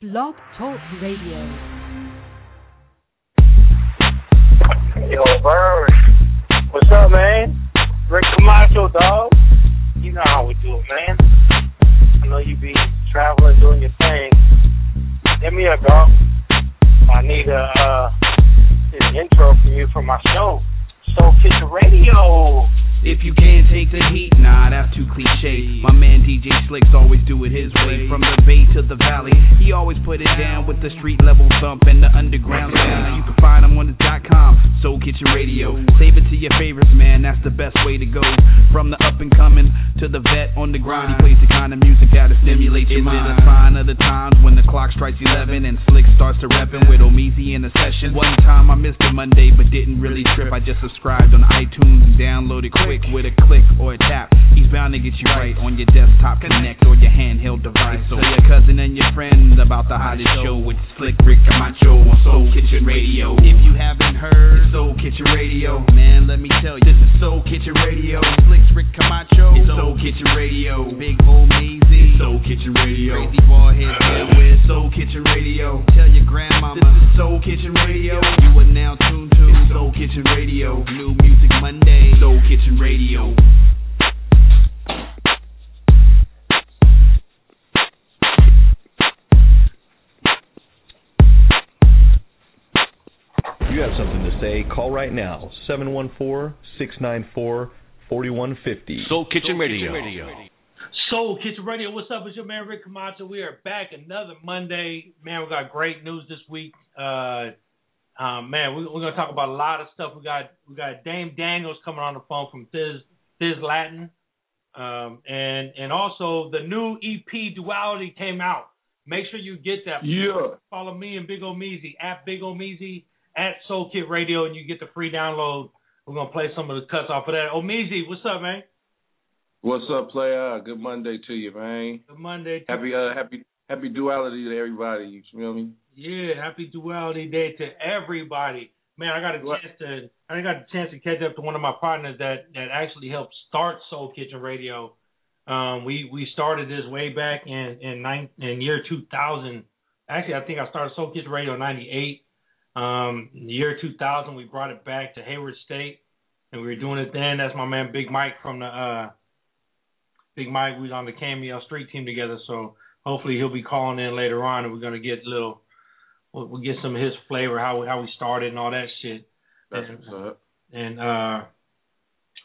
Blog Talk Radio. Yo, Bird. What's up, man? Rick Camacho, dog. You know how we do it, man. I know you be traveling, doing your thing. Hit me up, dog. I need a uh, an intro from you for my show, Soul Kitchen Radio. If you can't take the heat, nah, that's too cliche. My man DJ Slicks always do it his way. From the bay to the valley, he always put it down with the street level thump and the underground sound. You can find him on the dot com, Soul Kitchen Radio. Save it to your favorites, man, that's the best way to go. From the up and coming to the vet on the grind, he plays the kind of music that'll stimulate your mind. Is it a sign of the times when the clock strikes 11 and Slick starts to reppin' with Omeezy in the session? One time I missed a Monday, but didn't really trip. I just subscribed on iTunes and downloaded quick with a click or a tap. He's bound to get you right on your desktop, connect, or your handheld device. So your cousin and your friend about the hottest show with Slick Rick Camacho on Soul Kitchen Radio. If you haven't heard Soul Kitchen Radio, man, let me tell you, this is Soul Kitchen Radio. Slick Rick Camacho, it's Soul Kitchen Radio. Big Omeezy, Soul Kitchen Radio. Crazy ball head with Soul Kitchen Radio. Tell your grandmama, this is Soul Kitchen Radio. You are now tuned to Soul Kitchen Radio. New Music Monday, Soul Kitchen Radio. you have something to say, call right now 714 694 4150. Soul Kitchen Radio. Soul Kitchen Radio. What's up? It's your man Rick Camacho. We are back another Monday. Man, we got great news this week. Uh, um, man, we, are gonna talk about a lot of stuff. We got we got Dame Daniels coming on the phone from Thizz Thizz Latin, um, and and also the new EP Duality came out. Make sure you get that. Yeah. Follow me and Big Omeezy at Big Omeezy at Soul Kit Radio, and you get the free download. We're gonna play some of the cuts off of that. Omeezy, what's up, man? What's up, player? Good Monday to you, man. Good Monday. happy, uh, happy, happy duality to everybody. You feel me? Yeah, happy duality day to everybody. Man, I got a chance to I got a chance to catch up to one of my partners that that actually helped start Soul Kitchen Radio. Um, we we started this way back in in nine, in year 2000. Actually, I think I started Soul Kitchen Radio in '98. Um, in the year 2000, we brought it back to Hayward State, and we were doing it then. That's my man Big Mike from the uh, Big Mike. We was on the Cameo Street team together, so hopefully he'll be calling in later on, and we're gonna get a little we'll, we'll get some of his flavor, how how we started and all that shit. That's and, what's up. And uh,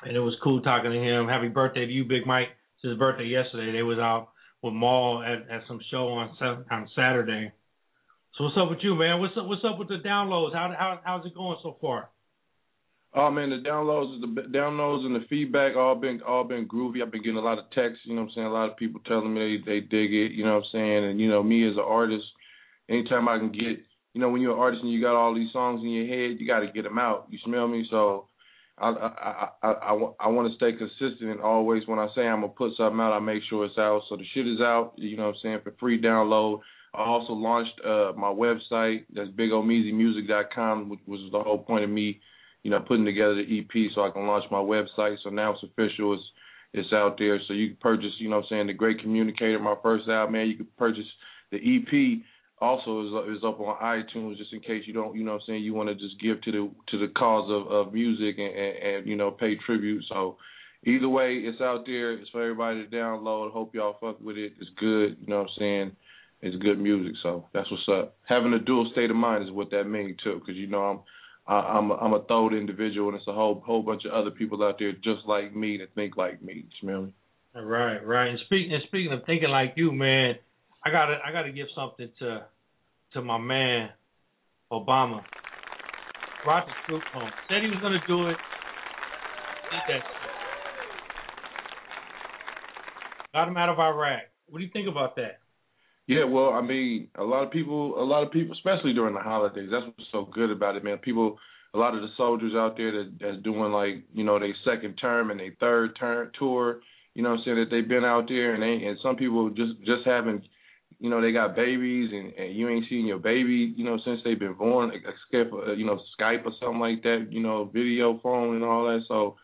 and it was cool talking to him. Happy birthday to you, Big Mike. It's his birthday yesterday. They was out with Maul at, at some show on on Saturday. So what's up with you, man? What's up? What's up with the downloads? How how how's it going so far? Oh man, the downloads, the downloads and the feedback all been all been groovy. I've been getting a lot of texts. You know what I'm saying? A lot of people telling me they, they dig it. You know what I'm saying? And you know me as an artist, anytime I can get, you know, when you're an artist and you got all these songs in your head, you got to get them out. You smell me? So I I I I, I want to stay consistent and always when I say I'm gonna put something out, I make sure it's out. So the shit is out. You know what I'm saying for free download. I also launched uh my website. That's bigomeezymusic.com, which was the whole point of me, you know, putting together the EP so I can launch my website. So now it's official. It's it's out there. So you can purchase, you know, what I'm saying the Great Communicator, my first album. Man, you can purchase the EP also is is up on iTunes just in case you don't you know what I'm saying you want to just give to the to the cause of of music and, and, and you know pay tribute. So either way it's out there. It's for everybody to download. Hope y'all fuck with it. It's good you know what I'm saying? It's good music so that's what's up. Having a dual state of mind is what that means too because you know I'm I, I'm a, I'm a third individual and it's a whole whole bunch of other people out there just like me that think like me you smell me? Right right. And speaking and speaking of thinking like you man I gotta I gotta give something to to my man Obama. Brought the troops home. Said he was gonna do it. Did that shit. Got him out of Iraq. What do you think about that? Yeah, well, I mean, a lot of people, a lot of people, especially during the holidays. That's what's so good about it, man. People, a lot of the soldiers out there that that's doing like, you know, their second term and their third term tour. You know, what I'm saying that they've been out there, and they and some people just just haven't, you know, they got babies, and, and you ain't seen your baby, you know, since they've been born, except for, uh, you know, Skype or something like that, you know, video phone and all that. So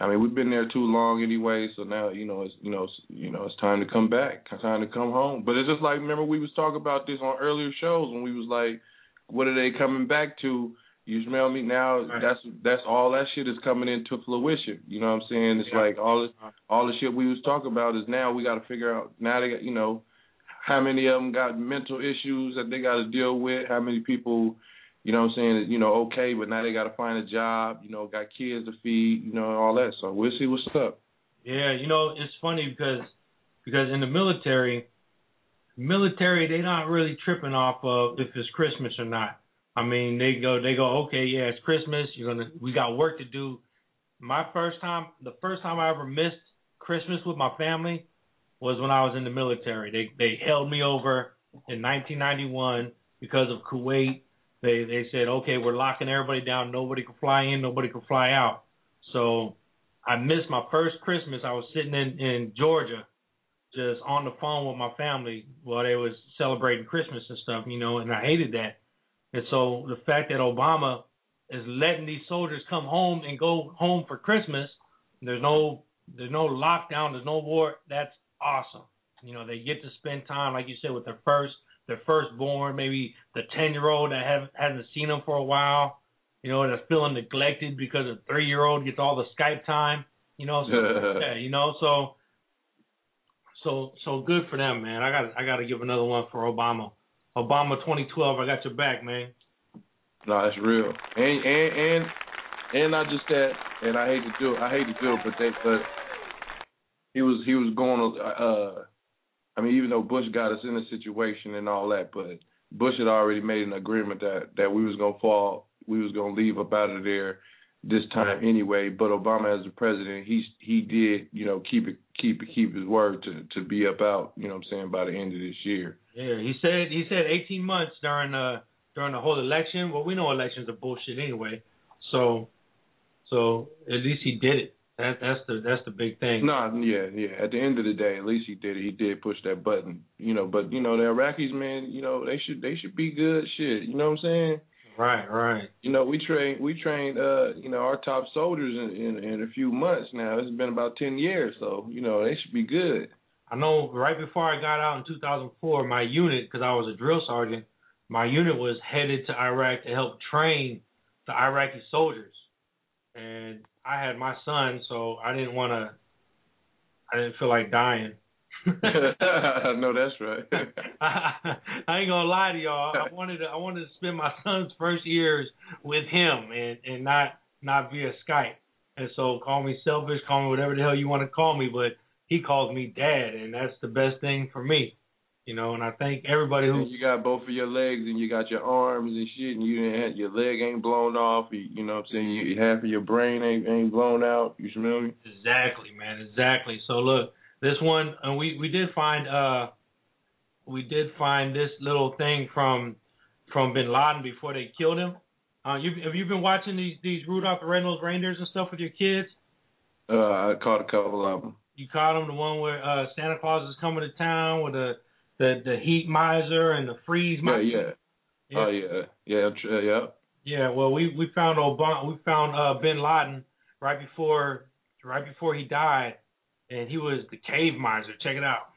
I mean, we've been there too long anyway, so now you know it's you know it's, you know it's time to come back, time to come home. But it's just like remember we was talking about this on earlier shows when we was like, what are they coming back to? You smell me now? Right. That's that's all that shit is coming into fruition. You know what I'm saying? It's yeah. like all this, all the shit we was talking about is now we got to figure out now they got you know how many of them got mental issues that they got to deal with, how many people you know what I'm saying, you know, okay, but now they got to find a job, you know, got kids to feed, you know, all that. So we'll see what's up. Yeah, you know, it's funny because because in the military, military they're not really tripping off of if it's Christmas or not. I mean, they go they go, okay, yeah, it's Christmas. You're gonna we got work to do. My first time, the first time I ever missed Christmas with my family was when I was in the military. They they held me over in 1991 because of Kuwait they they said, okay, we're locking everybody down. Nobody can fly in. Nobody can fly out. So I missed my first Christmas. I was sitting in in Georgia, just on the phone with my family while they was celebrating Christmas and stuff, you know, and I hated that. And so the fact that Obama is letting these soldiers come home and go home for Christmas, there's no there's no lockdown, there's no war. That's awesome. You know, they get to spend time, like you said, with their first their firstborn, maybe the ten year old that have hasn't seen them for a while, you know, that's feeling neglected because the three year old gets all the Skype time, you know, so yeah, you know, so so so good for them, man. I got I got to give another one for Obama. Obama 2012, I got your back, man. No, that's real. And and and and not just that. And I hate to do it. I hate to do it, but they but he was he was going uh I mean, even though Bush got us in a situation and all that, but Bush had already made an agreement that that we was gonna fall, we was gonna leave up out of there this time anyway. But Obama, as the president, he he did, you know, keep it keep it, keep his word to to be up out. You know, what I'm saying by the end of this year. Yeah, he said he said 18 months during uh during the whole election. Well, we know elections are bullshit anyway. So so at least he did it. That that's the that's the big thing. No, yeah, yeah. At the end of the day, at least he did it. He did push that button, you know. But you know, the Iraqis, man, you know, they should they should be good. Shit, you know what I'm saying? Right, right. You know, we train we trained uh, you know, our top soldiers in, in in a few months now. It's been about ten years, so you know they should be good. I know. Right before I got out in 2004, my unit, because I was a drill sergeant, my unit was headed to Iraq to help train the Iraqi soldiers, and I had my son, so I didn't want to. I didn't feel like dying. no, that's right. I, I ain't gonna lie to y'all. I wanted to. I wanted to spend my son's first years with him and and not not via Skype. And so call me selfish, call me whatever the hell you want to call me, but he calls me dad, and that's the best thing for me. You know, and I thank everybody who you got both of your legs and you got your arms and shit, and you have, your leg ain't blown off. You, you know what I'm saying? You, half of your brain ain't ain't blown out. You smell me? Exactly, man. Exactly. So look, this one, and we we did find uh we did find this little thing from from Bin Laden before they killed him. Uh, you have you been watching these these Rudolph the Red-Nosed Reindeers and stuff with your kids? Uh, I caught a couple of them. You caught them, the one where uh Santa Claus is coming to town with a the the heat miser and the freeze miser. Yeah, yeah. yeah. Oh yeah, yeah, uh, yeah. Yeah, well, we we found Obama, we found uh, Bin Laden right before right before he died, and he was the cave miser. Check it out.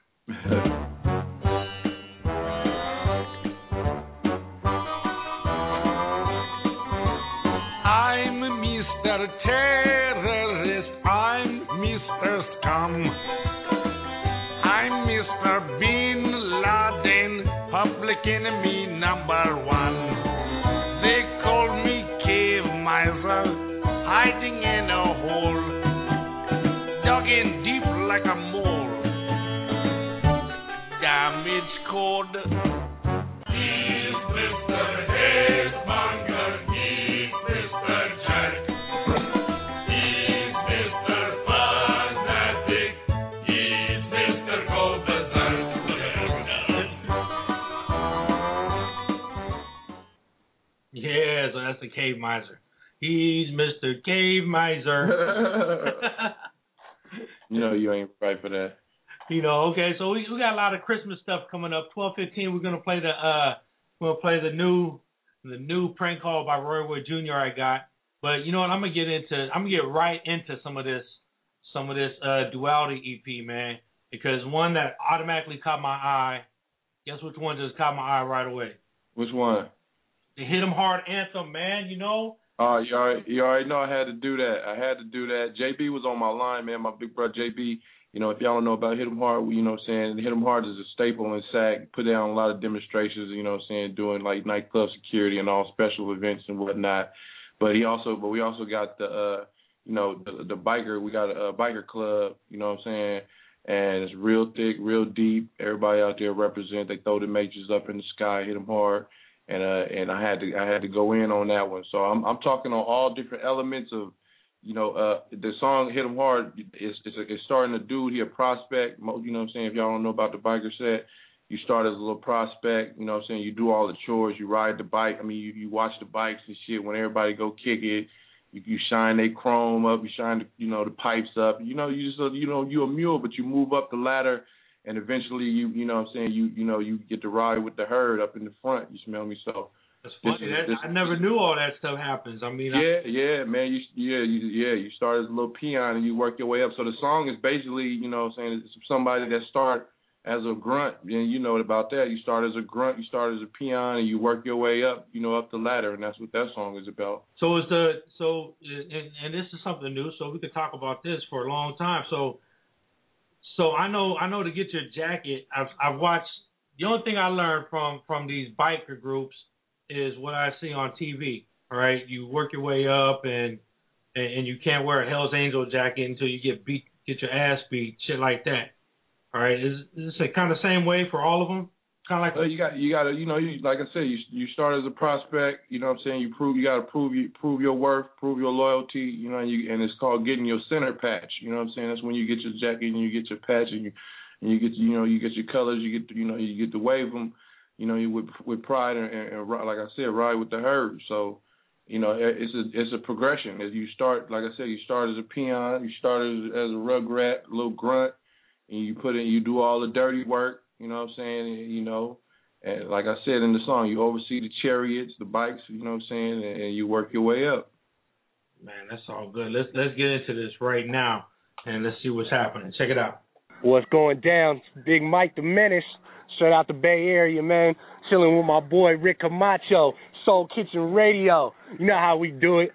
I'm Mr. Terrorist. That's the cave miser. He's Mr. Cave Miser. you know you ain't right for that. You know, okay, so we we got a lot of Christmas stuff coming up. Twelve fifteen, we're gonna play the uh we're gonna play the new the new prank call by Roy Wood Jr. I got. But you know what, I'm gonna get into I'm gonna get right into some of this some of this uh duality EP, man. Because one that automatically caught my eye, guess which one just caught my eye right away? Which one? The Hit 'em Hard anthem, man, you know? Uh, you already, you already know I had to do that. I had to do that. JB was on my line, man. My big brother JB. You know, if y'all don't know about Hit 'em Hard, you know what I'm saying? Hit 'em Hard is a staple in SAC. Put down a lot of demonstrations, you know what I'm saying, doing like nightclub security and all special events and whatnot. But he also, but we also got the, uh, you know, the, the biker. We got a, a biker club. You know what I'm saying? And it's real thick, real deep. Everybody out there represent. They throw the majors up in the sky, hit 'em hard and uh and I had to I had to go in on that one. So I'm I'm talking on all different elements of you know uh the song Hit 'em Hard is it's, it's starting a dude here prospect. You know what I'm saying? If y'all don't know about the biker set, you start as a little prospect. You know what I'm saying? You do all the chores. You ride the bike. I mean you you watch the bikes and shit. When everybody go kick it. You, you shine they chrome up, you shine the, you know the pipes up. You know you just you know you a mule, but you move up the ladder and eventually you you know what I'm saying you you know you get to ride with the herd up in the front. You smell me? So that's funny. This, that, this, I never knew all that stuff happens. I mean, yeah, I, yeah, man. You yeah you yeah you start as a little peon and you work your way up. So the song is basically you know what I'm saying it's somebody that start as a grunt and you know about that. You start as a grunt, you start as a peon, and you work your way up, you know, up the ladder, and that's what that song is about. So is the so and, and this is something new, so we could talk about this for a long time. So so I know I know to get your jacket. I've I've watched. The only thing I learned from from these biker groups is what I see on TV. All right, you work your way up and and, and you can't wear a Hell's Angel jacket until you get beat, get your ass beat, shit like that. All right, is, is this kind of same way for all of them? Kind of like well, you got you got to you know you like I said you you start as a prospect. You know what I'm saying. You prove you got to prove you prove your worth, prove your loyalty. You know, and, you, and it's called getting your center patch. You know what I'm saying. That's when you get your jacket and you get your patch and you and you get you know you get your colors. You get you know you get to wave them. You know, you with with pride and, and, and like I said, ride with the herd. So you know, it's a it's a progression. As you start, like I said, you start as a peon, you start as, as a rugrat, a little grunt, and you put in, you do all the dirty work, you know what I'm saying? You know, and like I said in the song, you oversee the chariots, the bikes, you know what I'm saying, and, and you work your way up. Man, that's all good. Let's let's get into this right now and let's see what's happening. Check it out. What's going down? Big Mike the Menace, straight out the Bay Area, man. Chilling with my boy Rick Camacho, Soul Kitchen Radio. You know how we do it.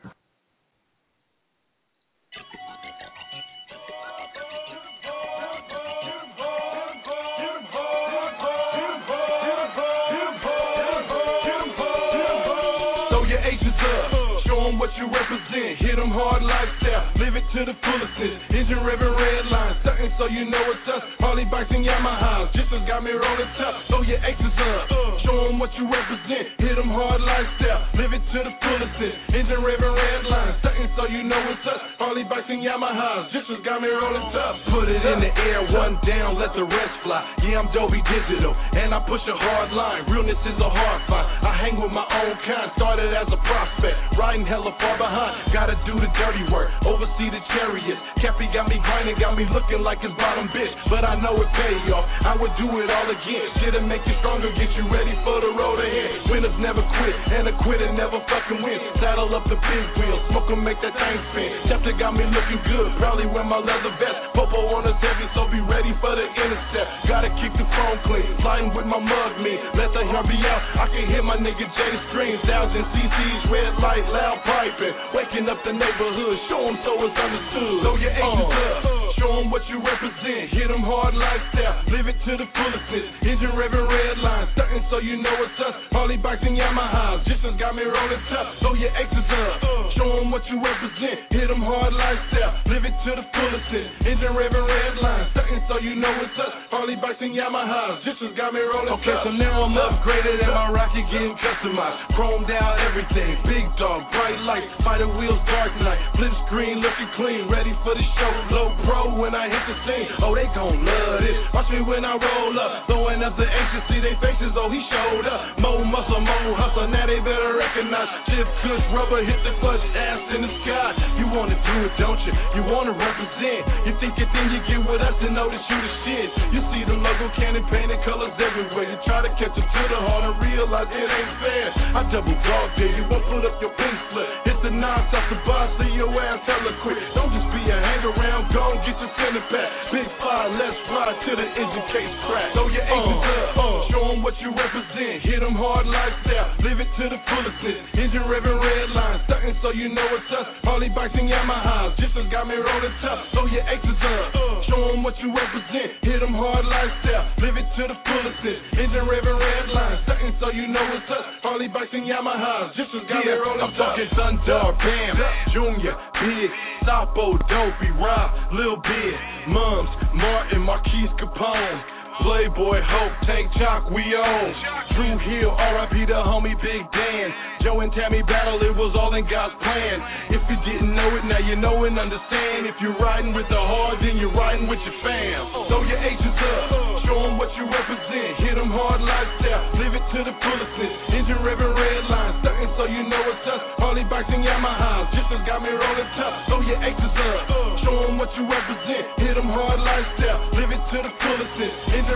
Represent. Hit them hard lifestyle, live it to the fullest. Engine revving red lines, something so you know it's us. Harley bikes and Yamahas, just got me rolling tough. Throw your exes up, show them what you represent. Hit them hard lifestyle, live it to the fullest. Engine revving red lines, something so you know it's us. Harley bikes and Yamahas, just got me rolling tough. Put it in the air, one down, let the rest fly. Yeah, I'm Dolby Digital, and I push a hard line. Realness is a hard find. I hang with my own kind, started as a prospect, riding hella far behind. Gotta do the dirty work, oversee the chariots. Cappy got me grinding, got me looking like his bottom bitch. But I know it pay off. I would do it all again. Shit'll make you stronger, get you ready for the road ahead. Winners never quit, and a quitter never fucking win. Saddle up the big wheels, smoke em, make that thing spin. Chapter got me looking good, proudly wear my leather vest. Popo on us heavy, so be ready for the intercept. Gotta keep the phone clean, flying with my mug me. Let the hair be out, I can hear my nigga Jay scream. Thousand CCs, red light, loud piping. Waking up the neighborhood, show them so it's understood. Throw your aces uh, up, uh. show them what you represent. Hit them hard lifestyle, live it to the fullest. Engine revving red lines, stunting so you know it's us. Harley bikes and Yamahas, just as got me rolling tough. Throw your aces up, uh. show them what you represent. Hit them hard lifestyle, live it to the fullest. Engine revving red lines, stunting so you know it's us. Harley bikes and Yamahas, just as got me rolling okay, tough. Okay, so now I'm uh. upgraded and my rocket getting customized. Chromed out everything, big dog, bright lights, spider wheels, dark night. Flip screen looking clean, ready for the show. Low pro when I hit the scene. Oh, they gon' love this. Watch me when I roll up. Throwing up the to see they faces. Oh, he showed up. More muscle, more hustle. Now they better recognize. Just kush rubber, hit the clutch, ass in the sky. You wanna do it, don't you? You wanna represent. You think you think you get with us and know you the shit. You see the logo cannon painted colors everywhere. You try to catch it to the heart and realize it ain't fair. I double dog dare you, won't put up your pink slip. Hit the nine off the your ass hella quick. Don't just be a hang around, go get your center pack. Big fly, let's fly to the engine case crack. Throw your aces up, uh, show them what you represent. Hit them hard lifestyle, live it to the fullest. Engine revving red lines, starting so you know it's us. Harley bikes and Yamahas, just as got me rolling tough. Throw your aces up, show them what you represent. Hit them hard lifestyle, live it to the fullest. Engine revving red lines, starting so you know it's us. Harley bikes and Yamahas, just as got me rolling I'm tough. talking Thundog, Bam, Junior, Big, Sapo, Dopey, Rob, Lil Big, Mums, Martin, Marquise Capone. Playboy, Hope, Tank Chalk, we own. Drew Hill, RIP the homie Big Dan. Joe and Tammy battle, it was all in God's plan. If you didn't know it, now you know and understand. If you're riding with the hard, then you're riding with your fam. Throw your H's up, show them what you represent. Hit them hard lifestyle, live it to the fullest. Engine revving red starting so you know it's us. Harley bikes and Yamahas, just got me rolling tough. Throw your H's up, show them what you represent. Hit them hard lifestyle, live it to the fullest.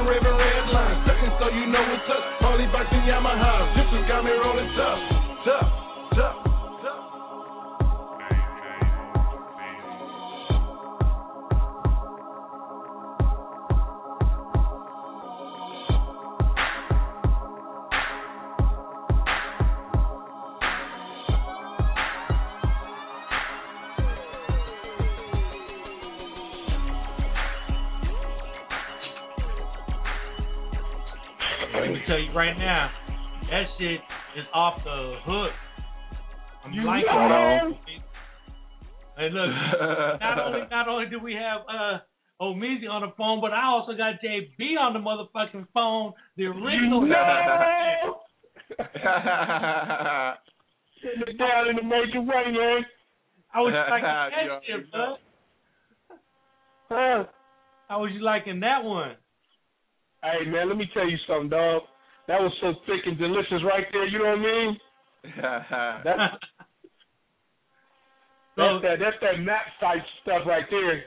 Revving red lines, starting so you know it's us. Harley bikes and Yamahas, just as got me rolling. Tough, tough. Tell you right now, that shit is off the hook. I'm You liking know. it. Hey, look, not only not only do we have uh Omeezy on the phone, but I also got JB on the motherfucking phone, the original. Sitting it down in a major way, man. I was liking that shit, bud. Huh? How was you liking that one? Hey, man, let me tell you something, dog. That was so thick and delicious right there. You know what I mean? That's that's that that's that Mac type stuff right there.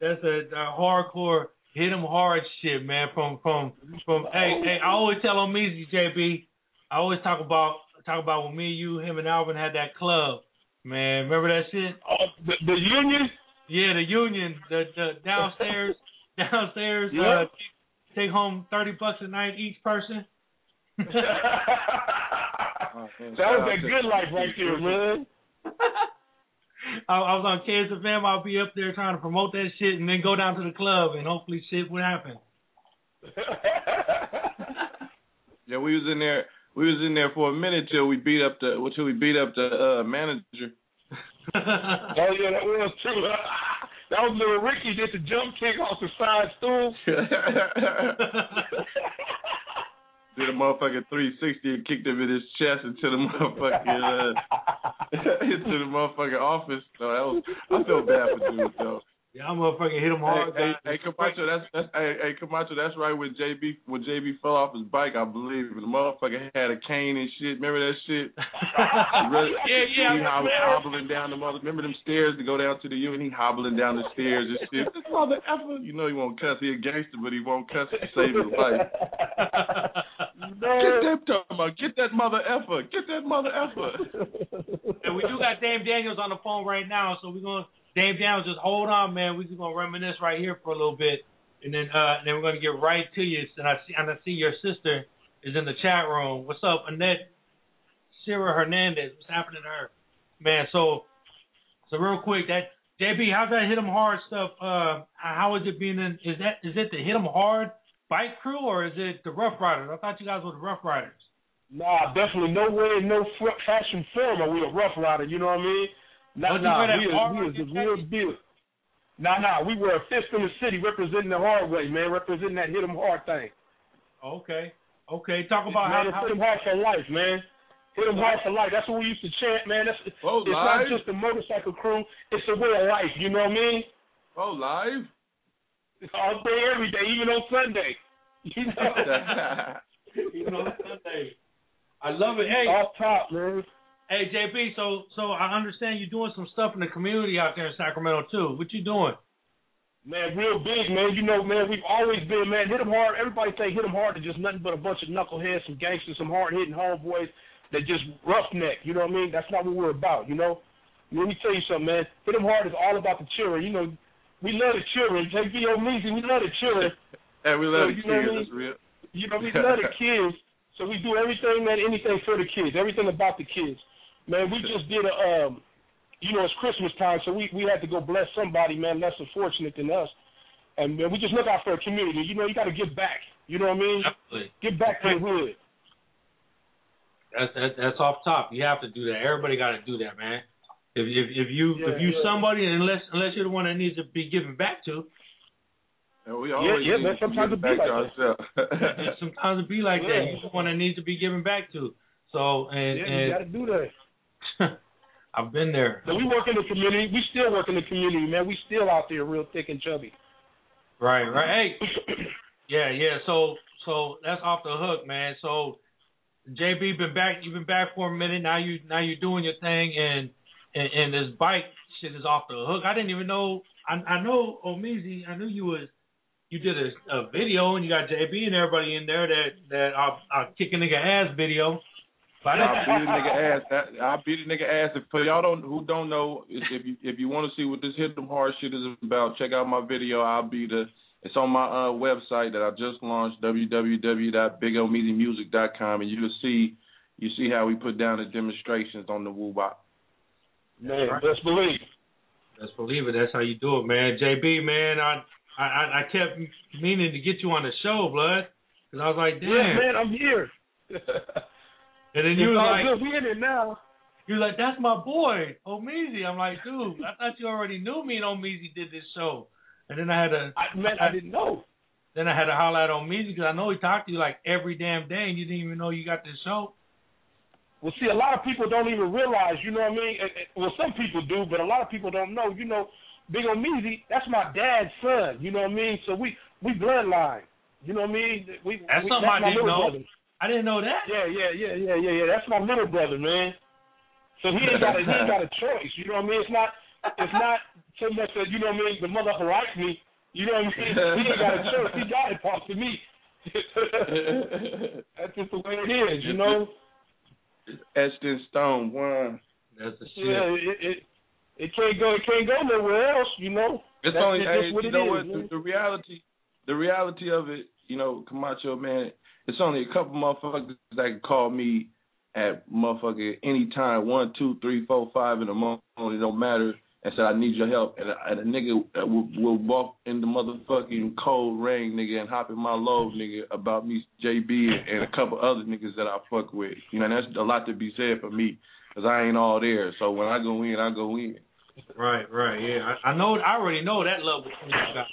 That's a, a hardcore hit 'em hard shit, man. From from from. Hey, hey, I always tell Omeezy, JB. I always talk about talk about when me, you, him, and Alvin had that club. Man, remember that shit? Oh, the, the union. Yeah, the union. The the downstairs downstairs. Yep. Uh, take home thirty bucks a night each person. That was that good life right there, man. I, I was on KSFM. I'll be up there trying to promote that shit, and then go down to the club, and hopefully shit would happen. Yeah, we was in there. We was in there for a minute till we beat up the till we beat up the uh, manager. Oh yeah, that was true. That was little Ricky did the jump kick off the side stool. Did a motherfucking 360 and kicked him in his chest into the motherfucking uh, into the motherfucking office. So that was I feel bad for dude though. Yeah, I'm motherfucking hit him hard. Hey, hey, hey, Camacho, that's that's hey, hey Camacho, that's right. When JB when JB fell off his bike, I believe the motherfucker had a cane and shit. Remember that shit? Really- Yeah, yeah, He was hobbling down the mother. Remember them stairs to go down to the U, and he hobbling down the stairs and shit. This mother effer. You know he won't cuss. He a gangster, but he won't cuss to save his life. Get that talking about. Get that mother effer. Get that mother effer. And we do got Dame Daniels on the phone right now, so we're gonna Dame Daniels just hold on, man. We're just gonna reminisce right here for a little bit, and then uh and then we're gonna get right to you. And I see and I see your sister is in the chat room. What's up, Annette? Sarah Hernandez. What's happening to her, man? So so real quick, that JB, how's that hit 'em hard stuff? Uh, how is it being in? Is that is it the hit 'em hard bike crew or is it the Rough Riders? I thought you guys were the Rough Riders. Nah, definitely no way, no fashion form are we a rough rider. You know what I mean? Nah, Don't nah, we is, we is the real deal. Nah, nah, we were a fist in the city, representing the hard way, man, representing that hit 'em hard thing. Okay, okay. Talk about man, how, it's how hit 'em hard for life, man. Hit 'em hard for life. That's what we used to chant, man. That's oh, it's Oh, not just a motorcycle crew. It's a way of life. You know what I mean? Oh, live. All day, every day, even on Sunday. You know? Even on Sunday. I love it. Hey, off top, man. Hey JB, so so I understand you're doing some stuff in the community out there in Sacramento too. What you doing? Man, real big, man. You know, man, we've always been, man. Hit 'em hard. Everybody say hit 'em hard to just nothing but a bunch of knuckleheads, some gangsters, some hard hitting homeboys that just roughneck. You know what I mean? That's not what we're about. You know. Let me tell you something, man. Hit 'em hard is all about the children. You know, we love the children. JB Omeezy, we love the children. and we love So, the you know kids. mean? That's real. You know, we love the kids, so we do everything, man, anything for the kids, everything about the kids. Man, we just did a, um, you know, it's Christmas time, so we we had to go bless somebody, man, less unfortunate than us. And man, we just look out for the community. You know, you got to give back. You know what I mean? Absolutely. Give back to the hood. That's that, that's off top. You have to do that. Everybody got to do that, man. If if if you Yeah, if you yeah. somebody unless unless you're the one that needs to be given back to, And we Yeah, always yeah, need man, sometimes give it be back like to that. ourselves. sometimes it be like that. You're the one that needs to be given back to. So and Yeah, and you got to do that. I've been there. So we work in the community. We still work in the community, man. We still out there real thick and chubby. Right, right. Hey, yeah, yeah. So, so that's off the hook, man. So, JB been back. You've been back for a minute. Now you, now you're doing your thing, and and, and this bike shit is off the hook. I didn't even know. I, I know Omeezy. I knew you was. You did a, a video, and you got JB and everybody in there that that I'll, I'll kick a nigga ass video. But I I'll beat a nigga ass. That, I'll beat a nigga ass. If for y'all don't who don't know, if you if you want to see what this hit them hard shit is about, check out my video. I'll be the. It's on my uh, website that I just launched, www.bigomeezymusic.com, and you'll see you see how we put down the demonstrations on the woo bop. Man, best believe. Let's believe it. That's how you do it, man. JB, man, I I I kept meaning to get you on the show, blood, because I was like, damn. Yeah, man, I'm here. And then you was all like, good. We in it now. you're like, that's my boy, Omeezy. I'm like, dude, I thought you already knew me and Omeezy did this show. And then I had to, I, man, I didn't know. then I had to holler at Omeezy because I know he talked to you like every damn day, and you didn't even know you got this show. Well, see, a lot of people don't even realize, you know what I mean? Well, some people do, but a lot of people don't know. You know, Big Omeezy, that's my dad's son. You know what I mean? So we we bloodline. You know what I mean? We, That's we, something that's I my didn't know. brother. I didn't know that. Yeah, yeah, yeah, yeah, yeah, yeah. That's my little brother, man. So he ain't got a, he ain't got a choice. You know what I mean? It's not it's not so much that you know what I mean. The motherfucker likes me. You know what I mean? He ain't got a choice. He got to talk to me. That's just the way it is, you know. Etched in stone, one. That's the shit. Yeah, it, it it can't go it can't go nowhere else, you know. It's That's only just hey, what you it know is, what the, the reality the reality of it, you know, Camacho man, it's only a couple motherfuckers that can call me at motherfucker any time, one, two, three, four, five in the morning, it don't matter, and said I need your help, and a, and a nigga will, will walk in the motherfucking cold rain, nigga, and hop in my load, nigga, about me, JB, and, and a couple other niggas that I fuck with. You know, and that's a lot to be said for me, cause I ain't all there. So when I go in, I go in. Right, right, yeah. I, I know. I already know that love between you guys.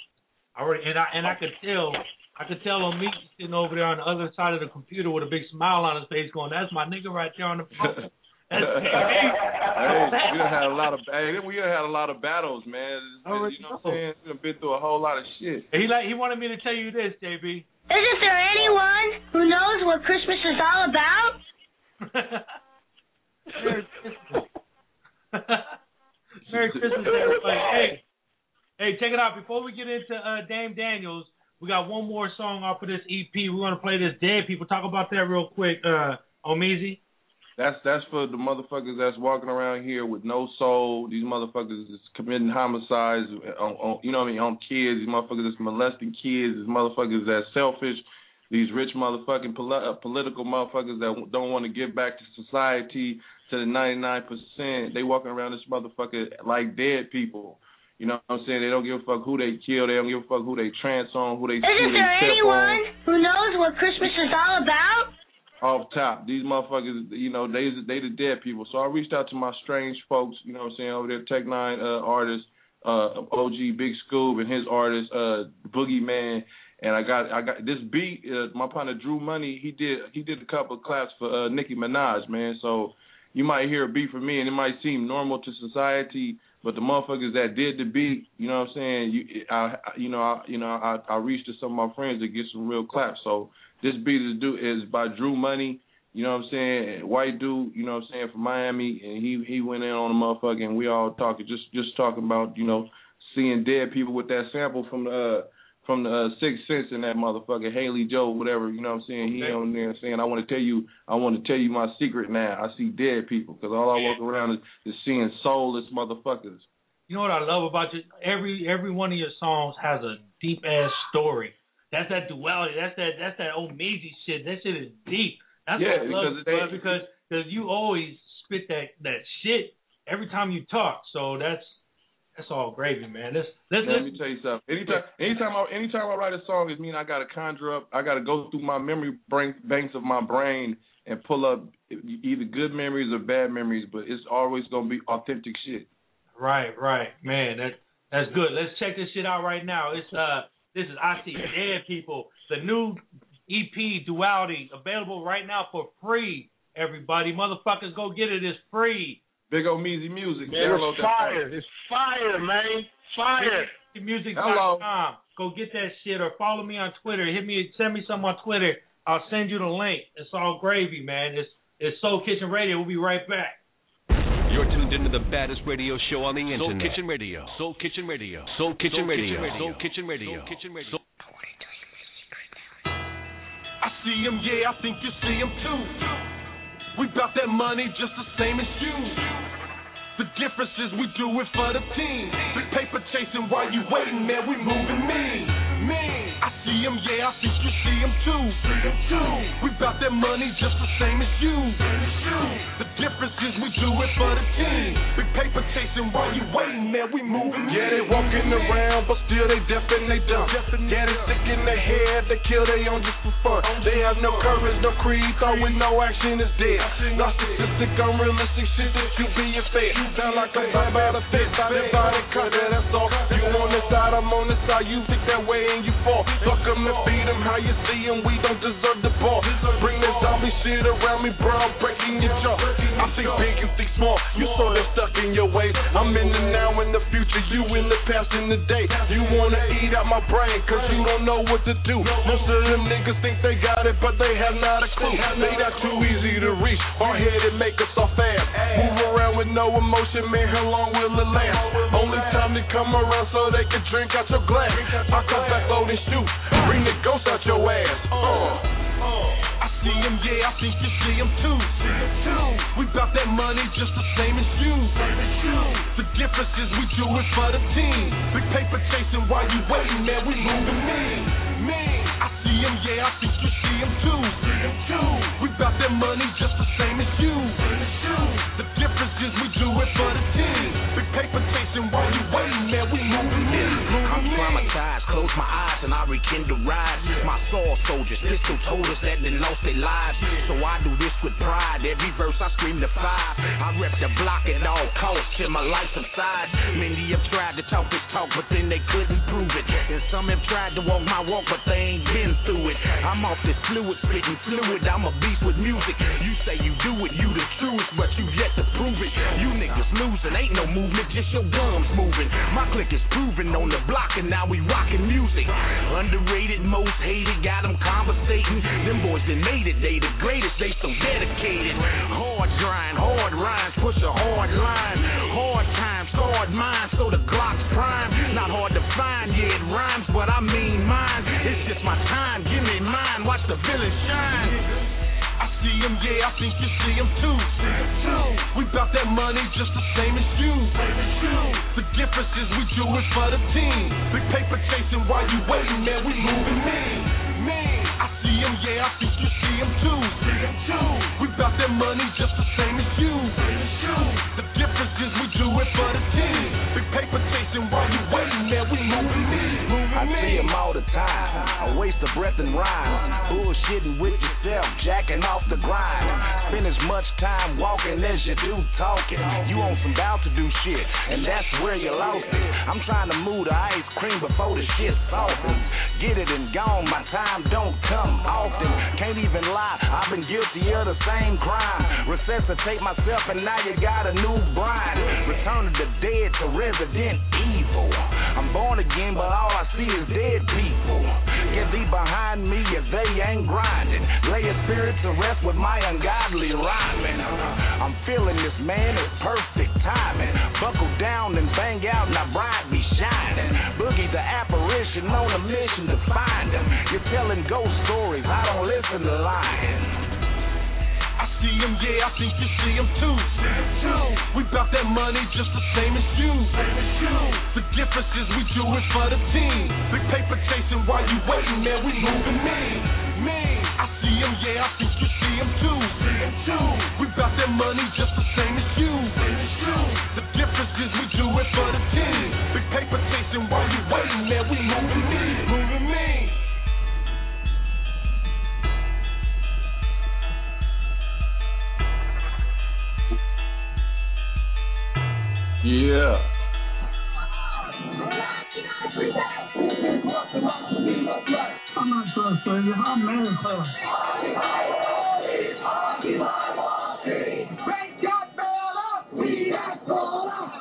I already, and I and I could tell. I could tell on me sitting over there on the other side of the computer with a big smile on his face, going, "That's my nigga right there on the phone." That's hey, we done had a lot of hey, we done had a lot of battles, man. I already you know what I'm saying? We done been through a whole lot of shit. he like he wanted me to tell you this, JB. Isn't there anyone who knows what Christmas is all about? Merry Christmas. Merry Christmas, everybody. Hey, hey, check it out. Before we get into uh, Dame Daniels, we got one more song off of this EP. We're gonna play this Dead People. Talk about that real quick, uh, Omeezy. That's that's for the motherfuckers that's walking around here with no soul. These motherfuckers is committing homicides on, on you know what I mean on kids. These motherfuckers that's molesting kids. These motherfuckers that's selfish. These rich motherfucking poli- uh, political motherfuckers that don't want to give back to society to the 99%. They walking around this motherfucker like dead people. You know what I'm saying? They don't give a fuck who they kill. They don't give a fuck who they trance on, who they, who Isn't they there step on. anyone who knows what Christmas is all about? Off top. These motherfuckers, you know, they they the dead people. So I reached out to my strange folks, you know what I'm saying, over there, Tech N9ne uh, artist, uh, OG Big Scoob and his artist, uh, Boogie Man. And I got I got this beat. Uh, my partner Drew Money, he did he did a couple of claps for uh, Nicki Minaj, man. So you might hear a beat from me, and it might seem normal to society, but the motherfuckers that did the beat, you know what I'm saying? You I I- you know I you know I I reached to some of my friends to get some real claps. So this beat is do is by Drew Money, You know what I'm saying? White dude, you know what I'm saying, from Miami, and he he went in on a motherfucker, and we all talking, just just talking about, you know, seeing dead people with that sample from the uh, from the uh, Sixth Sense in that motherfucker, Haley Joe, whatever. You know what I'm saying? He on there saying, I want to tell you, I want to tell you my secret now. I see dead people because all I walk around is, is seeing soulless motherfuckers. You know what I love about you? Every every one of your songs has a deep ass story. That's that duality. That's that that's that Omeezy shit. That shit is deep. That's Yeah, what I love because it, because because you always spit that that shit every time you talk. So that's that's all gravy, man. Let's let's Let me tell you something. Anytime, anytime I, anytime I write a song, it means I got to conjure up. I got to go through my memory banks of my brain and pull up either good memories or bad memories. But it's always gonna be authentic shit. Right, right, man. That that's good. Let's check this shit out right now. It's uh, this is I see dead people. The new EP Duality available right now for free. Everybody, motherfuckers, go get it. It's free. Big Omeezy Music. Man, Download it's that fire. It's fire, man. Fire. Music.com. Go get that shit or follow me on Twitter. Hit me, send me some on Twitter. I'll send you the link. It's all gravy, man. It's it's Soul Kitchen Radio. We'll be right back. You're tuned into the baddest radio show on the internet. Soul Kitchen Radio. Soul Kitchen Radio. Soul Kitchen Radio. Soul Kitchen Radio. Soul Kitchen Radio. I see him, yeah, I think you see him too. We bout that money just the same as you. The difference is we do it for the team. The paper chasing while you waiting, man, we moving mean. Mean. I see him, yeah, I think you see him too. See him too. We bout that money just the same as you. The difference is we do it for the team. Big paper chasing while you waiting, man, we moving. Yeah, they walking around, but still they deaf and they dumb. Yeah, they sick in their head, they kill they own just for fun. They have no courage, no creed, thought with no action is dead. Narcissistic, unrealistic shit that you be being fed. Sound like a vibe out of fit, body, body, cut that, that's all. You on this side, I'm on this side, you think that way and you fall. Fuck them and beat them, how you see them, we don't deserve the ball. Bring that zombie shit around me, bro, I'm breaking your jaw. I think big, you think small, you so they stuck in your ways. I'm in the now, in the future, you in the past, in the day. You wanna eat out my brain, cause you don't know what to do. Most of them niggas think they got it, but they have not a clue. They not too easy to reach, hard headed, make us all fast. Move around with no emotion, man, how long will it last? Only time to come around so they can drink out your glass. I come back and shoot, bring the ghost out your ass. Uh. I see him, yeah, I think you see him too. We bout that money just the same as you. The difference is we do it for the team. Big paper chasing while you waiting, man, we moving. Mean. I see him, yeah, I think you see him too. We bout that money just the same as you. The difference is we do it for the team. Paper chasing while you waiting, man, we moving mean. I'm traumatized, close my eyes and I rekindle rise. My soul soldiers, pistol told us that they lost their lives. So I do this with pride. Every verse I scream the five. I rep the block at all costs till my life subsides. Many have tried to talk this talk, but then they couldn't prove it. And some have tried to walk my walk, but they ain't been through it. I'm off this fluid, spitting fluid. I'm a beast with music. You say you do it, you the truest, but you yet to prove it. You niggas losing, ain't no movement, just your gums moving. My click is proven on the block, and now we rocking music. Underrated, most hated, got them conversating. Them boys that made it, they the greatest, they so dedicated. Hard grind, hard rhymes, push a hard line. Hard times, hard minds, so the Glock's prime. Not hard to find, yeah, it rhymes, but I mean mine. It's just my time, give me mine, watch the villain shine. See him, yeah, I think you see him too. We bout that money just the same as you. The difference is we do it for the team. Big paper chasing while you waiting, man, we moving. Mean. I see him, yeah, I think you see him too. We bout that money just the same as you. The difference is we do it for the team. Big paper chasing while you waiting, man, we moving. I see him all the time. I waste a breath and rhyme. Bullshitting with yourself, jacking off the grind. Spend as much time walking as you do talking. You on some bout to do shit, and that's where you lost it. I'm trying to move the ice cream before the shit softens. Get it and gone, my time don't come often. Can't even lie, I've been guilty of the same crime. Resuscitate myself, and now you got a new bride. Return of the dead to resident evil. I'm born again, but all I see is dead people. Get thee behind me if they ain't grinding. Lay a spirit to rest with my ungodly rhyming. I'm feeling this, man, it's perfect timing. Buckle down and bang out, now bright be shining. Boogie the apparition on a mission to find him. You're telling ghost stories, I don't listen to lying. See him, yeah, I think you see him too. We bout that money just the same as you. The difference is we do it for the team. Big paper chasing while you waiting, man, we moving me. Me, I see him, yeah, I think you see him too. We bout that money just the same as you. The difference is we do it for the team. Big paper chasing while you waiting, man, we moving me. Yeah.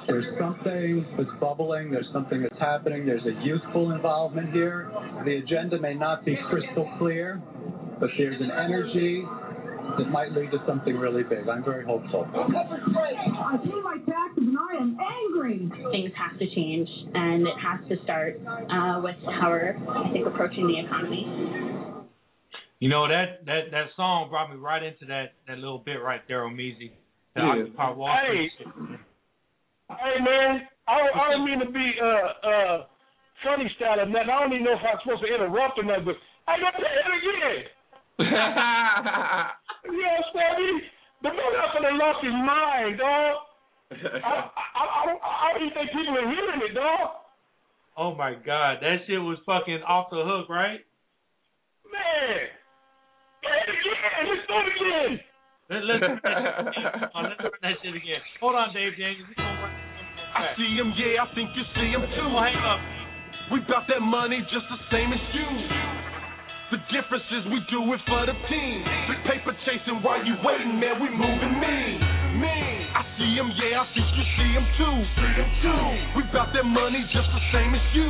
There's something that's bubbling. There's something that's happening. There's a youthful involvement here. The agenda may not be crystal clear, but there's an energy that might lead to something really big. I'm very hopeful. I pay my taxes and I am angry. Things have to change, and it has to start uh, with how we're, I think, approaching the economy. You know that that that song brought me right into that that little bit right there on Meezy. The Yeah. Occupy Wall Hey. Street shit. Hey man, I don't, I don't mean to be uh uh funny style or nothing. I don't even know if I'm supposed to interrupt or nothing, but I got to hit again. You know what I'm saying? The man up in the lost his mind, dog. I, I, I, don't, I don't even think people are hearing it, dog. Oh my god, that shit was fucking off the hook, right? Man. Hit it again. Let's do it again. Let, let's run that shit again. Oh, let's run that shit again. Hold on, Dave Daniels. We gonna run I see him, yeah, I think you see him too. Oh, hang up. We bout that money just the same as you. The difference is we do it for the team. Paper chasing while you waiting, man, we moving me. Me. I see him, yeah, I think you see him too. We bout that money just the same as you.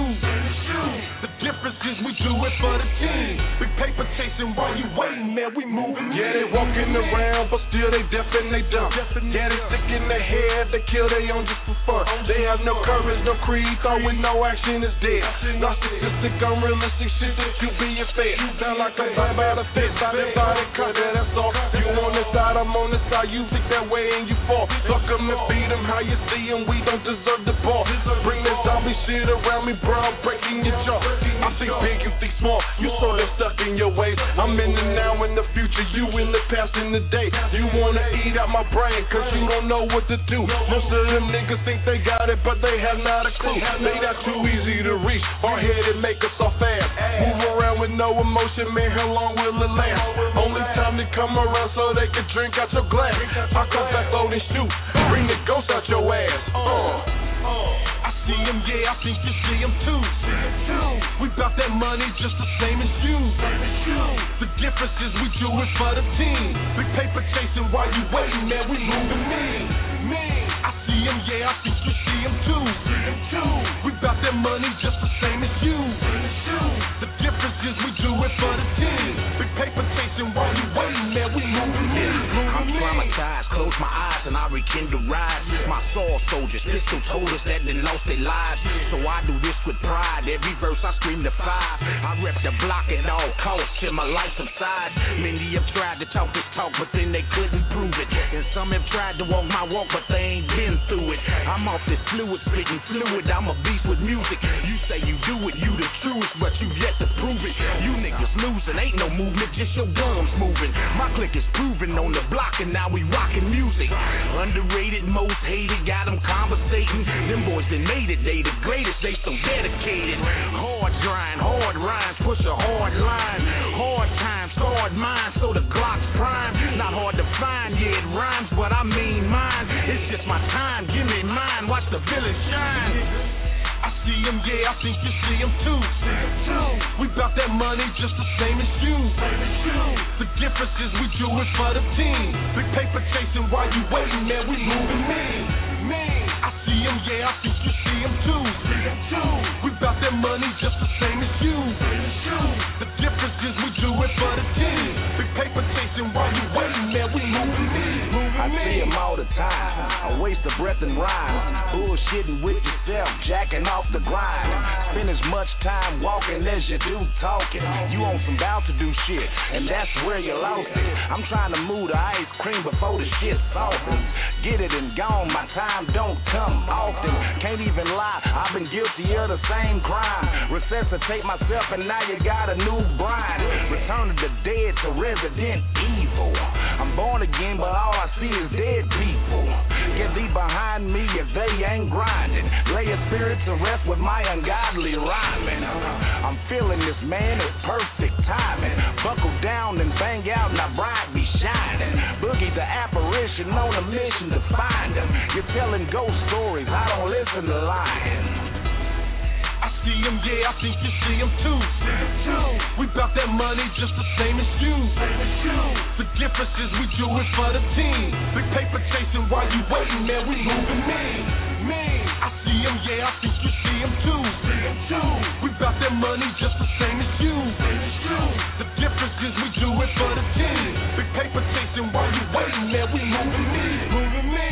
The difference is we do it for the team. Big paper chasing while you waiting, man, we moving. Yeah, they walking around, but still they deaf and they dumb. Yeah, they sick in their head, they kill they own just for fun. They have no courage, no creed, with no action is dead. Narcissistic, unrealistic shit that you being fed. You sound like a vibe out of fit, by the body cut that, that's all. You on this side, I'm on this side, you think that way and you fall. Fuck 'em and beat 'em, how you see see 'em, we don't deserve the ball. Bring that zombie shit around me, bro, I'm breaking your jaw. I see big and think small, you sort of stuck in your ways. I'm in the now and the future, you in the past and the day. You wanna eat out my brain, cause you don't know what to do. Most of them niggas think they got it, but they have not a clue. They not too easy to reach, hard headed, make us all fast. Move around with no emotion, man, how long will it last? Only time to come around so they can drink out your glass. I come back load and shoot, bring the ghost out your ass. Uh. I see him, yeah, I think you see him too. We bout that money just the same as you. The difference is we do it for the team. Big paper chasing while you waiting, man, we moving me. Me, I see him, yeah, I think you see him too. We bout that money just the same as you. The difference is we do it for the team. Eyes and Soldiers, pistol told us that they lost their lives. So I do this with pride. Every verse I scream to five. I rep the block at all costs till my life subsides. Many have tried to talk this talk, but then they couldn't prove it. And some have tried to walk my walk, but they ain't been through it. I'm off this fluid, spitting fluid. I'm a beast with music. You say you do it, you the truest, but you yet to prove it. You niggas losing, ain't no movement, just your gums moving. My clique is proven on the block, and now we rocking music. Underrated, most hated, got them conversating. Them boys that made it, they the greatest, they so dedicated. Hard grind, hard rhymes, push a hard line. Hard times, hard minds, so the Glock's prime. Not hard to find, yeah, it rhymes, but I mean mine. It's just my time, give me mine, watch the villain shine. See him, yeah, I think you see him too. We bout that money just the same as you. The difference is we do it for the team. Big paper chasing while you waiting, man, we moving me. Me, I see him, yeah, I think you see him too. We bout that money just the same as you. The difference is we do it for the team. Big paper chasing while you waiting, man, we moving me. I see him all the time. I waste a breath and rhyme. Bullshitting with yourself, jacking off the grind. Spend as much time walking as you do talking. You on some bout to do shit, and that's where you lost it. I'm trying to move the ice cream before the shit softens. Get it and gone, my time don't come often. Can't even lie, I've been guilty of the same crime. Resuscitate myself, and now you got a new bride. Return of the dead to resident evil. I'm born again, but all I see is dead people. Get thee behind me if they ain't grinding. Lay a spirit to rest with my ungodly rhyming. I'm feeling this, man, at perfect timing. Buckle down and bang out, now bright be shining. Boogie the apparition on a mission to find him. You're telling ghost stories, I don't listen to lying. See him, yeah, I think you see him too. We bout that money just the same as you. The difference is we do it for the team. Big paper chasing while you waiting, man, we moving me. Me, I see him, yeah, I think you see him too. We bout that money just the same as you. The difference is we do it for the team. Big paper chasing while you waiting, man, we moving me. Moving me.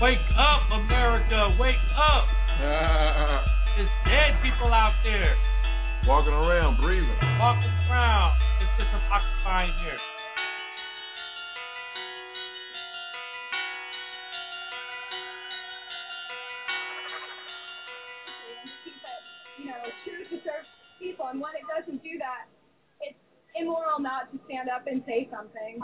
Wake up, America! Wake up! There's dead people out there Walking around, breathing. walking around. It's just some occupying here. keep it, you know, true to serve people. And when it doesn't do that, it's immoral not to stand up and say something.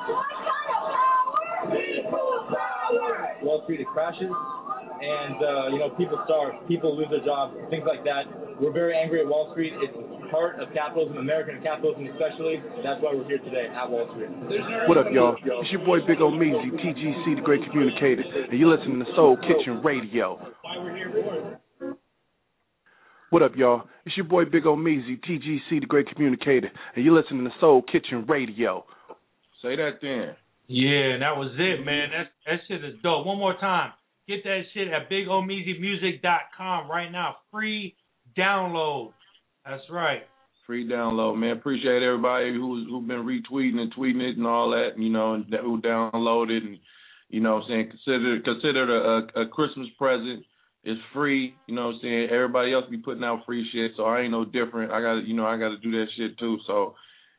Wall Street it crashes, and uh, you know people starve, people lose their jobs, things like that. We're very angry at Wall Street. It's part of capitalism, American capitalism especially. That's why we're here today at Wall Street. What up, y'all? It's your boy Big Omeezy, TGC, the Great Communicator, and you're listening to Soul Kitchen Radio. What up, y'all? It's your boy Big Omeezy, TGC, the Great Communicator, and you're listening to Soul Kitchen Radio. Say that then. Yeah, and that was it, mm-hmm. man. That that shit is dope. One more time. Get that shit at bigomeezymusic.com right now. Free download. That's right. Free download, man. Appreciate everybody who's who's been retweeting and tweeting it and all that, you know, and who downloaded and you know what I'm saying, consider consider it a, a Christmas present. It's free, you know what I'm saying? Everybody else be putting out free shit, so I ain't no different. I gotta you know, I gotta do that shit too. So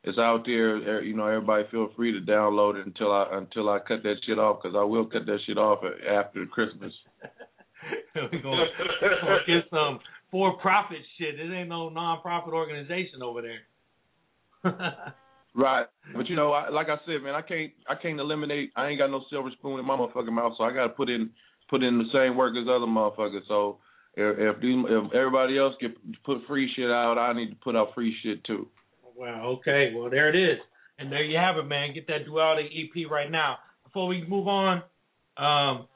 it's out there, er, you know, everybody feel free to download it until I until I cut that shit off cuz I will cut that shit off after Christmas. We're gonna, gonna get some for profit shit. This ain't no non profit organization over there. Right, but you know, I, like I said, man, I can't, I can't eliminate. I ain't got no silver spoon in my motherfucking mouth, so I got to put in, put in the same work as other motherfuckers. So if if, these, if everybody else can put free shit out, I need to put out free shit too. Wow. Okay. Well, there it is, and there you have it, man. Get that duality EP right now. Before we move on, um,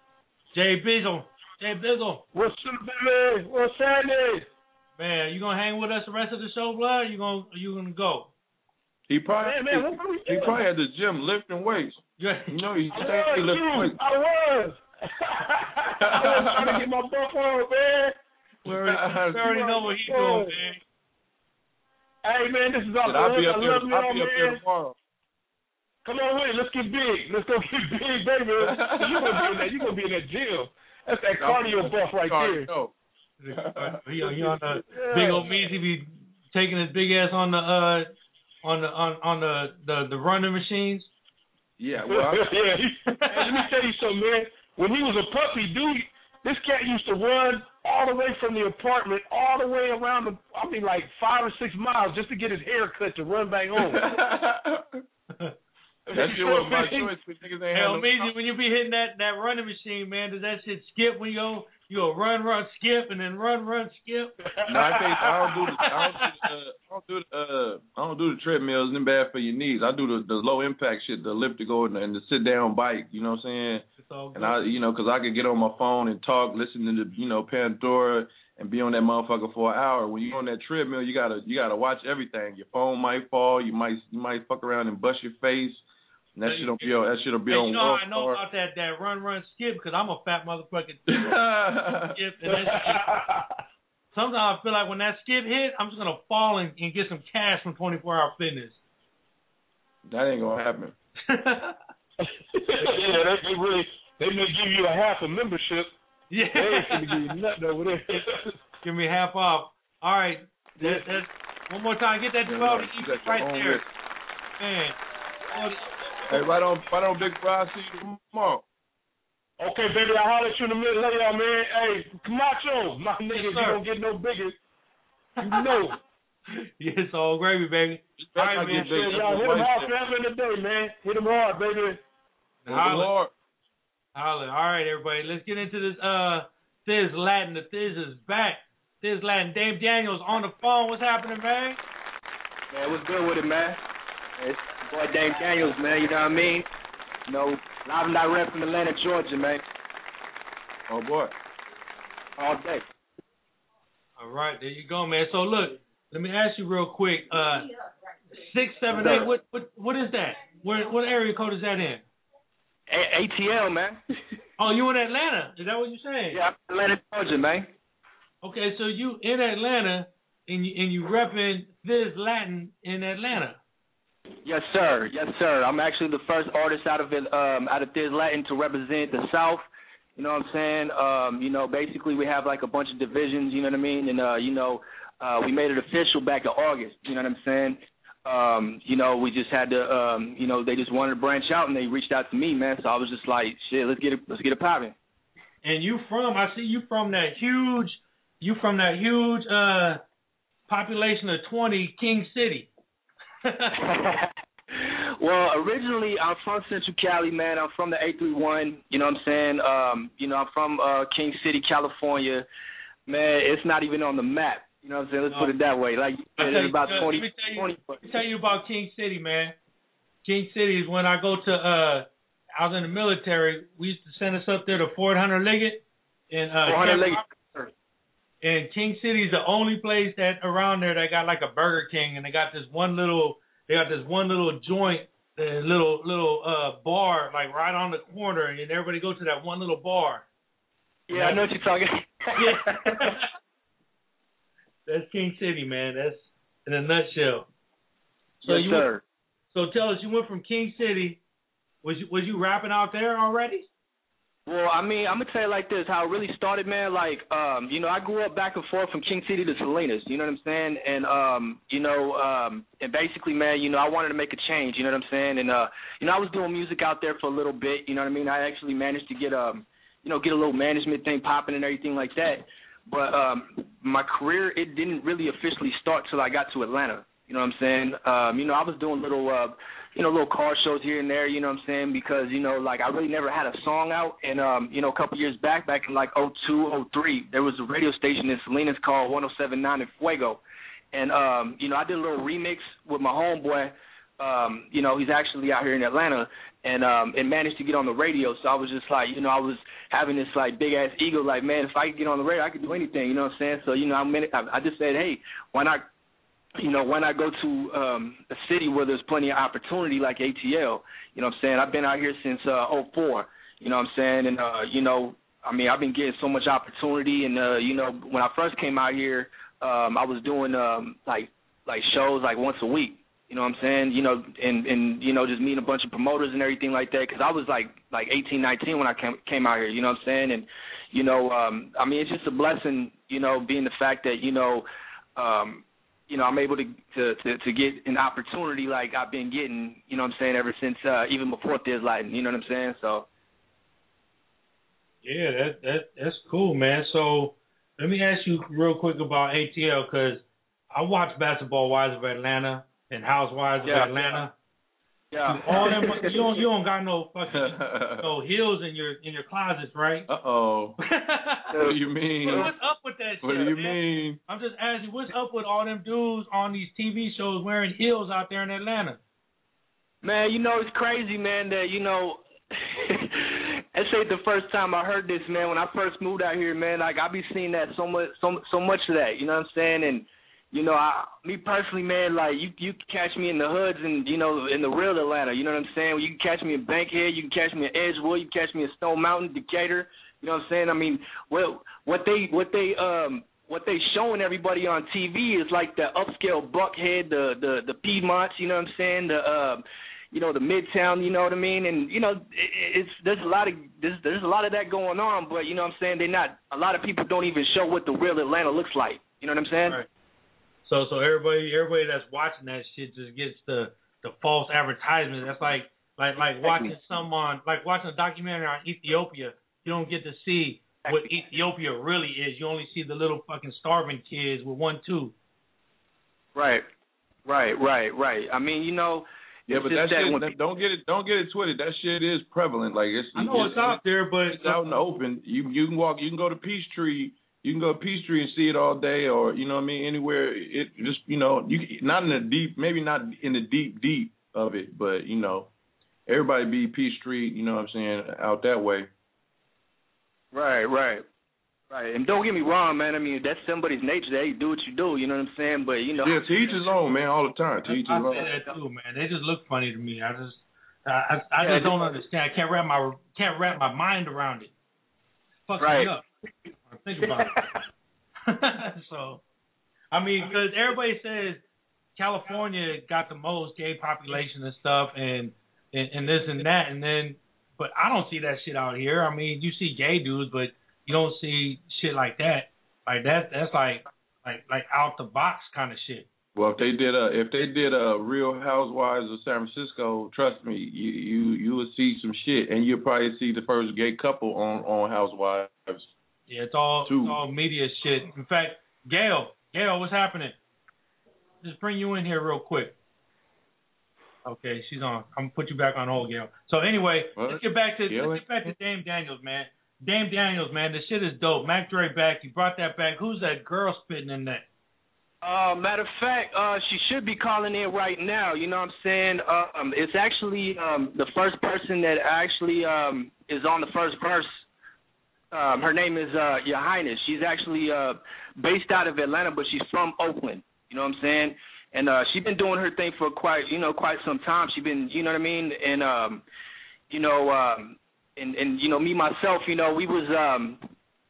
Jay Bizzle, Jay Bizzle. What's up, baby? What's happening? Man, you gonna hang with us the rest of the show, blood? You gonna you gonna go? He probably, Man, man, what are he probably at the gym lifting weights. Yeah. You know, he I stay was, lifting weights. I was. I was trying to get my buck on, man. We already, we already know what he's doing, man. Hey, man, this is all I'll good. be I up there. love you, I'll be up there man. tomorrow. Come on with it. Let's get big. Let's go get big, baby. you gonna be in that. You gonna be in that gym. That's that cardio buff right there. Cardio. He, he on the big old Meezy be taking his big ass on the uh on the on on the the, the running machines. Yeah, well, I, yeah. Hey, let me tell you something, man. When he was a puppy, dude, this cat used to run all the way from the apartment, all the way around the, I mean, like five or six miles just to get his hair cut to run back home. that shit was my choice. Niggas ain't Hell, had no Meezy, when you be hitting that that running machine, man, does that shit skip when you go you go run run skip and then run run skip? No, I can't. I don't do the. I don't do the. Uh, I don't do the. Uh, I don't do the treadmills. Them bad for your knees. I do the the low impact shit, the elliptical and, and the sit down bike. You know what I'm saying? It's all And I, you know, 'cause I could get on my phone and talk, listen to the, you know, Pandora, and be on that motherfucker for an hour. When you're on that treadmill, you gotta you gotta watch everything. Your phone might fall. You might you might fuck around and bust your face. And that shit'll be on. That shit'll be Hey, on. you know how I know Star. about that that run run skip because I'm a fat motherfucker. skip and that Sometimes I feel like when that skip hit, I'm just gonna fall and, and get some cash from 24 Hour Fitness. That ain't gonna happen. yeah, they, they really they may give you a half a membership. Yeah. They ain't gonna give you nothing over there. Give me half off. All right. That, that, one more time. Get that 12 you each got your right there. risk. Man. Hey, right on, right on, Big Bro. I see you tomorrow. Okay, baby, I'll holler at you in a minute later, y'all, man. Hey, Camacho, my nigga, you don't get no bigger. You know. yeah, it's all gravy, baby. All right, man. Shit, y'all hit him hard forever in the day, man. Hit him hard, baby. Holla. Holla. All right, everybody. Let's get into this. Uh, Thizz Latin. The Thizz is back. Thizz Latin. Dame Daniels on the phone. What's happening, man? Man, what's good with it, man? It's your boy Dame Daniels, man. You know what I mean? You know, live and direct from Atlanta, Georgia, man. Oh boy. All day. All right, there you go, man. So look, let me ask you real quick. Uh, six seven eight. What what what is that? Where what area code is that in? A- ATL, man. Oh, you in Atlanta? Is that what you're saying? Yeah, I'm Atlanta, Georgia, man. Okay, so you in Atlanta and you and you repping Thizz Latin in Atlanta. Yes, sir. Yes, sir. I'm actually the first artist out of um, out of Thizz Latin to represent the South. You know what I'm saying? Um, you know, basically we have like a bunch of divisions. You know what I mean? And uh, you know, uh, we made it official back in August. You know what I'm saying? Um, you know, we just had to, um, you know, they just wanted to branch out and they reached out to me, man. So I was just like, shit, let's get it, let's get it popping. And you from? I see you from that huge. You from that huge uh population of twenty, King City. Well, originally I'm from Central Cali, man. I'm from the 831. You know what I'm saying? Um, you know, I'm from uh King City, California. Man, it's not even on the map. You know what I'm saying? Let's put it that way. Like I tell it's you, about uh, 20, let me tell you, 20 let me tell you about King City, man. King City is when I go to uh I was in the military, we used to send us up there to Fort Hunter Liggett and uh 400 Camp Liggett. And King City is the only place that around there that got like a Burger King and they got this one little they got this one little joint uh, little little uh bar like right on the corner and everybody goes to that one little bar. Yeah, I know what you're talking. Yeah. That's King City, man. That's in a nutshell. So yes, you sir. so tell us, you went from King City. Was you was you rapping out there already? Well, I mean, I'm gonna tell you like this: how it really started, man. Like, um, you know, I grew up back and forth from King City to Salinas. You know what I'm saying? And um, you know, um, and basically, man, you know, I wanted to make a change. You know what I'm saying? And uh, you know, I was doing music out there for a little bit. You know what I mean? I actually managed to get um, you know, get a little management thing popping and everything like that. But um, my career it didn't really officially start till I got to Atlanta. You know what I'm saying? Um, you know, I was doing little uh you know, little car shows here and there, you know what I'm saying? Because, you know, like I really never had a song out and um, you know, a couple years back, back in like oh two, oh three, there was a radio station in Salinas called one oh seven nine in Fuego. And um, you know, I did a little remix with my homeboy. Um, you know, he's actually out here in Atlanta and um and managed to get on the radio. So I was just like, you know, I was having this like big ass ego, like, man, if I could get on the radio, I could do anything, you know what I'm saying? So, you know, I mean I, I just said, Hey, why not you know, why not go to um a city where there's plenty of opportunity like ATL? You know what I'm saying? I've been out here since uh oh four, you know what I'm saying? And uh, you know, I mean I've been getting so much opportunity and uh, you know, when I first came out here, um I was doing um like like shows like once a week. You know what I'm saying? You know, and and you know, just meeting a bunch of promoters and everything like that. Because I was like like 18, 19 when I came came out here. You know what I'm saying? And you know, um, I mean, it's just a blessing. You know, being the fact that you know, um, you know, I'm able to to to, to get an opportunity like I've been getting. You know what I'm saying? Ever since uh, even before Thizz Latin. You know what I'm saying? So. Yeah, that that that's cool, man. So let me ask you real quick about ATL because I watch Basketball Wives of Atlanta and Housewives Yeah. of Atlanta. Yeah. All them you don't you don't got no fucking no heels in your in your closets, right? Uh oh. what do you mean? What's up with that shit? What do you man? mean? I'm just asking, what's up with all them dudes on these TV shows wearing heels out there in Atlanta? Man, you know it's crazy, man. That you know, this ain't the first time I heard this, man. When I first moved out here, man, like I be seeing that so much, so so much of that. You know what I'm saying? And you know, I, me personally, man, like you, you can catch me in the hoods and you know, in the real Atlanta. You know what I'm saying? You can catch me in Bankhead, you can catch me in Edgewood, you can catch me in Stone Mountain, Decatur. You know what I'm saying? I mean, what what they what they um what they showing everybody on TV is like the upscale Buckhead, the the the Piedmonts. You know what I'm saying? The uh, you know the Midtown. You know what I mean? And you know, it, it's there's a lot of there's there's a lot of that going on, but you know what I'm saying? They're not. A lot of people don't even show what the real Atlanta looks like. You know what I'm saying? Right. So so everybody everybody that's watching that shit just gets the the false advertisement. That's like like like watching someone like watching a documentary on Ethiopia. You don't get to see what Ethiopia really is. You only see the little fucking starving kids with one tooth. Right, right, right, right. I mean, you know. Yeah, but that, shit, that, don't get it. Don't get it twisted. That shit is prevalent. Like it's. I know it's, it's out there, but it's out in the open. You you can walk. You can go to Peachtree you can go to Peachtree and see it all day, or you know what I mean, anywhere. It just you know you not in the deep, maybe not in the deep deep of it, but you know, everybody be Peachtree, you know what I'm saying, out that way. Right, right. Right, and don't get me wrong, man. I mean, that's somebody's nature. They do what you do. You know what I'm saying? But you know, yeah, to each his own, man. All the time, to each his own. I say that too, man. They just look funny to me. I just, I, I, I just don't understand. I can't wrap my, can't wrap my mind around it. Fucks right. me up. Think about it. so, I mean, because everybody says California got the most gay population and stuff, and, and and this and that, and then, but I don't see that shit out here. I mean, you see gay dudes, but you don't see shit like that. Like that, that's like like like out the box kind of shit. Well, if they did a if they did a Real Housewives of San Francisco, trust me, you you you would see some shit, and you'll probably see the first gay couple on on Housewives. Yeah, it's all it's all media shit. In fact, Gail, Gail, what's happening? Just bring you in here real quick. Okay, she's on. I'm gonna put you back on hold, Gail. So anyway, what? let's get back to let's get back to Dame Daniels, man. Dame Daniels, man, the shit is dope. Mac Dre back. He brought that back. Who's that girl spitting in that? Uh, matter of fact, uh, she should be calling in right now. You know what I'm saying? Um, it's actually um, the first person that actually um, is on the first verse um, her name is uh, Your Highness. She's actually uh, based out of Atlanta, but she's from Oakland. You know what I'm saying? And uh, she's been doing her thing for quite, you know, quite some time. She's been, you know what I mean? And um, you know, um, and and you know, me myself, you know, we was, um,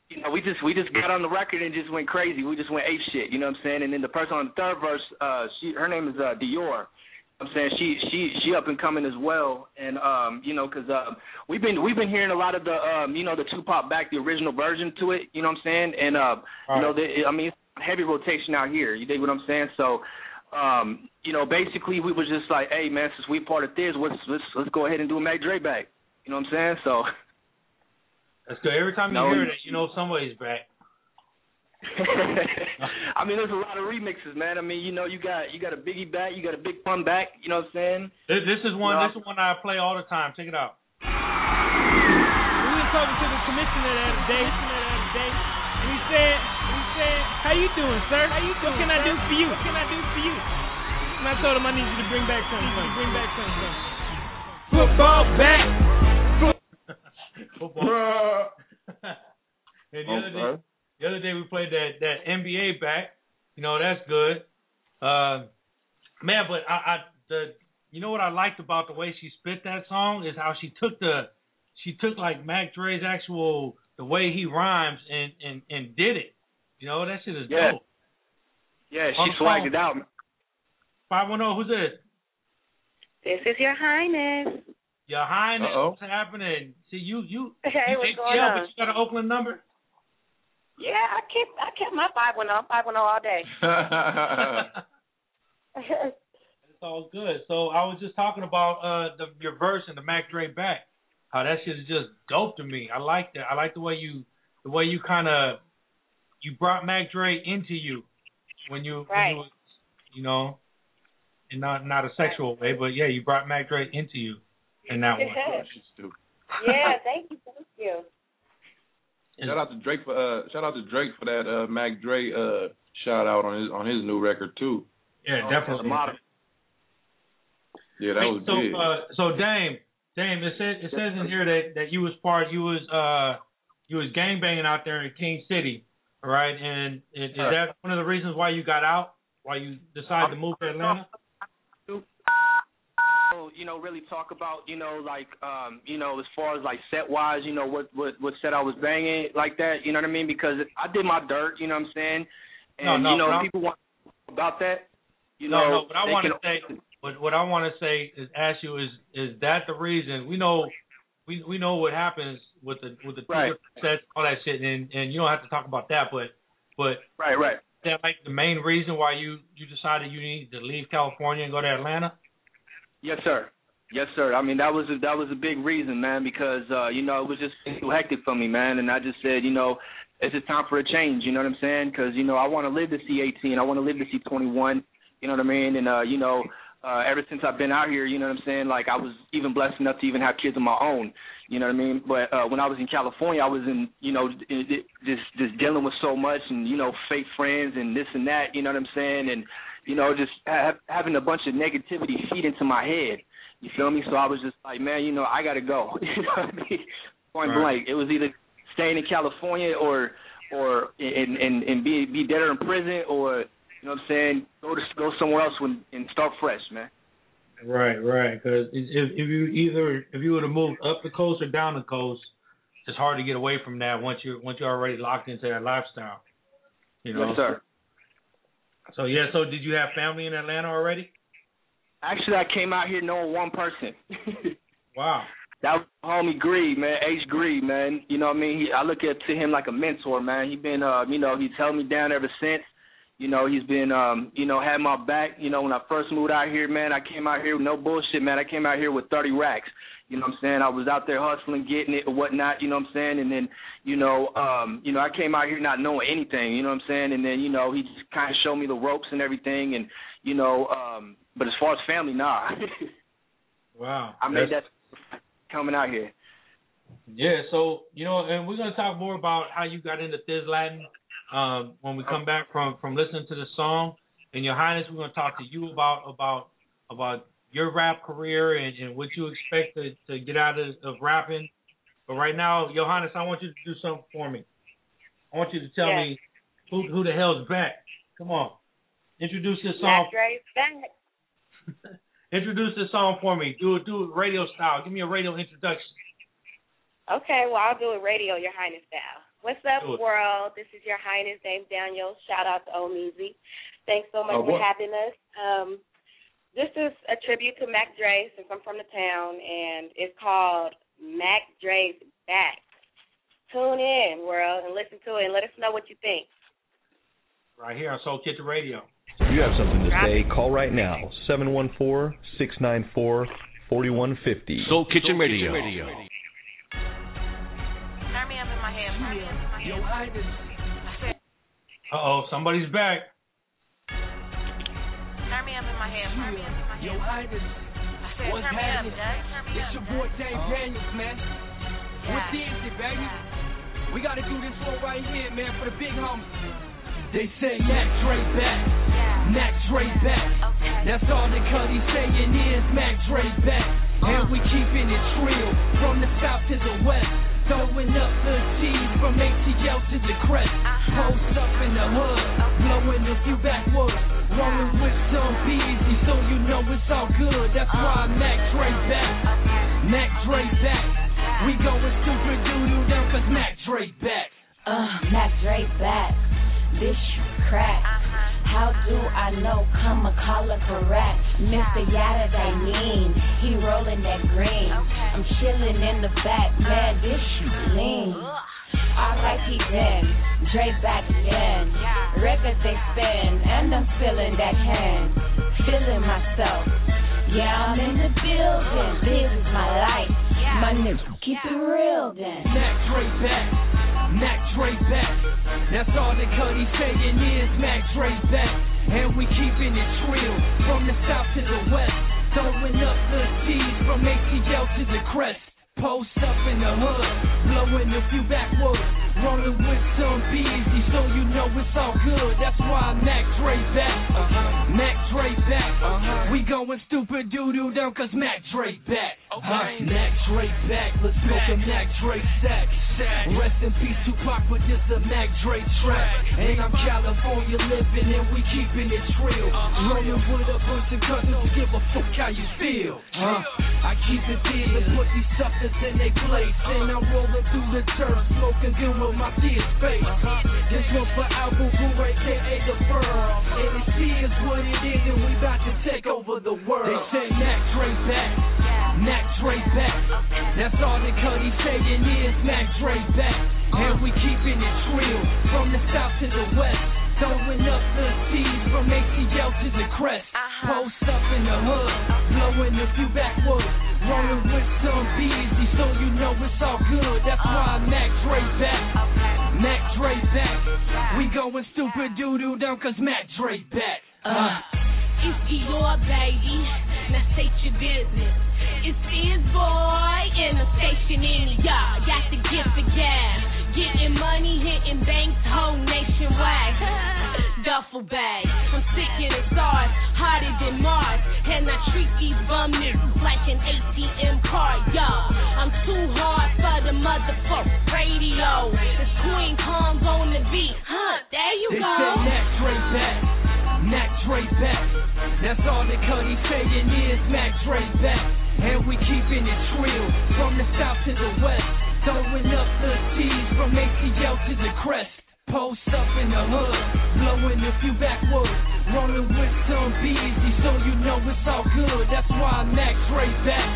you know, we just we just got on the record and just went crazy. We just went ape shit. You know what I'm saying? And then the person on the third verse, uh, she her name is uh, Dior. I'm saying she she she up and coming as well, and um you know because um we've been we've been hearing a lot of the um you know the Tupac back the original version to it, you know what I'm saying, and uh All you know the, I mean heavy rotation out here, you dig what I'm saying? So um you know basically we was just like hey man since we part of this let's let's let's go ahead and do a Mac Dre back, you know what I'm saying? So that's good. Every time you no, hear that, you know somebody's back. I mean, there's a lot of remixes, man. I mean, you know, you got you got a Biggie back, you got a Big Pun back. You know what I'm saying? This, this is one. You know, this is one I play all the time. Check it out. We were talking to the commissioner the other day, and he said, he said, "How you doing, sir? How you doing? What can sir? I do for you? What can I do for you?" And I told him I need you to bring back something. To bring back something. Football back. Football. and the other day, the other day we played that that NBA back. You know that's good. Uh, man, but I, I the you know what I liked about the way she spit that song is how she took the she took like Mac Dre's actual the way he rhymes and and and did it. You know that shit is yeah. dope. Yeah, she swagged it out. Five one zero. Who's this? This is Your Highness. Your Highness, Uh-oh. what's happening? See you you Hey, you what's ATL, going on? but you got an Oakland number. Yeah, I kept I kept my five one zero, five one zero all day. It's all good. So I was just talking about uh the your verse and the Mac Dre back. How that shit is just dope to me. I like that. I like the way you the way you kind of you brought Mac Dre into you when you Right. when you was, you know, in not not a sexual way, but yeah, you brought Mac Dre into you in that one. yeah, thank you, thank you. Shout out to Drake for uh shout out to Drake for that uh Mac Dre uh shout out on his on his new record too. Yeah, definitely. Yeah, that was so big. uh so Dame, Dame, it says it says in here that that you was part you was uh you was gang banging out there in King City, all right? And is, is that one of the reasons why you got out? why you decided to move to Atlanta? You know, really talk about, you know, like, um, you know, as far as like set wise, you know, what what what set I was banging like that, you know what I mean? Because I did my dirt, you know what I'm saying? And No, no, you know, but I'm- people want about that. You no, know, no. What I want to say, what what I want to say is, ask you is is that the reason? We know, we we know what happens with the with the Right. sets, all that shit, and and you don't have to talk about that, but but right, right. That like the main reason why you you decided you need to leave California and go to Atlanta. Yes, sir. Yes, sir. I mean, that was a, that was a big reason, man, because uh, you know it was just too hectic for me, man, and I just said, you know, it's just time for a change. You know what I'm saying? Because you know I want to live to see 18. I want to live to see 21. You know what I mean? And uh, you know, uh, ever since I've been out here, you know what I'm saying? Like I was even blessed enough to even have kids of my own. You know what I mean? But uh, when I was in California, I was in, you know, in, in- just just dealing with so much and you know, fake friends and this and that. You know what I'm saying? And you know, just ha- having a bunch of negativity feed into my head. You feel me? So I was just like, man, you know, I got to go. you know what I mean? Point Right. blank. It was either staying in California or or and and and be be dead or in prison or you know what I'm saying, go to go somewhere else when, and start fresh, man. Right, right. Because if if you either if you would have moved up the coast or down the coast, it's hard to get away from that once you once you're already locked into that lifestyle. You know. Yes, sir. So yeah. So did you have family in Atlanta already? Actually, I came out here knowing one person. wow. That was homie Greed, man, H Greed, man. You know what I mean? He, I look up to him like a mentor, man. He been, uh, you know, he's held me down ever since. You know, he's been, um, you know, had my back. You know, when I first moved out here, man, I came out here with no bullshit, man. I came out here with 30 racks. You know what I'm saying? I was out there hustling, getting it or whatnot. You know what I'm saying? And then, you know, um, you know, I came out here not knowing anything. You know what I'm saying? And then, you know, he just kind of showed me the ropes and everything. And, you know, um, but as far as family, nah. Wow. I made That's- that coming out here. Yeah, so you know, and we're gonna talk more about how you got into Thizz Latin um, when we come back from from listening to the song. And Your Highness, we're gonna talk to you about about about your rap career and, and what you expect to, to get out of, of rapping. But right now, Your Highness, I want you to do something for me. I want you to tell Yes. me who who the hell's back. Come on, introduce this song. Back. Introduce this song for me. Do it do it radio style. Give me a radio introduction. Okay, well, I'll do it radio, Your Highness style. What's up, Do world? This is Your Highness, Dave Daniels. Shout out to Omeezy. Thanks so much Oh, for having us. Um, this is a tribute to Mac Dre, since I'm from the town, and it's called Mac Dre's Back. Tune in, world, and listen to it, and let us know what you think. Right here on Soul Kitchen Radio. If you have something to say, call right now 714 694 4150. Soul Kitchen Radio. Turn me up in my head. Turn me up in my head. Yo, Uh oh, somebody's back. Turn me up in my head. Turn me up in my head. Yo, Iris, I said, what's turn me up, happening? Jay. Turn me It's your boy Jay. Dave Daniels, man. What is it, baby? We gotta do this one right here, man, for the big homies. They say Mac Dre back, Mac Dre back. That's all that Cuddy saying is Mac Dre back. And we keeping it real from the south to the west. Throwing up the G's from ATL to the crest. Post up in the hood, blowing a few backwoods. Rolling with some Beezy, so you know it's all good. That's why Mac Dre back, Mac Dre back. We going super doo doo down cause Mac Dre back. Uh, Mac Dre back. This crack. How do I know? Come a collar correct. Mr. Yada they mean. He rolling that green. I'm chilling in the back. Man, uh. this shit lean. R.I.P. then. Dre back again. Records they spin. And I'm feeling that hand. Feeling myself. Yeah, I'm in the building. This is my life. My niggas keep it real then. Mac Dre back, Mac Dre back. That's all that Cuddy saying is Mac Dre back. And we keeping it real from the south to the west. Throwing up the T's from ATL to the crest. Post up in the hood, blowing a few backwoods. Rolling with some Beezy, so you know it's all good. That's why Mac Dre back. Uh-huh. Mac Dre back. Uh-huh. We going stupid doo doo down cause Mac Dre back. Okay. Huh? Mac Dre back. Let's smoke a Mac Dre sack. Rest in peace Tupac, but this a Mac Dre track. And I'm California living and we keeping it real. Rolling with a bunch of cousins, give a fuck how you feel. Huh? I keep it deal and put these suckers in their place. And I'm rolling through the turf, smoking good with my tears face. This one for Album Boo, aka the firm. And it is what it is, and we about to take over the world. They say Mac Dre back. Mac Dre back. That's all that Cuddy saying is Mac Dre back. And we keeping it real from the south to the west. Throwing up the seeds from ATL to the crest. Post up in the hood, blowing a few backwoods. Rolling with some Beezy, so you know it's all good. That's why Mac Dre back. Mac Dre back. We going stupid doo doo down cause Mac Dre back. Uh. It's Dior, baby. Now state your business. It's his boy in a station in the yard. Got the gift of gab. Getting money, hitting banks, whole nationwide. Duffel bag. I'm sick of the stars, hotter than Mars. And I treat these bum niggas like an ATM card, y'all. I'm too hard for the motherfucker radio. It's Queen Combs on the beat, huh? There you They go. say Mac Dre back. Mac Dre back. That's all that Cuddy saying is Mac Dre back. And we keeping it real from the south to the west. Throwing up the seeds from ATL to the crest. Post up in the hood, blowing a few backwoods. Rolling with some Beezy, so you know it's all good. That's why Mac Dre back.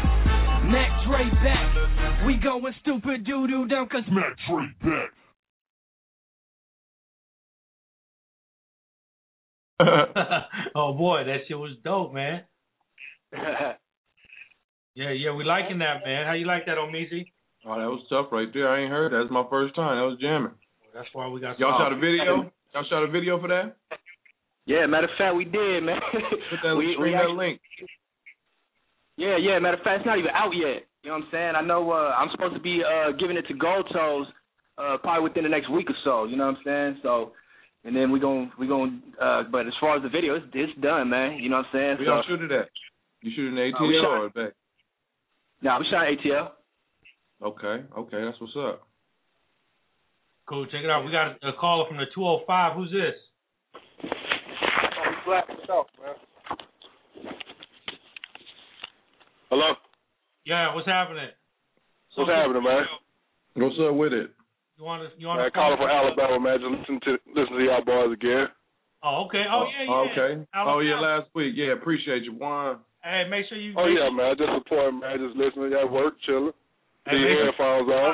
Mac Dre back. We going stupid doo doo down cause Mac Dre back. oh boy, that shit was dope, man. Yeah, yeah, we liking that, man. How you like that, Omeezy? Oh, that was tough right there. I ain't heard that. That's my first time. That was jamming. That's why we got. Y'all shot a video? Y'all shot a video for that? Yeah, matter of fact, we did, man. Put that, we, bring we that actually- link. Yeah, yeah. Matter of fact, it's not even out yet. You know what I'm saying? I know uh, I'm supposed to be uh, giving it to Gold Toes uh, probably within the next week or so. You know what I'm saying? So, and then we gon' we gon' uh, but as far as the video, it's it's done, man. You know what I'm saying? We so, y'all shoot it at? You shooting ATL Uh, we shot- or back? Nah, we shot ATL. Okay, okay, that's what's up. Cool. Check it out. We got a caller from the 205. Who's this? I'm Black yourself, man. Hello? Yeah. What's happening? What's happening, man? What's up with it? You want to? You want Man, to? calling from Alabama, man. Just listen to listen to y'all boys again. Oh, okay. Oh, yeah, yeah. Oh, okay. Oh yeah, last week. Yeah, appreciate you, Juan. Hey, make sure you. Oh yeah, sure- man. Just supporting, man. Just listening. At work, chilling. Hey, The make sure- headphones on.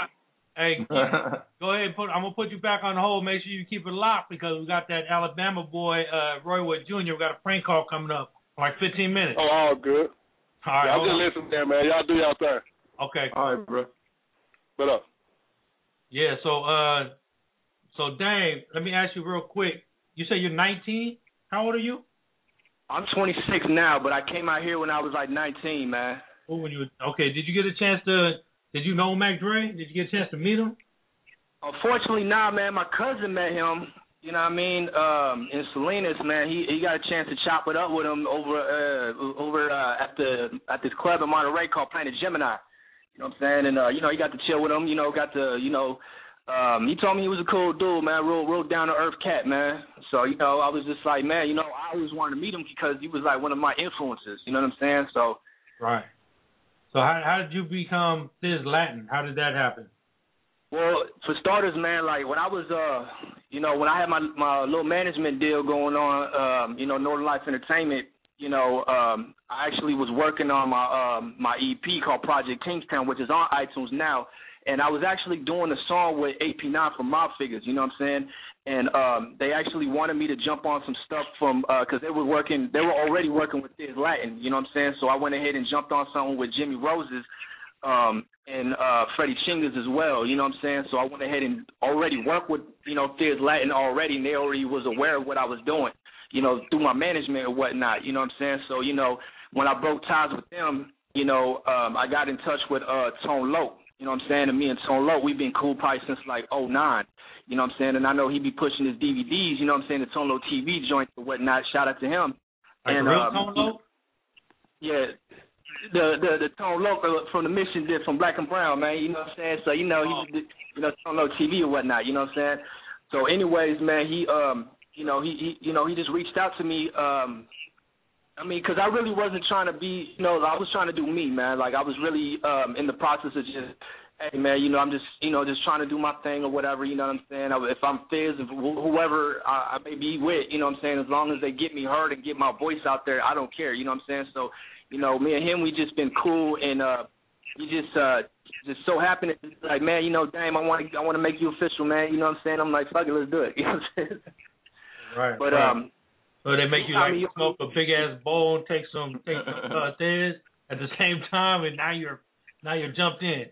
Hey, go ahead and put. I'm gonna put you back on the hold. Make sure you keep it locked because we got that Alabama boy, uh, Roy Wood Jr. We got a prank call coming up in like 15 minutes. Oh, all good. All right, yeah, I'm just on. listening there, man. Y'all do y'all thing. Okay. All right, bro. What up? Yeah. So, uh, so Dave, let me ask you real quick. You say you're 19. How old are you? I'm 26 now, but I came out here when I was like 19, man. Oh, when you were- okay? Did you get a chance to? Did you know Mac Dre? Did you get a chance to meet him? Unfortunately, nah, man. My cousin met him. You know what I mean? Um, in Salinas, man. He he got a chance to chop it up with him over uh over uh, at the at this club in Monterey called Planet Gemini. You know what I'm saying? And uh, you know, he got to chill with him. You know, got to you know. Um, he told me he was a cool dude, man, real, real down to earth cat, man. So, you know, I was just like, man, you know, I always wanted to meet him because he was like one of my influences. You know what I'm saying? So, Right. So how how did you become Thizz Latin? How did that happen? Well, for starters, man, like when I was, uh, you know, when I had my my little management deal going on, um, you know, Northern Life Entertainment, you know, um, I actually was working on my um my EP called Project Kingstown, which is on iTunes now, and I was actually doing a song with AP9 from Mob Figaz, you know what I'm saying? And um, they actually wanted me to jump on some stuff from because they were working, they were already working with Thizz Latin, you know what I'm saying? So I went ahead and jumped on something with Jimmy Roses um and uh Freddie Chingas as well, you know what I'm saying? So I went ahead and already worked with, you know, Thizz Latin already and they already was aware of what I was doing, you know, through my management and whatnot, you know what I'm saying? So, you know, when I broke ties with them, you know, um I got in touch with uh Tone Loc, You know what I'm saying? And me and Tone Loc, we've been cool probably since like '09. You know what I'm saying? And I know he be pushing his DVDs. You know what I'm saying? The Tone Loc TV joint or whatnot. Shout out to him. Like and real um, Tone Loc? yeah, the the the Tone Loc from the Mission did from Black and Brown, man. You know what I'm saying? So you know he you know Tone Loc TV or whatnot. You know what I'm saying? So anyways, man, he um you know he he you know he just reached out to me um. I mean, because I really wasn't trying to be, you know, I was trying to do me, man. Like I was really um in the process of just, hey, man, you know, I'm just, you know, just trying to do my thing or whatever. You know what I'm saying? If I'm Fizz, if wh- whoever I, I may be with, you know what I'm saying? As long as they get me heard and get my voice out there, I don't care. You know what I'm saying? So, you know, me and him, we just been cool, and uh, he just uh just so happened, like, man, you know, damn, I want to, I want to make you official, man. You know what I'm saying? I'm like, fuck it, let's do it. You know what I'm saying? Right. But right. um, So they make you I like mean, smoke a big ass bowl and take some take some uh, at the same time, and now you're now you're jumped in.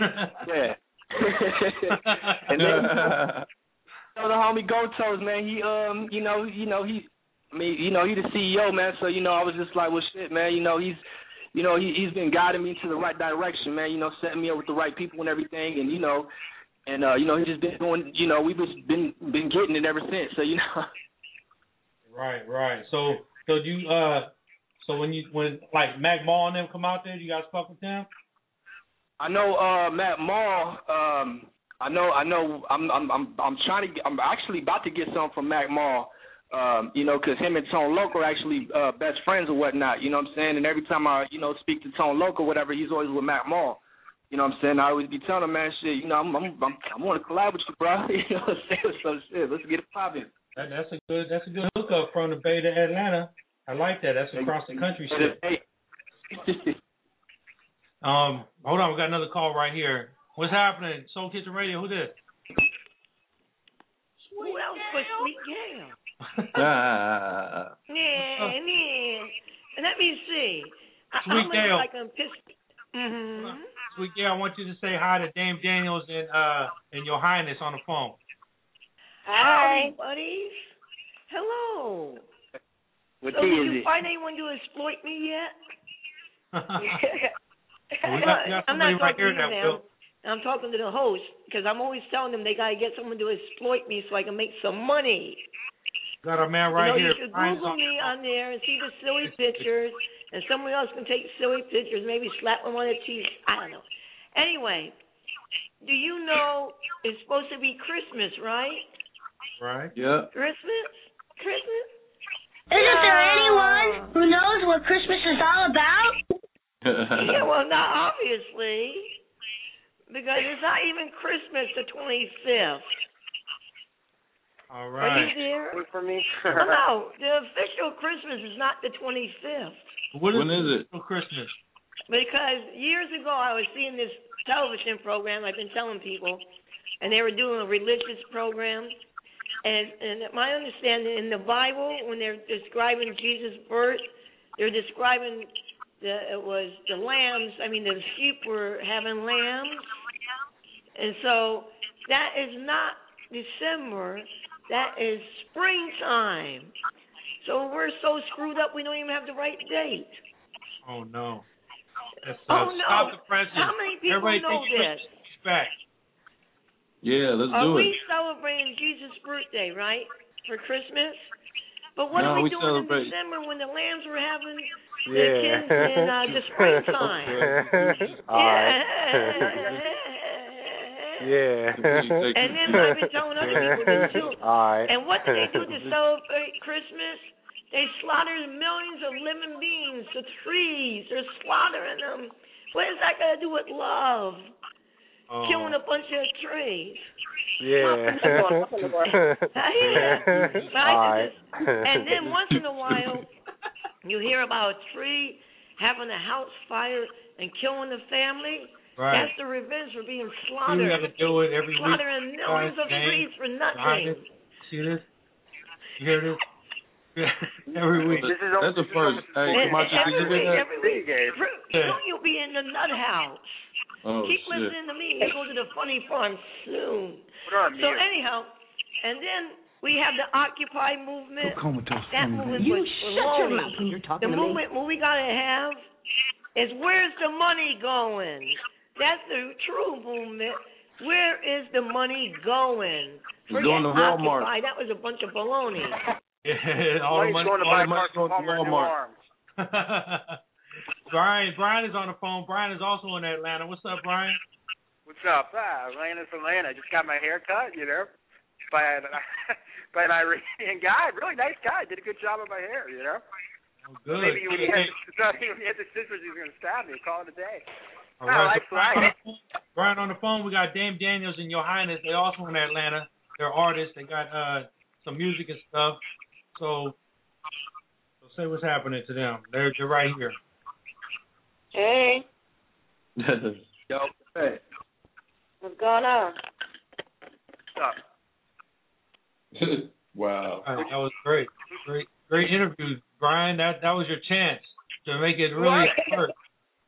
Yeah. and then so the homie Gotos, man, he um, you know, you know, he I mean, you know, he the CEO, man, so you know, I was just like, well shit, man, you know, he's you know, he he's been guiding me to the right direction, man, you know, setting me up with the right people and everything and you know and uh, you know, he just been doing you know, we've just been been getting it ever since. So, you know right, right. So so do you uh so when you when like Mac Mall and them come out there, you guys fuck with them? I know uh Mac Mall. Um, I know. I know. I'm. I'm. I'm. I'm trying to. Get, I'm actually about to get some from Mac Mall. Um, you know, 'cause him and Tone Loc are actually uh, best friends or whatnot. You know what I'm saying? And every time I, you know, speak to Tone Loc or whatever, he's always with Mac Mall. You know what I'm saying? I always be telling him, man, shit. You know, I'm. I'm. I'm I want to collab with you, bro. you know what I'm saying? So shit. Let's get it popping. That, that's a good that's a good hookup from the Bay to Atlanta. I like that. That's across the country shit. Um, hold on, we got another call right here. What's happening? Soul Kitchen Radio. Who this? Who else but Sweet Gail? Ah. Yeah, yeah. Let me see. I, Sweet I'm Gail. like I'm pissed. Mm-hmm. Sweet Gail, I want you to say hi to Dame Daniels and uh and Your Highness on the phone. Howdy, buddies. Hello. What so key did is you it? find anyone to exploit me yet? we got, we got I'm not right talking here to that you now. I'm talking to the host because I'm always telling them they gotta get someone to exploit me so I can make some money. Got a man right you know, here. you should Google me on there and see the silly pictures, and someone else can take silly pictures, maybe slap them on the cheek. I don't know. Anyway, do you know it's supposed to be Christmas, right? Right. Yeah. Christmas? Christmas? Isn't there ah. anyone who knows what Christmas is all about? Yeah, well, not obviously, because it's not even Christmas the 25th. All right. Are you right. there? for me. Well, no, the official Christmas is not the 25th. What When is it? for Christmas? Because years ago I was seeing this television program I've been telling people, and they were doing a religious program. And and my understanding in the Bible, when they're describing Jesus' birth, they're describing the it was the lambs. I mean, the sheep were having lambs, and so that is not December. That is springtime. So we're so screwed up we don't even have the right date. Oh no. That's, Oh, uh, no. Stop the presses. How many people Everybody know this? Christmas back. Yeah, let's Are do we it. celebrating Jesus' birthday, right? For Christmas? But what No, are we, we doing celebrate- in December when the lambs were having Yeah. in uh, the springtime? Yeah. yeah. And then I've been telling other people this too. Alright. And what do they do to celebrate Christmas? They slaughter millions of living beings, the trees. They're slaughtering them. What is that got to do with love? Oh. Killing a bunch of trees. Yeah. yeah. Right? And then once in a while, you hear about a tree having a house fire and killing the family. Right. That's the revenge for being We slaughtered. have to do it every week. Slaughtering millions of Guys, trees for Your nothing. See this? You hear this? every week. This is That's the first. Hey, And Camacho, did you every week, that? every week. Fruit, Yeah. Soon you'll be in the nut house. Oh Keep shit. listening to me. You go to the funny farm soon. So anyhow, and then we have the Occupy movement. That movement You was shut your mouth when you're talking The to me. movement what we gotta have is where's the money going? That's the true movement. Where is the money going? It's going to Walmart. Occupy. That was a bunch of baloney. Yeah, all the money, going to all the money going to Palmer Walmart. Brian, Brian is on the phone. Brian is also in Atlanta. What's up, Brian? What's up? Ah, Atlanta's Atlanta. Just got my hair cut, you know, by an by an Iranian guy. Really nice guy. Did a good job of my hair, you know. Oh, good. Maybe when he Hey, had, the, when he had the scissors, he was gonna stab me. Call it a day. all right, life's so Brian, life. Brian on the phone. We got Dame Daniels and Your Highness. They also in Atlanta. They're artists. They got uh some music and stuff. So, so say what's happening to them. They're they're right here. Hey, Yo, hey, what's going on? what's up? wow. All right, that was great. Great great interview, Brian. That that was your chance to make it really What? work.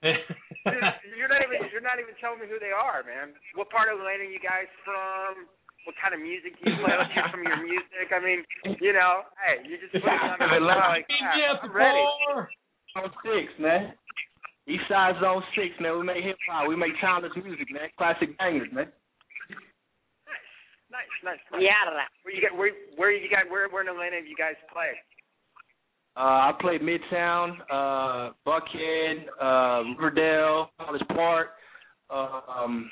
Dude, you're not even you're not even telling me who they are, man. What part of Atlanta are you guys from? What kind of music do you play? Let's hear some of your music. I mean, you know, hey, you just put it on the spot like that. I'm ready. Zone six, man. East Side Zone six, man. We make hip hop. We make timeless music, man. Classic bangers, man. Nice, nice, nice. Yeah. Where you got? Where where you got? Where where in Atlanta have you guys played? Uh, I played Midtown, uh, Buckhead, uh, Riverdale, College Park, um,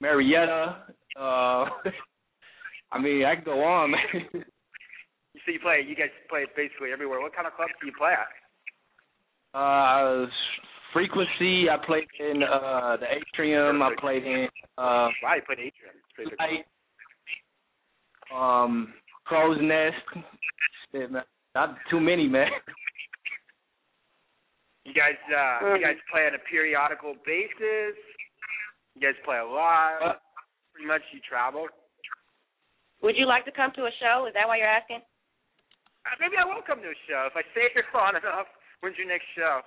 Marietta. Uh, I mean, I can go on, man. So you play? You guys play basically everywhere. What kind of clubs do you play at? Uh, frequency. I played in uh the atrium. I played in uh Wow, you played Atrium. Light, um Crow's Nest. Shit, man. Not too many, man. You guys, uh, you guys play on a periodical basis. You guys play a lot. Pretty much, you travel. Would you like to come to a show? Is that why you're asking? Uh, maybe I will come to a show if I stay here long enough. When's your next show?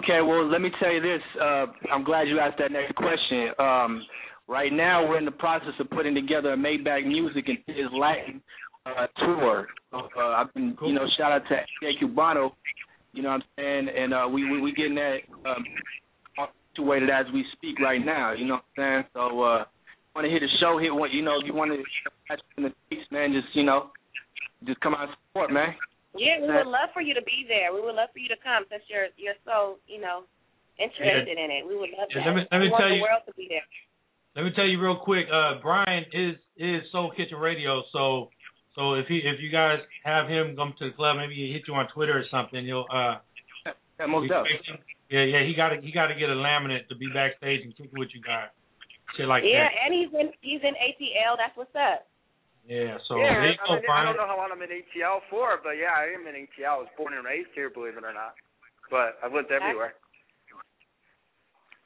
Okay, well, let me tell you this. Uh, I'm glad you asked that next question. Um, right now, we're in the process of putting together a Maybach Music and Thizz Latin uh, tour. Uh, I've been, you know, shout out to A. Cubano. You know what I'm saying? And uh, we we we getting that um, situated as we speak right now. You know what I'm saying? So, uh, want to hit a show? Hit one. You know, if you want to catch in the States, man, just you know, just come out and support, man. Yeah, we would love for you to be there. We would love for you to come since you're you're so you know interested in it. We would love Yeah, that. let me- let me we want tell the you- world to be there. Let me tell you real quick. Uh, Brian is is Soul Kitchen Radio. So so if he if you guys have him come to the club, maybe he hit you on Twitter or something. You'll uh. Yeah, most you- Yeah, yeah. He got to he got to get a laminate to be backstage and kick it with you guys. Shit like yeah, that. and he's in he's in ATL. That's what's up. Yeah. So yeah, there you I, go, mean, I don't know how long I'm in ATL for, but yeah, I am in ATL. I was born and raised here, believe it or not. But I've lived everywhere.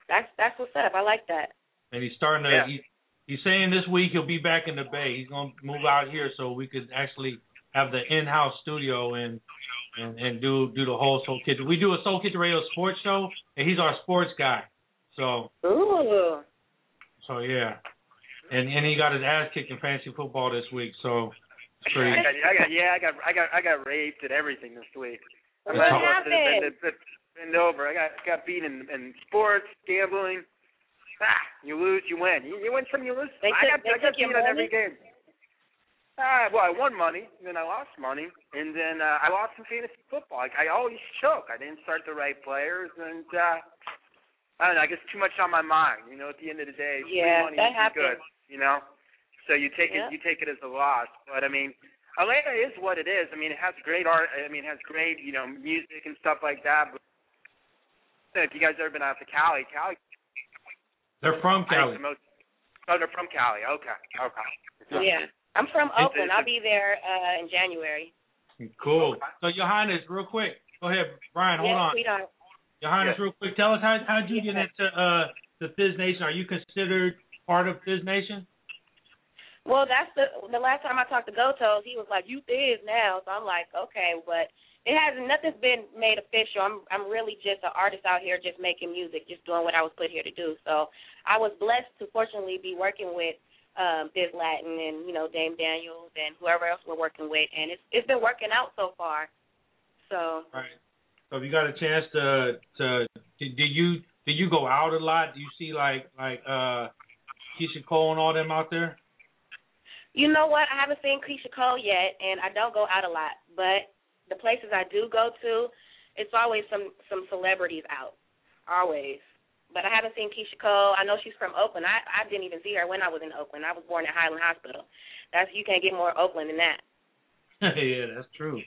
That's that's what's up. I like that. And he's starting to. Yeah. He, he's saying this week he'll be back in the Bay. He's gonna move out here so we could actually have the in-house studio and and and do do the whole Soul Kitchen. We do a Soul Kitchen Radio sports show, and he's our sports guy. So Ooh. so yeah, and and he got his ass kicked in fantasy football this week. So it's pretty. I got, I got, yeah, I got, I got, I got raped and everything this week. What I happened? Bend, bend, bend over. I got, got beat in, in sports, gambling. Ah, you lose, you win. You, you win some, you lose. They I took- got, they I got took beat on every game. Ah, well, I won money, then I lost money, and then uh, I lost some fantasy football. Like, I always choke. I didn't start the right players, and uh, I don't know. I guess too much on my mind. You know, at the end of the day, free Yeah, money that isn't good. You know, so you take Yeah. it, you take it as a loss. But I mean, Atlanta is what it is. I mean, it has great art. I mean, it has great, you know, music and stuff like that. But if you guys ever been out to Cali, Cali, They're from Cali. the most. Oh, they're from Cali. Okay, okay. Yeah. I'm from Oakland. I'll be there uh in January. Cool. So Your Highness, real quick. Go ahead, Brian. Hold yes, on. sweetheart. Your Highness, real quick. Tell us how how did you get into uh the Thizz Nation? Are you considered part of Thizz Nation? Well, that's the the last time I talked to Gotos, he was like, "You is now." So I'm like, "Okay," but it hasn't. Nothing's been made official. I'm I'm really just an artist out here, just making music, just doing what I was put here to do. So I was blessed to fortunately be working with um Thizz Latin and you know Dame Daniels and whoever else we're working with, and it's it's been working out so far. So Right. So if you got a chance to to did did you do you go out a lot? Do you see like like uh Keyshia Cole and all them out there? You know what? I haven't seen Keyshia Cole yet, and I don't go out a lot. But the places I do go to, it's always some some celebrities out, always. But I haven't seen Keyshia Cole. I know she's from Oakland. I I didn't even see her when I was in Oakland. I was born at Highland Hospital. That's you can't get more Oakland than that. yeah, that's true.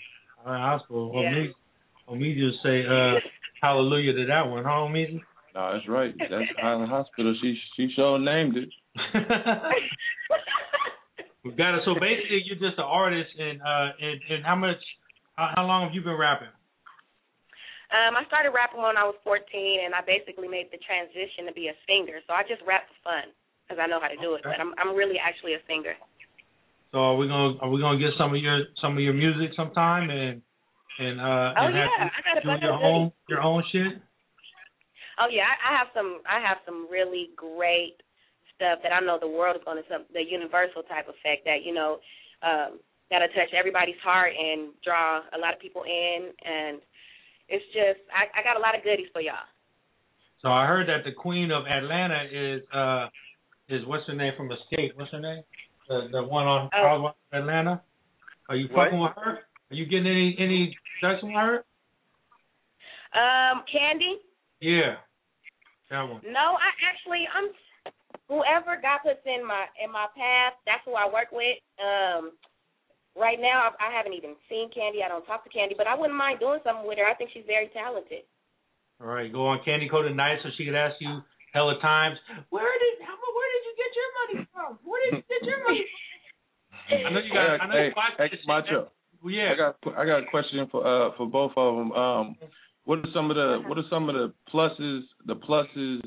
Highland Hospital. Well, Yeah. me, well, me just say uh hallelujah to that one, huh, me? No, that's right. That's Highland Hospital. She she sure named it. We got it. So basically, you're just an artist, and uh, and and how much, how, how long have you been rapping? Um, I started rapping when I was 14, and I basically made the transition to be a singer. So I just rap for fun because I know how to do it. But I'm I'm really actually a singer. So are we gonna are we gonna get some of your some of your music sometime and and uh Oh, and have yeah. you I got a do your own goodies. your own shit? Oh yeah, I, I have some. I have some really great stuff that I know the world is going to some the universal type effect that you know um, that'll touch everybody's heart and draw a lot of people in, and it's just I, I got a lot of goodies for y'all. So I heard that the queen of Atlanta is uh is what's her name from Xscape? What's her name? The the one on Oh. Atlanta. Are you What? fucking with her? Are you getting any any sex with her? Um, Kandi? Yeah, that one. No, I actually I'm whoever God puts in my in my path. That's who I work with. Um, right now I, I haven't even seen Kandi. I don't talk to Kandi, but I wouldn't mind doing something with her. I think she's very talented. All right, go on Kandi Koated Night so she could ask you hella times. Where did how, where did you get your money from? Where did you get your money from? I know you got. I know hey, you watch hey, this shit. Macho. Yeah. I got I got a question for uh for both of them. Um, what are some of the what are some of the pluses the pluses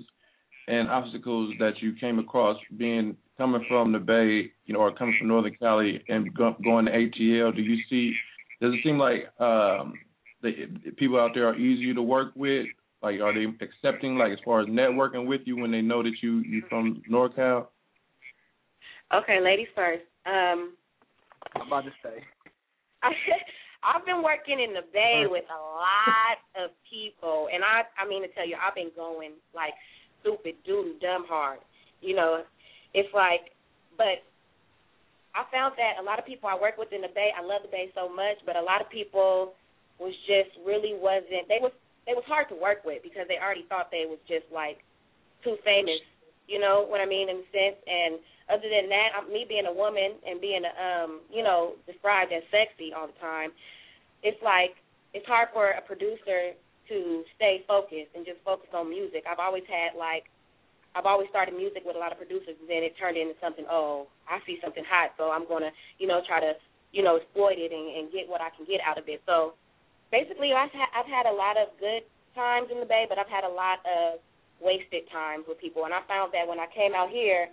and obstacles that you came across being coming from the Bay, you know, or coming from Northern Cali and going to ATL? Do you see? Does it seem like um the people out there are easier to work with? Like, are they accepting, like, as far as networking with you when they know that you you from NorCal? Okay, ladies first. Um, I'm about to say. I, I've been working in the Bay with a lot of people, and I I mean to tell you, I've been going like stupid, doodle, dumb hard. You know, it's like, but I found that a lot of people I work with in the Bay, I love the Bay so much, but a lot of people was just really wasn't. They was they was hard to work with because they already thought they was just like too famous. You know what I mean in a sense, and other than that, I'm, me being a woman and being, um, you know, described as sexy all the time, it's like it's hard for a producer to stay focused and just focus on music. I've always had like, I've always started music with a lot of producers, and then it turned into something. Oh, I see something hot, so I'm gonna, you know, try to, you know, exploit it and, and get what I can get out of it. So basically, I've had, I've had a lot of good times in the Bay, but I've had a lot of wasted times with people, and I found that when I came out here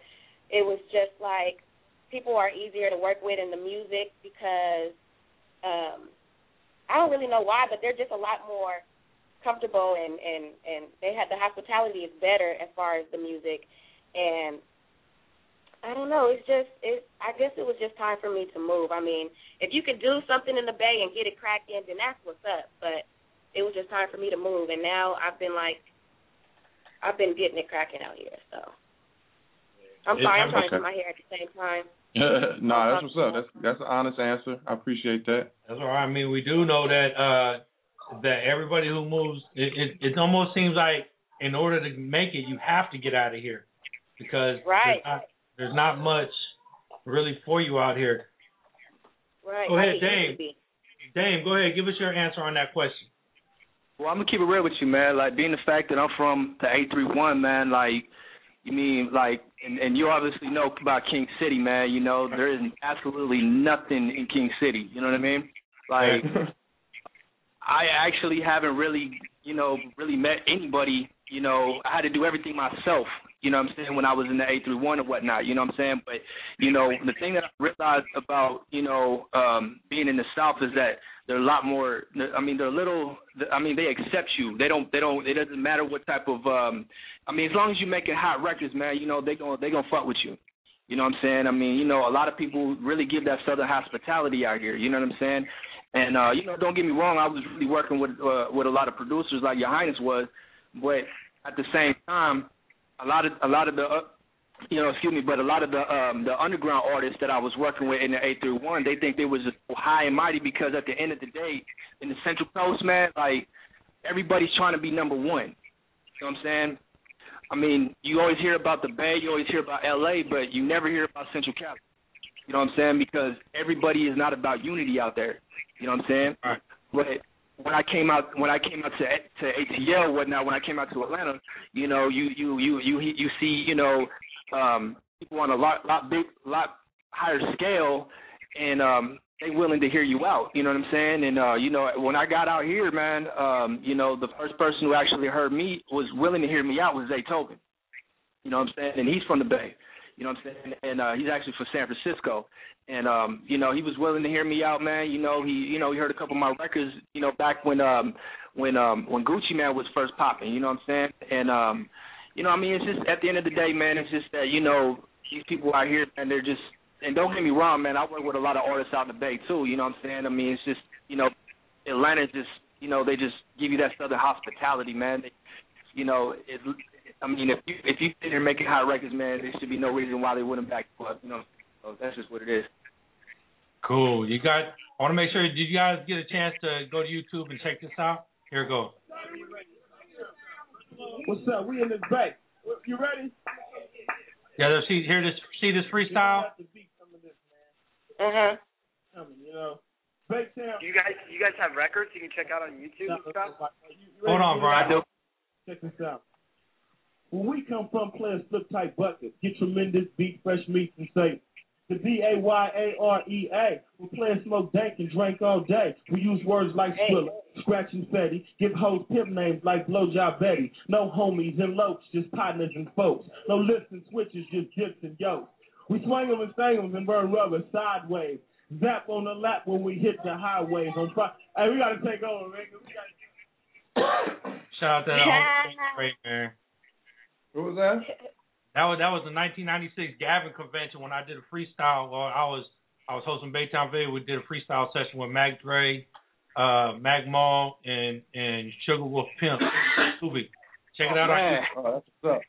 it was just like people are easier to work with in the music because um I don't really know why, but they're just a lot more comfortable and and and they had the hospitality is better as far as the music and I don't know, it's just it I guess it was just time for me to move. I mean, if you can do something in the bay and get it cracking, then that's what's up. But it was just time for me to move and now I've been like I've been getting it cracking out here, so I'm sorry, I'm trying to do my hair at the same time. no, that's what's up. That's that's an honest answer. I appreciate that. That's all right. I mean, we do know that uh that everybody who moves, it, it it almost seems like in order to make it, you have to get out of here because Right. there's, not, there's not much really for you out here. Right. Go ahead, Like it used Dame. Dame, go ahead, give us your answer on that question. Well, I'm gonna keep it real with you, man. Like being the fact that I'm from the 831, man. Like, you mean like, and, and you obviously know about King City, man. You know there is absolutely nothing in King City. You know what I mean? Like, I actually haven't really, you know, really met anybody. You know, I had to do everything myself. You know what I'm saying? When I was in the 831 and whatnot. You know what I'm saying? But you know, the thing that I realized about you know um being in the South is that they're a lot more. I mean, they're a little. I mean, they accept you. They don't. They don't. It doesn't matter what type of. um I mean, as long as you're making hot records, man, you know they gonna they gonna fuck with you. You know what I'm saying? I mean, you know, a lot of people really give that southern hospitality out here. You know what I'm saying? And uh, you know, don't get me wrong, I was really working with uh, with a lot of producers like Your Highness was, but at the same time, a lot of a lot of the uh, you know, excuse me, but a lot of the um the underground artists that I was working with in the eight through one, they think they was high and mighty because at the end of the day, in the Central Coast, man, like everybody's trying to be number one. You know what I'm saying? I mean, you always hear about the Bay, you always hear about LA, but you never hear about Central Cali. You know what I'm saying? Because everybody is not about unity out there. You know what I'm saying? Right. But when I came out when I came out to to ATL whatnot when I came out to Atlanta, you know, you you you you you see you know um, people on a lot lot big lot higher scale, and um, they willing to hear you out. You know what I'm saying? And uh, you know, when I got out here, man, um, you know, the first person who actually heard me was willing to hear me out was Zay Tobin. You know what I'm saying? And he's from the Bay. You know what I'm saying? And uh, he's actually from San Francisco. And um, you know, he was willing to hear me out, man. You know, he you know he heard a couple of my records. You know, back when um when um when Gucci Mane was first popping. You know what I'm saying? And um you know, I mean, it's just at the end of the day, man. It's just that you know these people out here, and they're just. And don't get me wrong, man. I work with a lot of artists out in the Bay too. You know what I'm saying? I mean, it's just you know, Atlanta just you know they just give you that southern hospitality, man. They, you know, it, I mean, if you if you sit here making hot records, man, there should be no reason why they wouldn't back you up. You know, so that's just what it is. Cool. You got. I want to make sure. Did you guys get a chance to go to YouTube and check this out? Here we go. What's up? We in this back. You ready? Yeah, see here this see this freestyle. Uh huh. You know, Do you guys you guys have records you can check out on YouTube and stuff? Hold on, Brian. Check this out. When we come from playing slip tight buckets, get tremendous beat, fresh meats, and say the D A Y A R E A. We play smoke dank and drink all day. We use words like Skrilla, scratch and fetty. Give hoes pimp names like Blowjob Betty. No homies and lokes, just partners and folks. No lifts and switches, just dips and yokes. We swing 'em and sang 'em and burn rubber sideways. Zap on the lap when we hit the highways. On pro- hey, we gotta take over, man. We gotta Shout out to that great man. What was that? That was that was the 1996 Gavin convention when I did a freestyle. Well, I was I was hosting Baytown Video. We did a freestyle session with Mac Dre, uh, Mac Mall, and and Sugar Wolf Pimp. Scooby. Check it out on man. Oh, that's what's up.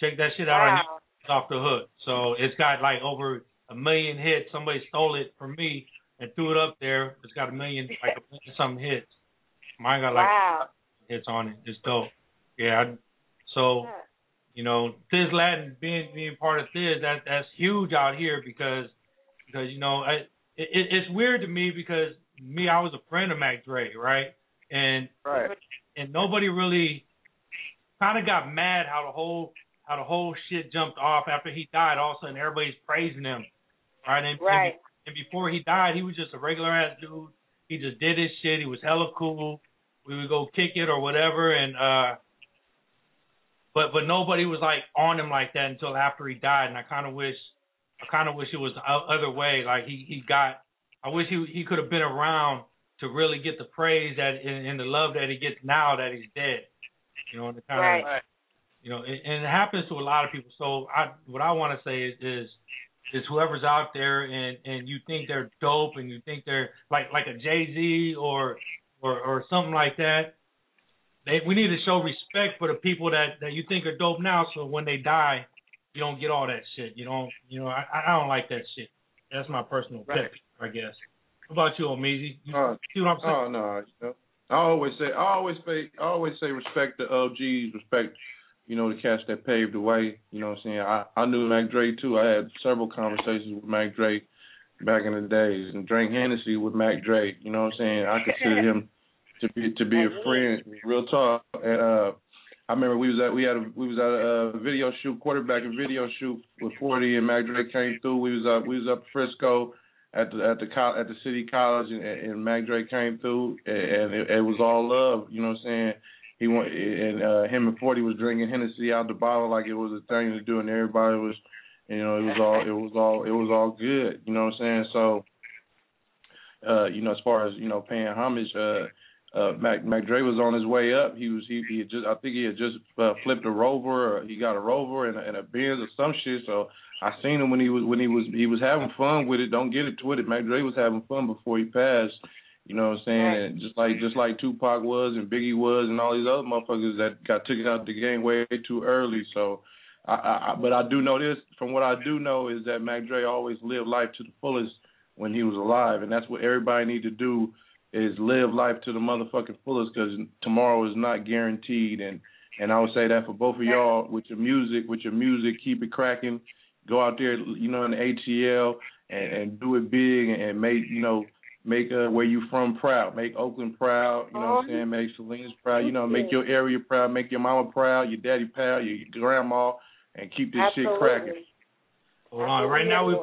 Check that shit out on It's off the hook. So it's got like over a million hits. Somebody stole it from me and threw it up there. It's got a million like a million something hits. Mine got like Wow. hits on it. It's dope. Yeah. I, so you know, Thizz Latin being being part of Thizz, that that's huge out here because because you know, I it, it, it's weird to me because me, I was a friend of Mac Dre, right? And Right. and nobody really kind of got mad how the whole how the whole shit jumped off after he died. All of a sudden, everybody's praising him, right? And, Right. and, and before he died, he was just a regular ass dude. He just did his shit. He was hella cool. We would go kick it or whatever, and uh, but but nobody was like on him like that until after he died. And I kind of wish, I kind of wish it was the other way. Like he he got, I wish he he could have been around to really get the praise that and, and the love that he gets now that he's dead. You know, and the kind of you know, and, and it happens to a lot of people. So I, what I want to say is, is, is whoever's out there and and you think they're dope and you think they're like like a Jay Z or or or something like that. They, we need to show respect for the people that that you think are dope now. So when they die, you don't get all that shit. You don't, you know, I I don't like that shit. That's my personal Right. pet, peeve, I guess. What about you, Omeezy? You Uh, see what I'm saying? Oh no, you know, I always say, I always say, I always say, respect the OGs, respect, you know, the cats that paved the way. You know what I'm saying? I I knew Mac Dre too. I had several conversations with Mac Dre back in the days, and drank Hennessy with Mac Dre. You know what I'm saying? I consider him to be to be a friend, real talk. And uh, I remember we was at we had a, we was at a, uh video shoot, quarterback and video shoot with 40, and Mac Dre came through. We was up we was up Frisco at the at the co- at the city college, and, and Mac Dre came through, and it, it was all love. You know what I'm saying? He went and uh, him and Forty was drinking Hennessy out the bottle like it was a thing to do, and everybody was, you know, it was all it was all it was all good. You know what I'm saying? So, uh, you know, as far as you know, paying homage, uh, uh, Mac Mac Dre was on his way up. He was he, he had just I think he had just uh, flipped a Rover. Or he got a Rover and a, and a Benz or some shit. So I seen him when he was when he was he was having fun with it. Don't get it twisted. Mac Dre was having fun before he passed, You know what I'm saying? And just like just like Tupac was and Biggie was and all these other motherfuckers that got took out the game way too early. So, I, I but I do know this from what I do know is that Mac Dre always lived life to the fullest when he was alive, and that's what everybody need to do is live life to the motherfucking fullest because tomorrow is not guaranteed. And and I would say that for both of y'all with your music, with your music, keep it cracking. Go out there, you know, in the ATL and, and do it big and make you know make uh, where you from proud, make Oakland proud. You know what I'm saying? Make Salinas proud. You know, make your area proud, make your mama proud, your daddy proud, your grandma, and keep this shit cracking. Hold on. Right now we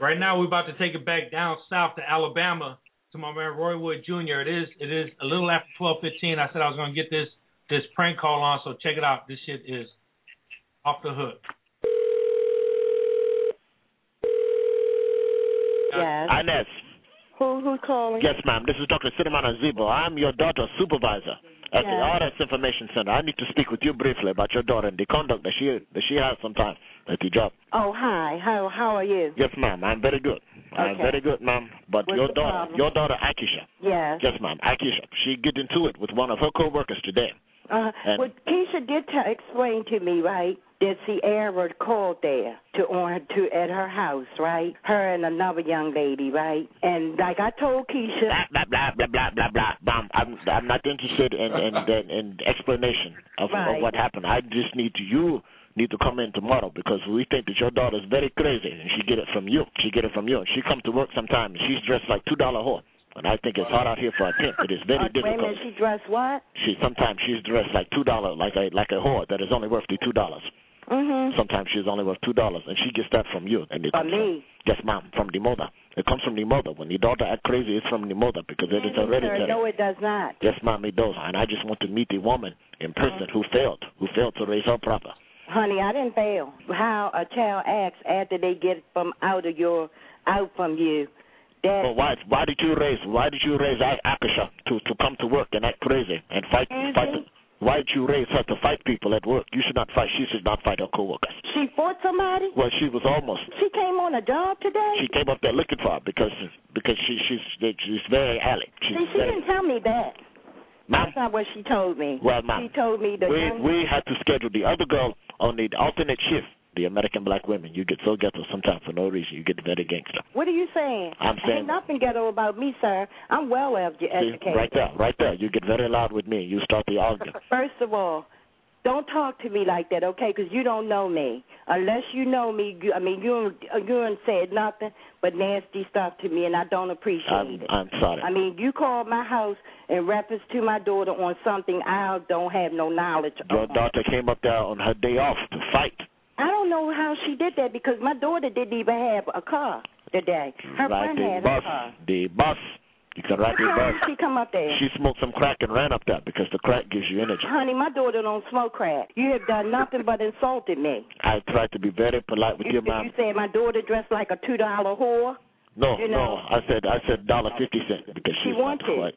right now we're about to take it back down south to Alabama to my man Roy Wood Jr. It is it is a little after twelve fifteen. I said I was gonna get this this prank call on, so check it out. This shit is off the hook. Yes. Inez. Who who's calling? Yes, ma'am. This is Dr. Cinnamon Azibo. I'm your daughter's supervisor at the Yes. Artists Information Center. I need to speak with you briefly about your daughter and the conduct that she that she has sometimes at the job. Oh hi. How how are you? Yes, ma'am. I'm very good. I'm Okay. very good, ma'am. But What's your daughter, problem? your daughter Akisha. Yes. Yes, ma'am. Akisha. She get into it with one of her coworkers today. Uh, And- well, Keisha did t- explain to me, right, that Sierra called there to on to at her house, right? Her and another young lady, right? And like I told Keisha, blah blah blah blah blah blah. Bam. I'm I'm not interested in in in, in explanation of, Right. of what happened. I just need to you need to come in tomorrow because we think that your daughter's very crazy and she get it from you. She get it from you. And she come to work sometime and she's dressed like two dollar whore. And I think it's hard out here for a pimp. It is very difficult. wait a minute, she dressed what? She sometimes she's dressed like two dollar like a like a whore that is only worth the two dollars. Mm-hmm. Sometimes she's only worth two dollars, and she gets that from you. And it From me? yes, ma'am, from the mother. It comes from the mother. When the daughter act crazy, it's from the mother because it is hereditary. no, it does not. Yes, ma'am, it does. And I just want to meet the woman in person who failed, who failed to raise her proper. Honey, I didn't fail. How a child acts after they get from out of your out from you. That But why? Why did you raise? Why did you raise Akasha to to come to work and act crazy and fight? Mm-hmm. fight the, why did you raise her to fight people at work? You should not fight. She should not fight her coworkers. she fought somebody. Well, she was almost. She came on a job today. She came up there looking for her because because she she's she's very alley. She's See, she very, didn't tell me that. Ma'am? That's not what she told me. Well, ma'am, She told me that we young we had to schedule the other girl on the alternate shift. The American black women, you get so ghetto sometimes for no reason. You get very gangster. What are you saying? I'm saying- Ain't nothing ghetto about me, sir. I'm well edu- See, educated. right there, right there. You get very loud with me. You start the argument. First of all, don't talk to me like that, okay? Because you don't know me. Unless you know me, you, I mean, you you ain't said nothing but nasty stuff to me, and I don't appreciate I'm, it. I'm sorry. I mean, you called my house in reference to my daughter on something I don't have no knowledge of. Your of. daughter came up there on her day off to fight. I don't know how she did that because my daughter didn't even have a car today. Her Ride friend the had bus. a car. The bus. You can ride the bus. she come up there? She smoked some crack and ran up there because the crack gives you energy. Honey, my daughter don't smoke crack. You have done nothing but insulted me. I tried to be very polite with You, your mom. you said my daughter dressed like a two dollar whore. No, you no. I said I said dollar fifty cent because She she's not wanted. quite.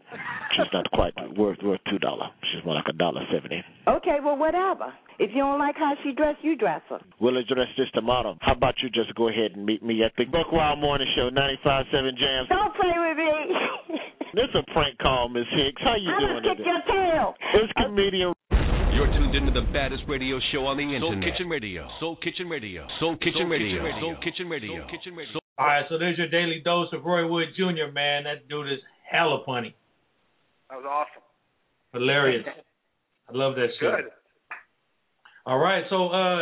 She's not quite worth worth two dollar. She's more like a dollar seventy. Okay, well whatever. If you don't like how she dressed, you dress her. We'll address this tomorrow. How about you just go ahead and meet me at the Buckwild Morning Show, ninety five seven Jams. Don't play with me. This a prank call, Miss Hicks. How you I'm doing gonna kick today? your tail. It's comedian. You're tuned into the baddest radio show on the internet. Soul Kitchen Radio. Soul Kitchen Radio. Soul Kitchen Radio. Soul Kitchen Radio. Soul Kitchen Radio. All right, so there's your daily dose of Roy Wood Jr. Man, that dude is hella funny, That was awesome. hilarious. I love that shit. Good. All right, so uh,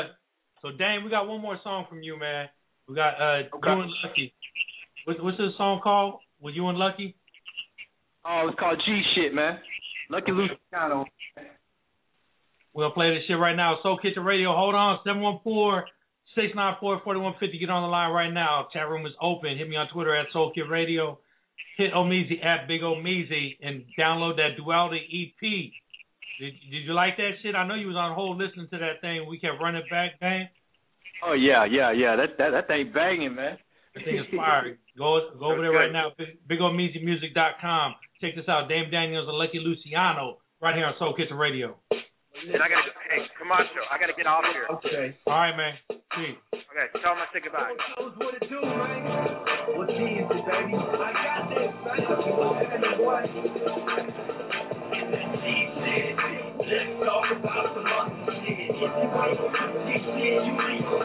so Dame, we got one more song from you, man. We got uh, you and Lucky. What's what's this song called? With you and Lucky? Oh, it's called G shit, man. Lucky Luciano. We'll play this shit right now. Soul Kitchen Radio. Hold on, 714-694-4150. Get on the line right now. Chat room is open. Hit me on Twitter at Soul Kid Radio. Hit Omeezy at Big Omeezy and download that Duality EP. Did, did you like that shit? I know you was on hold listening to that thing. We kept running back, Dame. Oh yeah, yeah, yeah. That that that thing banging, man. That thing is fire. Go go over there right now. Big, BigOmeezyMusic.com. Check this out. Dame Daniels and Lucky Luciano right here on Soul Kitchen Radio. And I gotta, hey, come on, Joe. I gotta get off here. Okay. All right, man. Peace. Okay, tell him I say goodbye. Knows what do, man. Well, baby, I got this. I got you, you you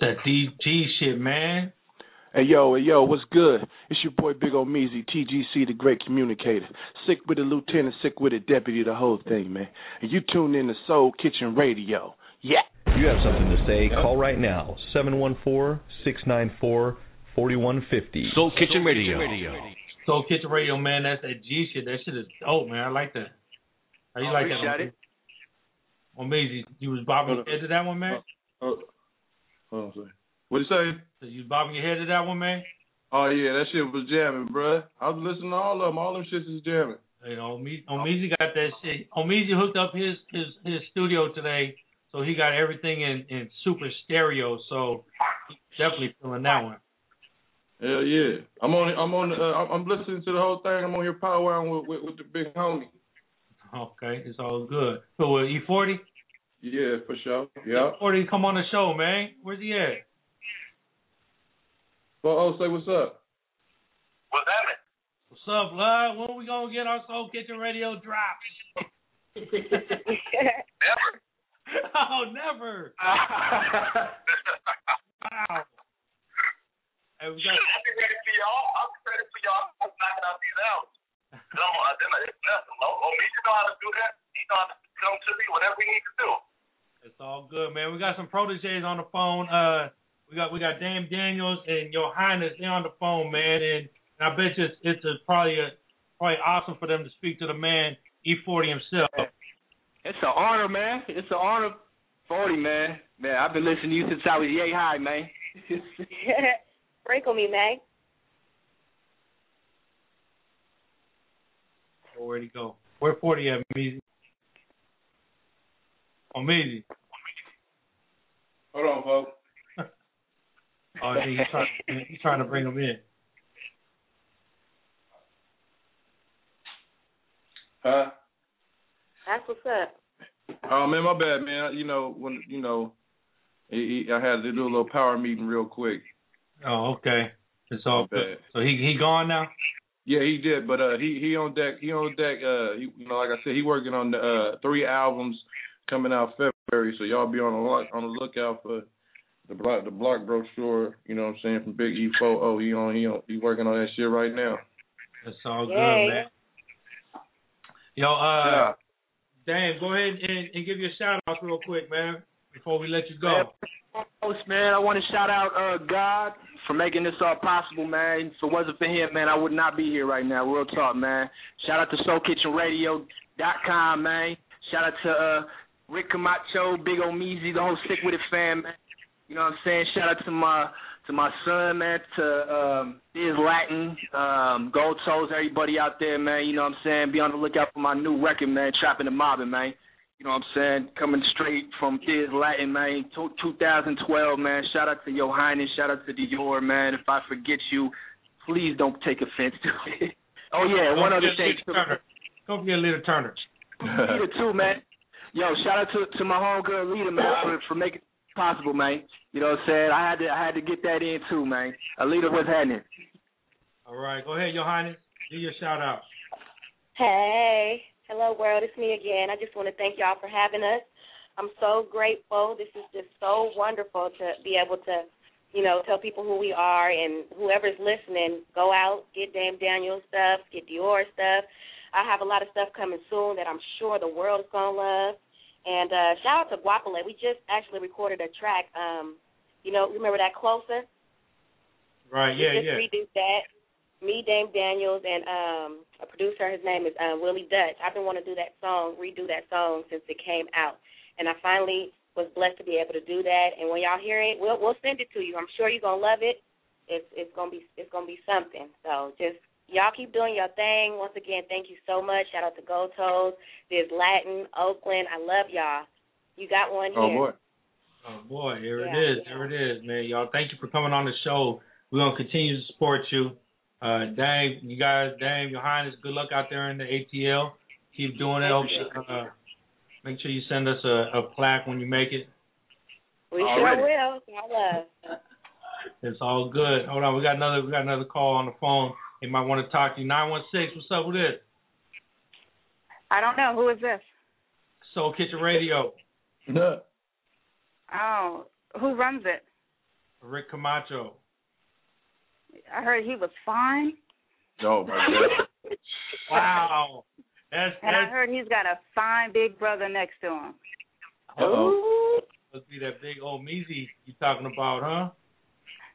That DG shit, man. Hey yo, hey yo, what's good? It's your boy Big Omeezy, TGC, the great communicator. Sick with the lieutenant, sick with the deputy, the whole thing, man. And you tuned in to Soul Kitchen Radio. Yeah. If you have something to say, call right now, 714-694-4150. Soul Kitchen Radio. Soul Kitchen Radio, man, that's that G shit. That shit is dope, man. I like that. How you I like that? Oh, It. Amazing. You was bobbing head to that one, man? Uh, uh, Hold on a second. What'd you say? You bobbing your head to that one, man? Oh yeah, that shit was jamming, bro. I was listening to all of them. All them shits is jamming. Hey, know, Omeezy got that shit. Omeezy hooked up his his his studio today, so he got everything in in super stereo. So definitely feeling that one. Hell yeah! I'm on. I'm on. Uh, I'm listening to the whole thing. I'm on here powwowing with, with with the big homie. Okay, it's all good. So with E40. Yeah, for sure. Yeah. E40, come on the show, man. Where's he at? Well, oh, say what's up. What's happening? What's up, love? When we gonna get our Soul Kitchen Radio drops? Never. oh, never. wow. Hey, we got. I'll be ready for y'all. I'll be ready for y'all. I'm knocking out these albums. Come on, then it's nothing. Oh, oh, me, you know how to do that. You know how to come to me, whatever we need to do. It's all good, man. We got some proteges on the phone. Uh, we got we got Dame Daniels and Your Highness. They're on the phone, man, and, and I bet you it's, it's a, probably a, probably awesome for them to speak to the man E40 himself. It's an honor, man. It's an honor. Forty, man. Man, I've been listening to you since I was yay high, man. Sprinkle me, man. Oh, where'd he go? Where 40 at, Meezy? Meezy. Hold on, folks. Oh, yeah, he's trying, he's trying to bring him in. Huh? That's what's up. Oh man, my bad, man. You know when you know, he, he, I had to do a little power meeting real quick. Oh, okay. It's all My good. bad. So he he gone now? Yeah, he did, but uh, he he on deck. He on deck. Uh, he, you know, like I said, he working on the uh three albums coming out February. So y'all be on the look, on the lookout for the block the block brochure. You know what I'm saying from Big E Four. Oh, he on he on he working on that shit right now. That's all good, Yay. man. Yo, uh, Yeah. Dan, go ahead and, and give you a shout out real quick, man, before we let you go. Host, man, I want to shout out uh, God for making this all possible, man. If it wasn't for him, man, I would not be here right now. Real talk, man. Shout out to SoulKitchenRadio.com, man. Shout out to uh, Rick Camacho, Big Omeezy, the whole Sick Wid It fam, man. You know what I'm saying? Shout out to my to my son, man, to um Thizz Latin, um, Gold Toes, everybody out there, man. You know what I'm saying? Be on the lookout for my new record, man, Trapping and Mobbing, man. You know what I'm saying? Coming straight from Thizz Latin, man. Two- 2012, man. Shout out to Your Highness. Shout out to Dior, man. If I forget you, please don't take offense to it. oh, yeah, one other thing. Don't forget Lita Turner. Lita, too, man. Yo, shout out to to my homegirl Lita, man, for, for making it possible, man. You know what I'm saying? I had to I had to get that in, too, man. Alita, what's happening? All right, go ahead, Your Highness. Do your shout out. Hey, hello world, it's me again. I just want to thank y'all for having us. I'm so grateful. This is just so wonderful to be able to, you know, tell people who we are and whoever's listening, go out, get Dame Daniel stuff, get Dior stuff. I have a lot of stuff coming soon that I'm sure the world is gonna love. And uh shout out to Guapole. We just actually recorded a track. Um, you know, remember that closer? Right, We yeah, just yeah. redo that. Me, Dame Daniels, and um, a producer. His name is um, Willie Dutch. I've been wanting to do that song, redo that song since it came out, and I finally was blessed to be able to do that. And when y'all hear it, we'll we'll send it to you. I'm sure you're gonna love it. It's it's gonna be it's gonna be something. So just y'all keep doing your thing. Once again, thank you so much. Shout out to Gold Toes. Thizz Latin, Oakland. I love y'all. You got one here. Oh boy. Oh boy, here Yeah, it is. Here it is, man. Y'all, thank you for coming on the show. We're gonna continue to support you. Uh, Dame, you guys, Dame, Your Highness, good luck out there in the ATL. Keep doing it. You, uh, make sure you send us a, a plaque when you make it. We Already. sure will. I love. It's all good. Hold on, we got another we got another call on the phone. They might want to talk to you. Nine one six. What's up with this? I don't know. Who is this? Soul Kitchen Radio. Oh, who runs it? Rick Camacho. I heard he was fine. Oh my god. Wow. That's And I heard he's got a fine big brother next to him. Uh-oh. must be that big old Meezy you talking about, huh?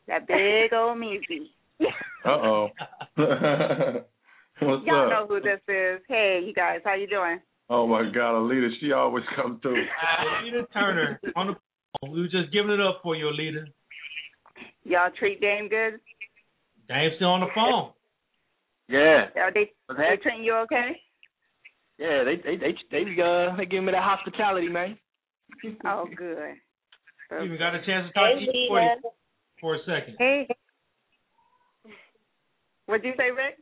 That big old Meezy. Uh oh. What's Y'all up? know who this is. Hey, you guys, how you doing? Oh my God, Alita, she always come through. Alita Turner on the phone. We were just giving it up for you, Alita. Y'all treat Dame good? Dame's still on the phone. Yeah. Are they What's they happening? treating you okay? Yeah, they they they they uh they give me that hospitality, man. Oh, good. You even got a chance to talk to Hey, you for, for a second. Hey, What'd you say, Rick?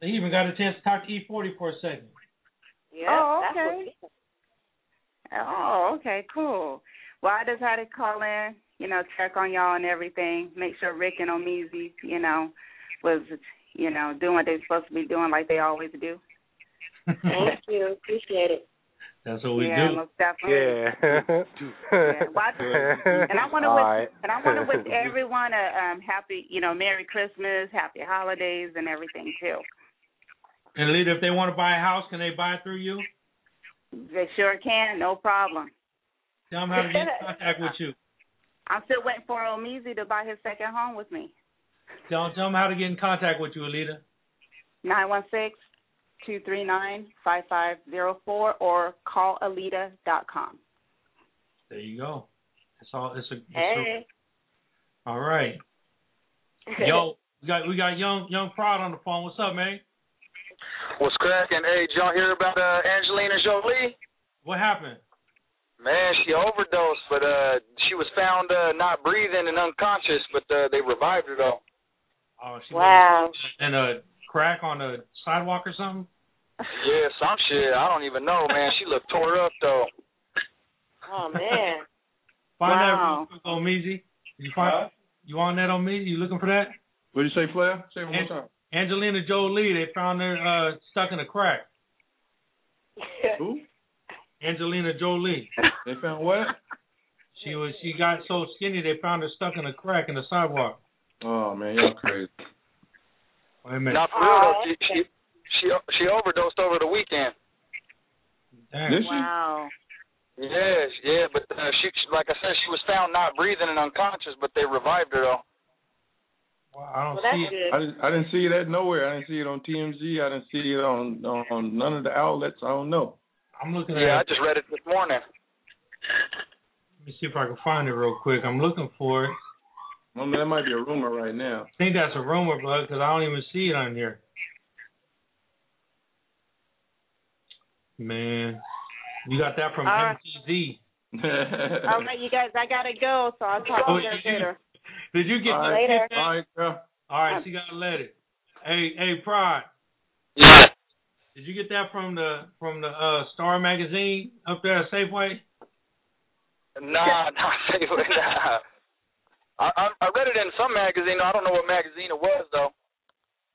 They even got a chance to talk to E40 for a second. Yeah. oh, okay. Oh, okay, cool. Well, I just had to call in, you know, check on y'all and everything, make sure Rick and Omeezy, you know, was, you know, doing what they're supposed to be doing like they always do. Thank you. Appreciate it. That's what we yeah, do. most definitely. Yeah. Yeah. Well, I- and I want to wish right. and I want to wish everyone a um happy, you know, Merry Christmas, Happy Holidays, and everything too. And Lita, if they want to buy a house, can they buy it through you? They sure can, no problem. Tell them how to get in contact with you. I'm still waiting for Omeezy to buy his second home with me. Tell, tell them how to get in contact with you, Alita. Nine one six two three nine five five zero four or call alita dot com. There you go. It's all. It's a. It's Hey. a all right. Yo, we got we got young young Prod on the phone. What's up, man? What's cracking? Hey, did y'all hear about uh, Angelina Jolie? What happened? Man, she overdosed, but uh, she was found uh, not breathing and unconscious, but uh, they revived her though. Oh, she Wow. And a crack on the sidewalk or something. Yeah, some shit. I don't even know, man. She looked tore up though. Oh man. Find Wow. that real on Meezy. You find you on that on Meezy? You looking for that? What did you say, Flair? Say it one more time. Angelina Jolie. They found her uh, stuck in a crack. Who? Angelina Jolie. They found what? She was she got so skinny they found her stuck in a crack in the sidewalk. Oh man, y'all crazy. Wait a minute. Not for real though. She, she she she overdosed over the weekend. Did she? Wow. Yes, yeah, but uh, she like I said, she was found not breathing and unconscious, but they revived her though. Well, I don't Well, see it. I didn't I didn't see that nowhere. I didn't see it on TMZ. I didn't see it on on, on none of the outlets. I don't know. I'm looking at Yeah, I just read it this morning. Let me see if I can find it real quick. I'm looking for it. I mean, that might be a rumor right now. I think that's a rumor, bud, because I don't even see it on here. Man, you got that from All right. MTV. All right, you guys, I gotta go, so I'll talk to Oh, you later. Did you get All did right. you get that? All right, girl. All right, she got a letter. Hey, hey, Pride. Yeah. Did you get that from the from the uh Star magazine up there at Safeway? Nah, not Safeway. Nah. I, I I read it in some magazine. I don't know what magazine it was though.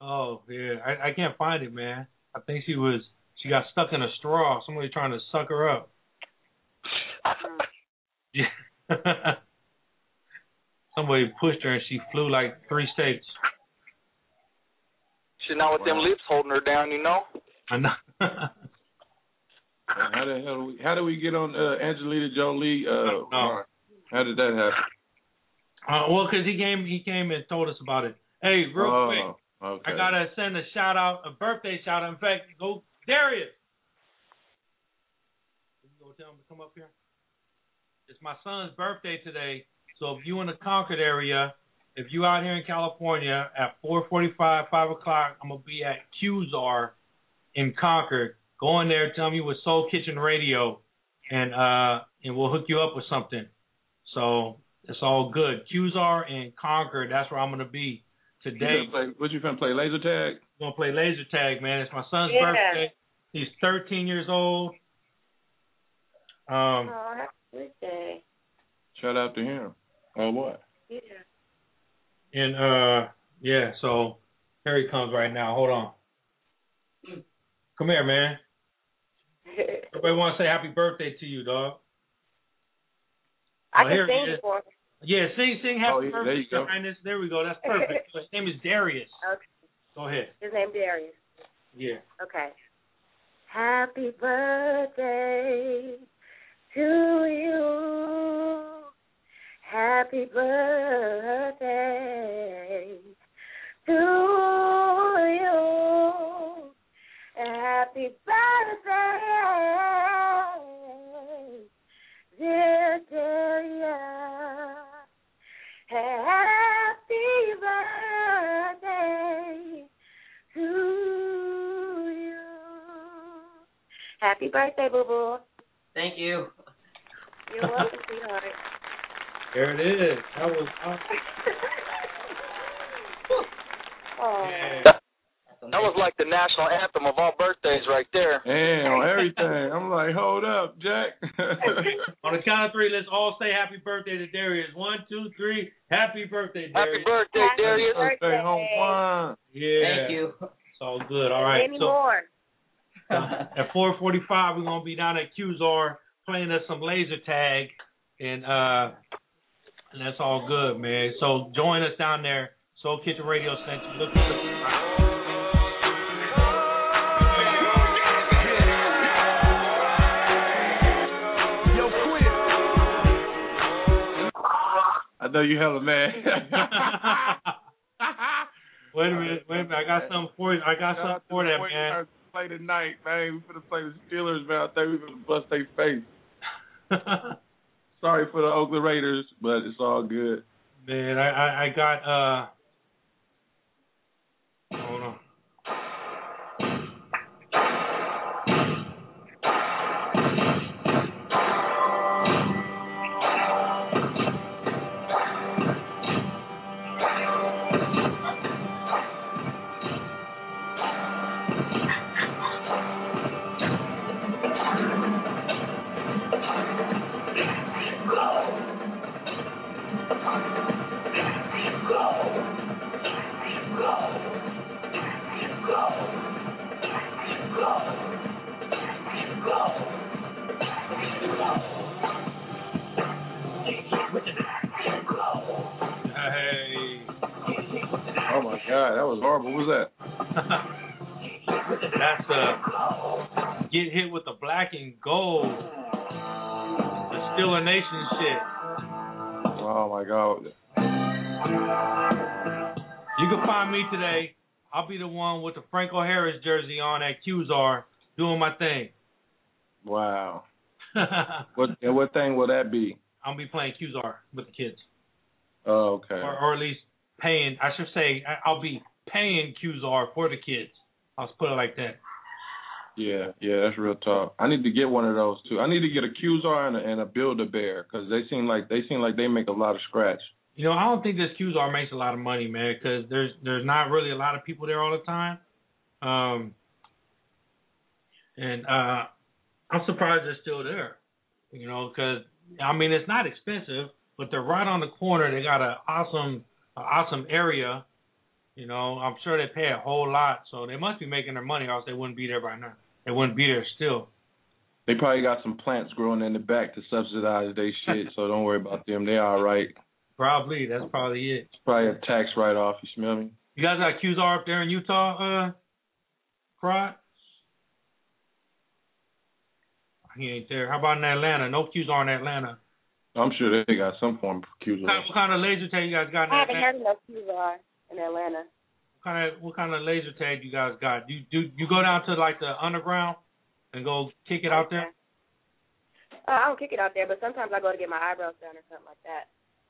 Oh yeah, I, I can't find it, man. I think she was she got stuck in a straw. Somebody trying to suck her up. Yeah. Somebody pushed her and she flew like three states. She not with them lips holding her down, you know. I know. How the hell? We, how did we get on uh, Angelina Jolie? Uh, No. How did that happen? uh, well, because he came he came and told us about it. Hey, real oh, quick, okay. I gotta send a shout out, a birthday shout out. In fact, go Darius. You gonna tell him to come up here. It's my son's birthday today, so if you in the Concord area, if you out here in California at 4:45, 5 o'clock, I'm gonna be at Qzar in Concord. Go in there, tell me with Soul Kitchen Radio, and uh, and we'll hook you up with something. So it's all good. Qzar in Concord, that's where I'm gonna be You today. gonna play, what you finna play? Laser tag? We're gonna play laser tag, man. It's my son's Yeah. birthday. He's 13 years old. Um, Oh, happy birthday. Shout out to him. Or what? Yeah. and uh, yeah. So here he comes right now. Hold on. Come here, man. Everybody want to say happy birthday to you, dog. I Oh, can here sing for him. Yeah, sing, sing happy Oh, yeah, there birthday, you go. Highness. There we go. That's perfect. His name is Darius. Okay. Go ahead. His name Darius. Yeah. Okay. Happy birthday to you. Happy birthday to you. Happy birthday, dear. Happy Happy birthday, Boo Boo. Thank you. You're welcome, sweetheart. There it is. That was. Oh. Yeah. was like the national anthem of all birthdays right there. And on everything. I'm like, hold up, Jack. On the count of three, let's all say happy birthday to Darius. One, two, three. Happy birthday, Darius. Happy birthday, Darius. Birthday home one. Yeah. Thank you. It's all good. All right. Any so more? at 4:45, we're gonna be down at Qzar playing us some laser tag, and uh, and that's all good, man. So join us down there. Soul Kitchen Radio Center. Look, I know you hella mad. wait a minute, wait a minute. I got something for you. I got something for that, man. Play tonight, man. We finna play the Steelers, man. I think we finna bust their face. Sorry for the Oakland Raiders, but it's all good. Man, I, I, I got uh God, that was horrible. What was that? That's a get hit with the black and gold. The Steeler Nation shit. Oh my God. You can find me today. I'll be the one with the Franco Harris jersey on at Qzar doing my thing. Wow. What and what thing will that be? I'll be playing Qzar with the kids. Oh, okay. Or, or at least paying, I should say, I'll be paying Qzar for the kids. I'll put it like that. Yeah, yeah, that's real tough. I need to get one of those too. I need to get a Qzar and a, and a Build a Bear because they seem like they seem like they make a lot of scratch. You know, I don't think this Qzar makes a lot of money, man, because there's there's not really a lot of people there all the time. Um, and uh, I'm surprised they're still there. You know, because I mean it's not expensive, but they're right on the corner. They got an awesome, a awesome area. You know, I'm sure they pay a whole lot, so they must be making their money, or else they wouldn't be there by now. They wouldn't be there still. They probably got some plants growing in the back to subsidize their shit, so don't worry about them. They all right. Probably that's probably it. It's probably a tax write off. You smell me? You guys got Qzar up there in Utah, uh, Prod? He ain't there. How about in Atlanta? No Qzar in Atlanta. I'm sure they got some form of Qzar. What kind, what kind of laser tag you guys got in I haven't Atlanta? heard of no Qzar in Atlanta. What kind of what kind of laser tag you guys got? Do you do you go down to like the underground and go kick it out there? Uh, I don't kick it out there, but sometimes I go to get my eyebrows done or something like that.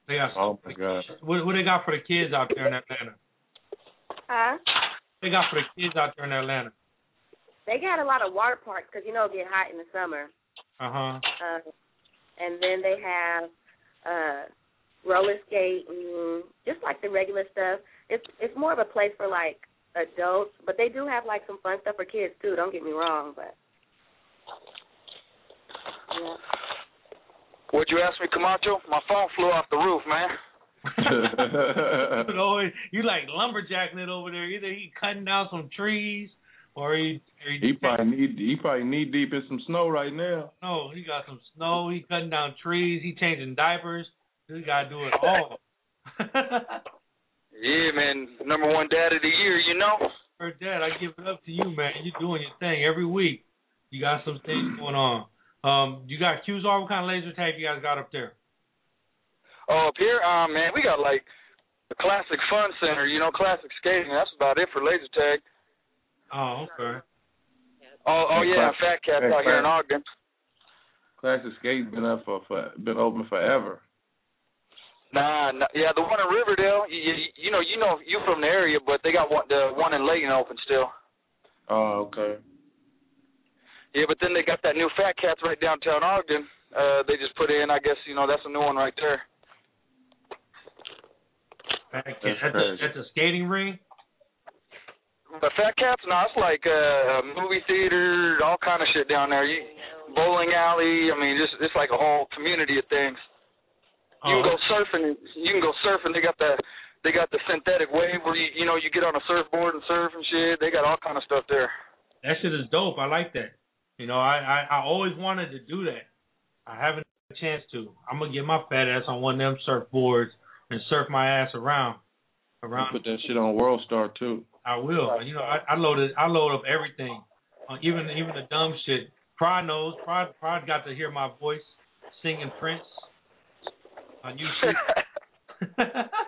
They got Oh my god. what, what they got for the kids out there in Atlanta? Huh? They got for the kids out there in Atlanta. They got a lot of water parks because you know it get hot in the summer. Uh huh. And then they have uh roller skating, just like the regular stuff. It's it's more of a place for like adults, but they do have like some fun stuff for kids too. Don't get me wrong, but yeah. What'd you ask me, Camacho? My phone flew off the roof, man. But always you like lumberjacking it over there. Either he cutting down some trees or he or he, He probably need he probably knee deep in some snow right now. no, he got some snow, he cutting down trees, he changing diapers. He gotta do it all. Yeah, man. Number one dad of the year, you know. For Dad, I give it up to you, man. You're doing your thing every week. You got some things going on. Um, you got Qzar. What kind of laser tag you guys got up there? Oh, up here, um, man, we got like the classic fun center, you know, classic skating. That's about it for laser tag. Oh, okay. Oh, oh yeah, Fat Cats out here in Ogden. Classic Skate's been up for, for been open forever. Nah, nah, yeah, the one in Riverdale. You, you, you know, you know, you from the area, but they got one, the one in Layton open still. Oh, okay. Yeah, but then they got that new Fat Cats right downtown Ogden. Uh, they just put in, I guess, you know, that's a new one right there. Fat Cat. That's a, that's a skating ring. The Fat Cats? No, it's like uh, a movie theater, all kind of shit down there. You bowling alley. I mean, just it's like a whole community of things. You can go surfing. You can go surfing. They got the they got the synthetic wave where you you know you get on a surfboard and surf and shit. They got all kind of stuff there. That shit is dope. I like that. You know, I, I I always wanted to do that. I haven't had a chance to. I'm gonna get my fat ass on one of them surfboards and surf my ass around. Around. Put that shit on World Star too. I will. You know, I, I loaded. I load up everything, uh, even even the dumb shit. Prod knows. Prod Prod got to hear my voice singing Prince on YouTube.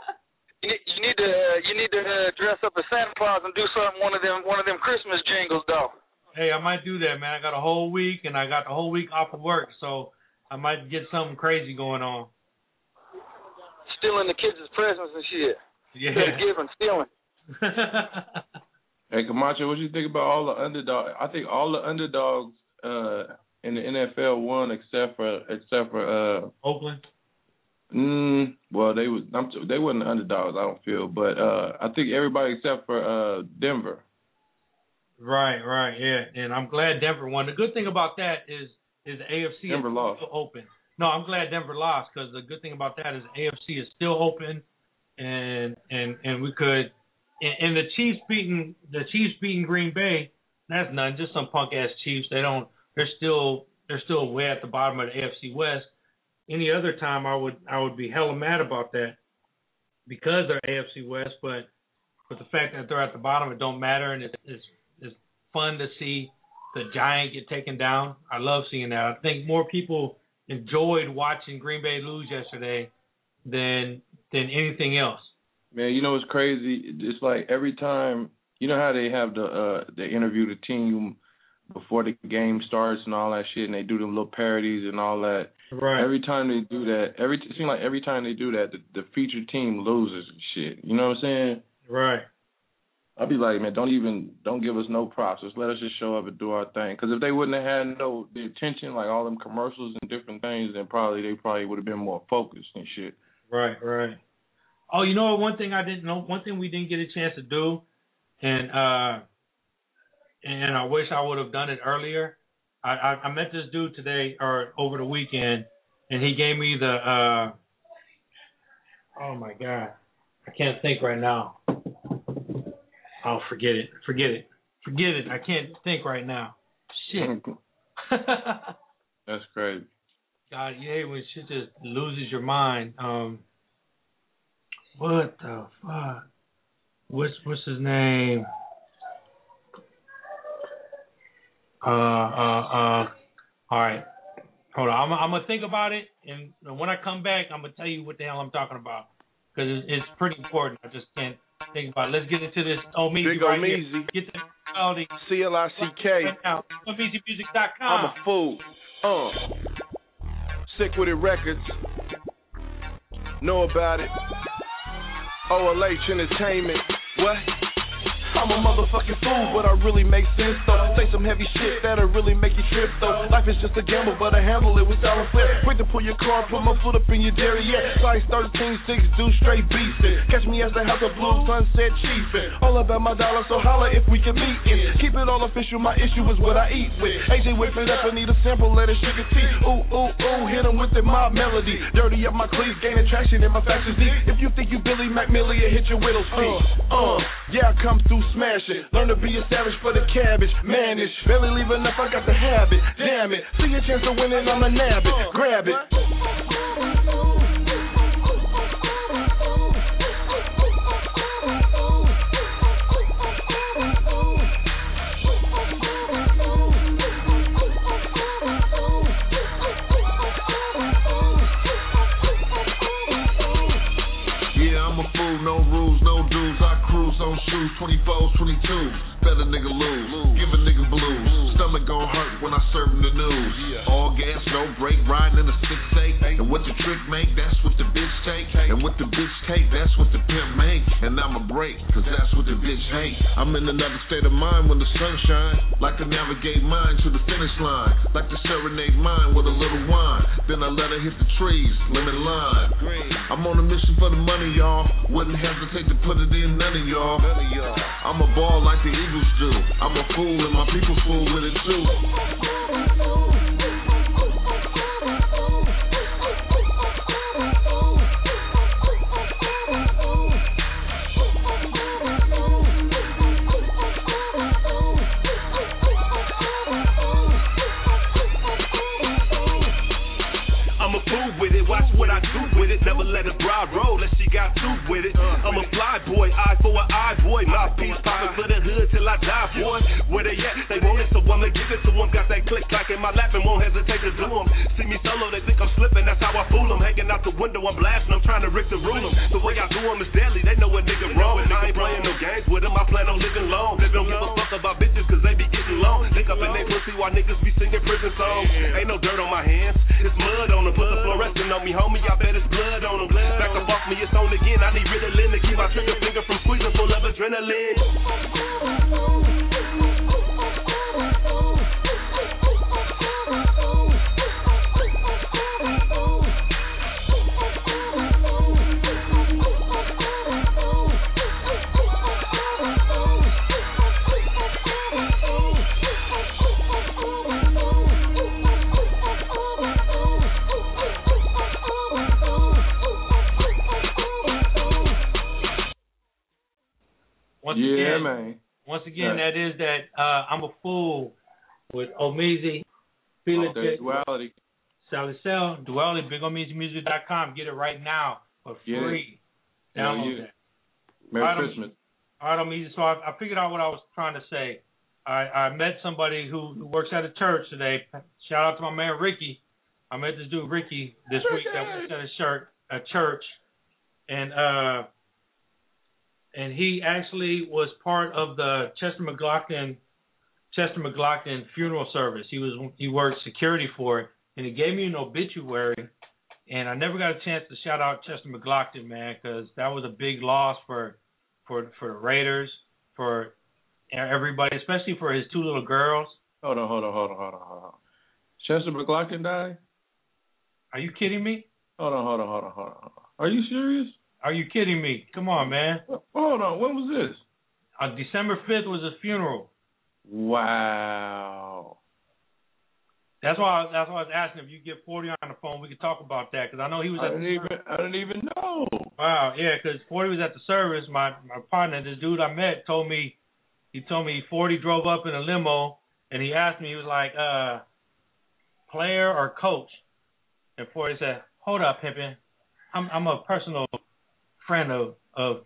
You need, you need to uh, you need to uh, dress up as Santa Claus and do something one of them one of them Christmas jingles though. hey, I might do that, man. I got a whole week and I got the whole week off of work, so I might get something crazy going on. Stealing the kids' presents and shit. Yeah. Instead of giving, stealing. Hey Camacho, what you think about all the underdog? I think all the underdogs uh, in the NFL won except for except for uh, Oakland. Mm, well, they was I'm, they wasn't the underdogs. I don't feel, but uh, I think everybody except for uh, Denver. Right, right, yeah. And I'm glad Denver won. The good thing about that is is the AFC Denver is lost. still open. No, I'm glad Denver lost because the good thing about that is the AFC is still open, and and and we could, and, and the Chiefs beating the Chiefs beating Green Bay. That's nothing. Just some punk ass Chiefs. They don't. They're still they're still way at the bottom of the AFC West. Any other time, I would I would be hella mad about that because they're AFC West. But but the fact that they're at the bottom, it don't matter, and it's it's it's fun to see the giant get taken down. I love seeing that. I think more people enjoyed watching Green Bay lose yesterday than than anything else. Man, you know what's crazy? It's like every time you know how they have the uh they interview the team before the game starts and all that shit, and they do them little parodies and all that. Right. Every time they do that, every it seems like every time they do that, the, the featured team loses and shit. You know what I'm saying? Right. I'd be like, man, don't even don't give us no props. Just let us just show up and do our thing. Because if they wouldn't have had no the attention, like all them commercials and different things, then probably they probably would have been more focused and shit. Right, right. Oh, you know what? One thing I didn't know, one thing we didn't get a chance to do, and uh, and I wish I would have done it earlier. I, I I met this dude today or over the weekend, and he gave me the uh, oh my god, I can't think right now. Oh, forget it, forget it, forget it. I can't think right now. Shit. That's crazy. God, yeah, when shit just loses your mind. Um, what the fuck? What's what's his name? Uh, uh, uh. All right, hold on. I'm I'm gonna think about it, and when I come back, I'm gonna tell you what the hell I'm talking about because it's, it's pretty important. I just can't think about it. Let's get into this. Oh, me, Big right O here. Get the melody. C L I C K. Right now. MeezyMusic.com. I'm a fool. Uh. Sick with it records. Know about it. OLH Entertainment. What? I'm a motherfucking fool, but I really make sense though. Say some heavy shit that'll really make you trip though. Life is just a gamble, but I handle it with style and flair. Quick to pull your car, put my foot up in your derriere. Size 13, 6, do straight beastin'. Catch me as the house of blue sunset chiefin'. All about my dollar, so holla if we can meet it. Keep it all official, my issue is what I eat with. AJ whip it up, I need a sample, let it sugar tea. Ooh, ooh, ooh, hit 'em with the mob melody. Dirty up my cleats, gain attraction in my factions deep. If you think you Billy McMillie, hit your widow's feet. Uh, uh, yeah, I come through smashing. Learn to be a savage for the cabbage. Manish, barely leave enough, I got the habit. Damn it, see a chance of winning, I'ma nab it. Grab it. Shoes, 24s, 22s. Bet a nigga lose, give a nigga blues. Stomach gon' hurt when I serve him the news. All gas, no brake, riding in a six eight. And what the trick make, that's what the bitch take. And what the bitch take, that's what the pimp make. And I'ma break, cause that's what the bitch hate. I'm in another state of mind when the sun shine. Like to navigate mine to the finish line. Like to serenade mine with a little wine. Then I let her hit the trees, lemon line. I'm on a mission for the money, y'all. Wouldn't hesitate to put it in none of y'all. I'm a ball like the Eagles do. I'm a fool and my people fool with it watch what I do with it. Never let a bride roll unless she got two with it. I'm a fly boy, eye BigOmeezyMusic.com. Get it right now for free. Hell Download yeah. that. Merry All right, Christmas. All right, Omeezy. So I, I figured out what I was trying to say. I, I met somebody who, who works at a church today. Shout out to my man Ricky. I met this dude Ricky this week that works at a shirt a church, and uh, and he actually was part of the Chester McGlockton Chester McGlockton funeral service. He was he worked security for it, and he gave me an obituary. And I never got a chance to shout out Chester McGlockton, man, because that was a big loss for for for the Raiders, for everybody, especially for his two little girls. Hold on, hold on, hold on, hold on, hold on. Chester McGlockton died? Are you kidding me? Hold on, hold on, hold on, hold on. Are you serious? Are you kidding me? Come on, man. Hold on, when was this? On December fifth was his funeral. Wow. That's why that's why I was asking if you get forty on the phone, we could talk about that because I know he was I at didn't the even I didn't even know. Wow, yeah, because Forty was at the service. My my partner, this dude I met, told me he told me Forty drove up in a limo and he asked me, he was like, uh, player or coach? And Forty said, Hold up, Pimpin. I'm I'm a personal friend of of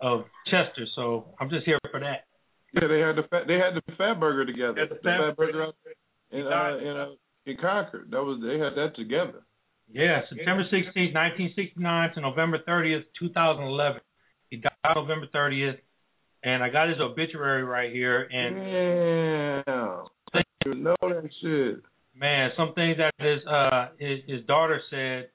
of Chester, so I'm just here for that. Yeah, they had the fat, they had the fat burger together. Had the the Fat fat burger out there in uh, in uh, in Concord. That was they had that together. Yeah, September 16th, 1969 to November 30th, 2011. He died November 30th, and I got his obituary right here. And Yeah. You know that shit. man, some things that his uh his, his daughter said.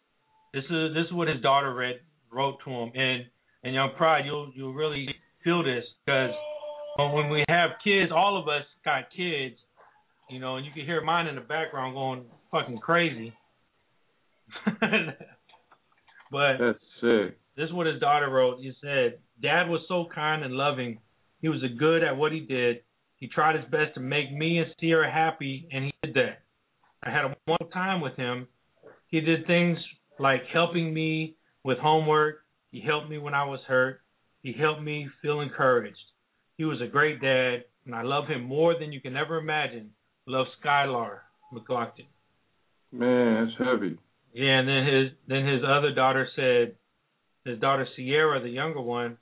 This is this is what his daughter read wrote to him, and and young pride, you'll you'll really feel this because when we have kids, all of us got kids, you know, and you can hear mine in the background going fucking crazy. but That's sick. this is what his daughter wrote. He said, Dad was so kind and loving. He was a good at what he did. He tried his best to make me and Sierra happy, and he did that. I had a wonderful time with him. He did things like helping me with homework. He helped me when I was hurt. He helped me feel encouraged. He was a great dad, and I love him more than you can ever imagine. Love Skylar McGlockton. Man, that's heavy. Yeah, and then his then his other daughter said, his daughter Sierra, the younger one,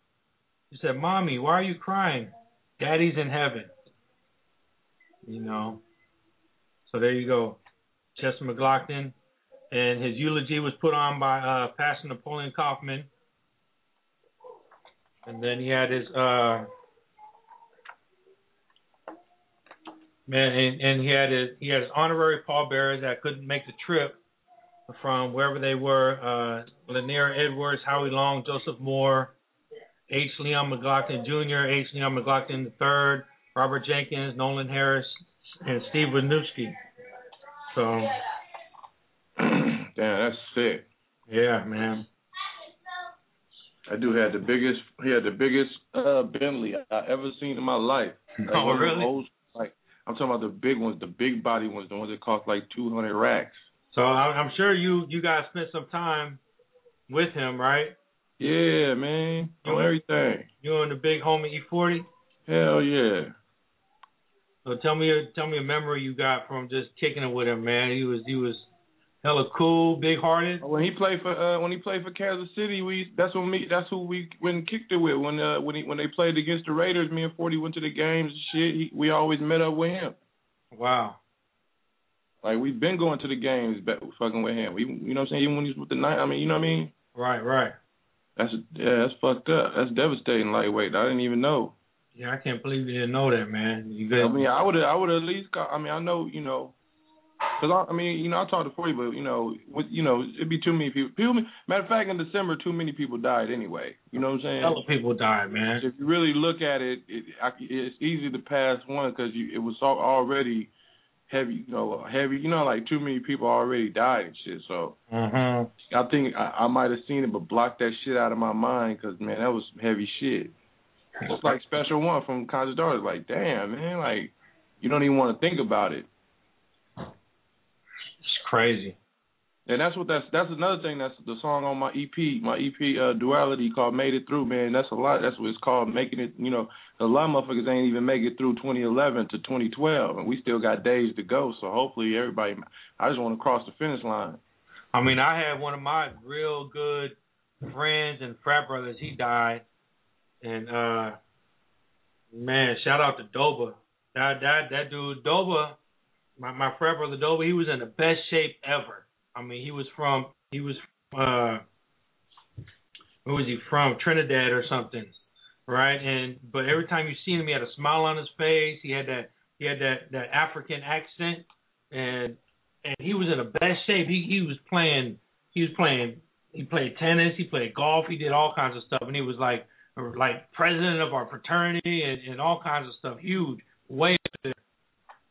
she said, "Mommy, why are you crying? Daddy's in heaven." You know. So there you go, Chester McGlockton, and his eulogy was put on by uh, Pastor Napoleon Kaufman, and then he had his uh, man, and, and he had his he had his honorary pallbearers that couldn't make the trip from wherever they were, uh, Lanier Edwards, Howie Long, Joseph Moore, H. Leon McGlockton Jr., H. Leon McGlockton III, Robert Jenkins, Nolan Harris, and Steve Wisniewski. So, Damn, that's sick. yeah, man. That dude had the biggest. He had the biggest uh Bentley I ever seen in my life. Like Oh, really? Old, I'm talking about the big ones, the big body ones, the ones that cost like 200 racks. So I'm sure you you guys spent some time with him, right? Yeah, man, on everything. You and the big homie E40. Hell yeah. So tell me a tell me a memory you got from just kicking it with him, man. He was he was hella cool, big hearted. When he played for uh when he played for Kansas City, we that's when me that's who we went kicked it with when uh when he when they played against the Raiders. Me and Forty went to the games and shit. He, we always met up with him. Wow. Like we've been going to the games, but fucking with him. We you know what I'm saying even when he was with the night. I mean you know what I mean. Right, right. That's yeah that's fucked up. That's devastating. Lightweight. I didn't even know. Yeah, I can't believe you didn't know that, man. You I mean, I would I would at least. I mean, I know, you know, because I, I mean, you know, I talked to Forty, but you know, with, you know, it'd be too many people. People, matter of fact, in December, too many people died anyway. You know what I'm saying? Hella people died, man. If you really look at it, it I, it's easy to pass one because it was already heavy, you know, heavy. You know, like too many people already died and shit. So Mm-hmm. I think I, I might have seen it, but blocked that shit out of my mind because man, that was heavy shit. It's like Special One from Conscious Daughters. Like, damn, man, like you don't even want to think about it. Crazy. And that's what that's that's another thing. That's the song on my EP, my EP uh, Duality called "Made It Through." Man, that's a lot. That's what it's called, making it. You know, a lot of motherfuckers ain't even make it through 2011 to 2012, and we still got days to go. So hopefully, everybody. I just want to cross the finish line. I mean, I had one of my real good friends and frat brothers. He died, and uh, man, shout out to Doba. That that that dude Doba, my my frat brother Doba. He was in the best shape ever. I mean, he was from he was uh, where was he from? Trinidad or something, right? And but every time you see him, he had a smile on his face. He had that he had that that African accent, and and he was in the best shape. He he was playing he was playing he played tennis, he played golf, he did all kinds of stuff, and he was like like president of our fraternity and, and all kinds of stuff. Huge, way up there,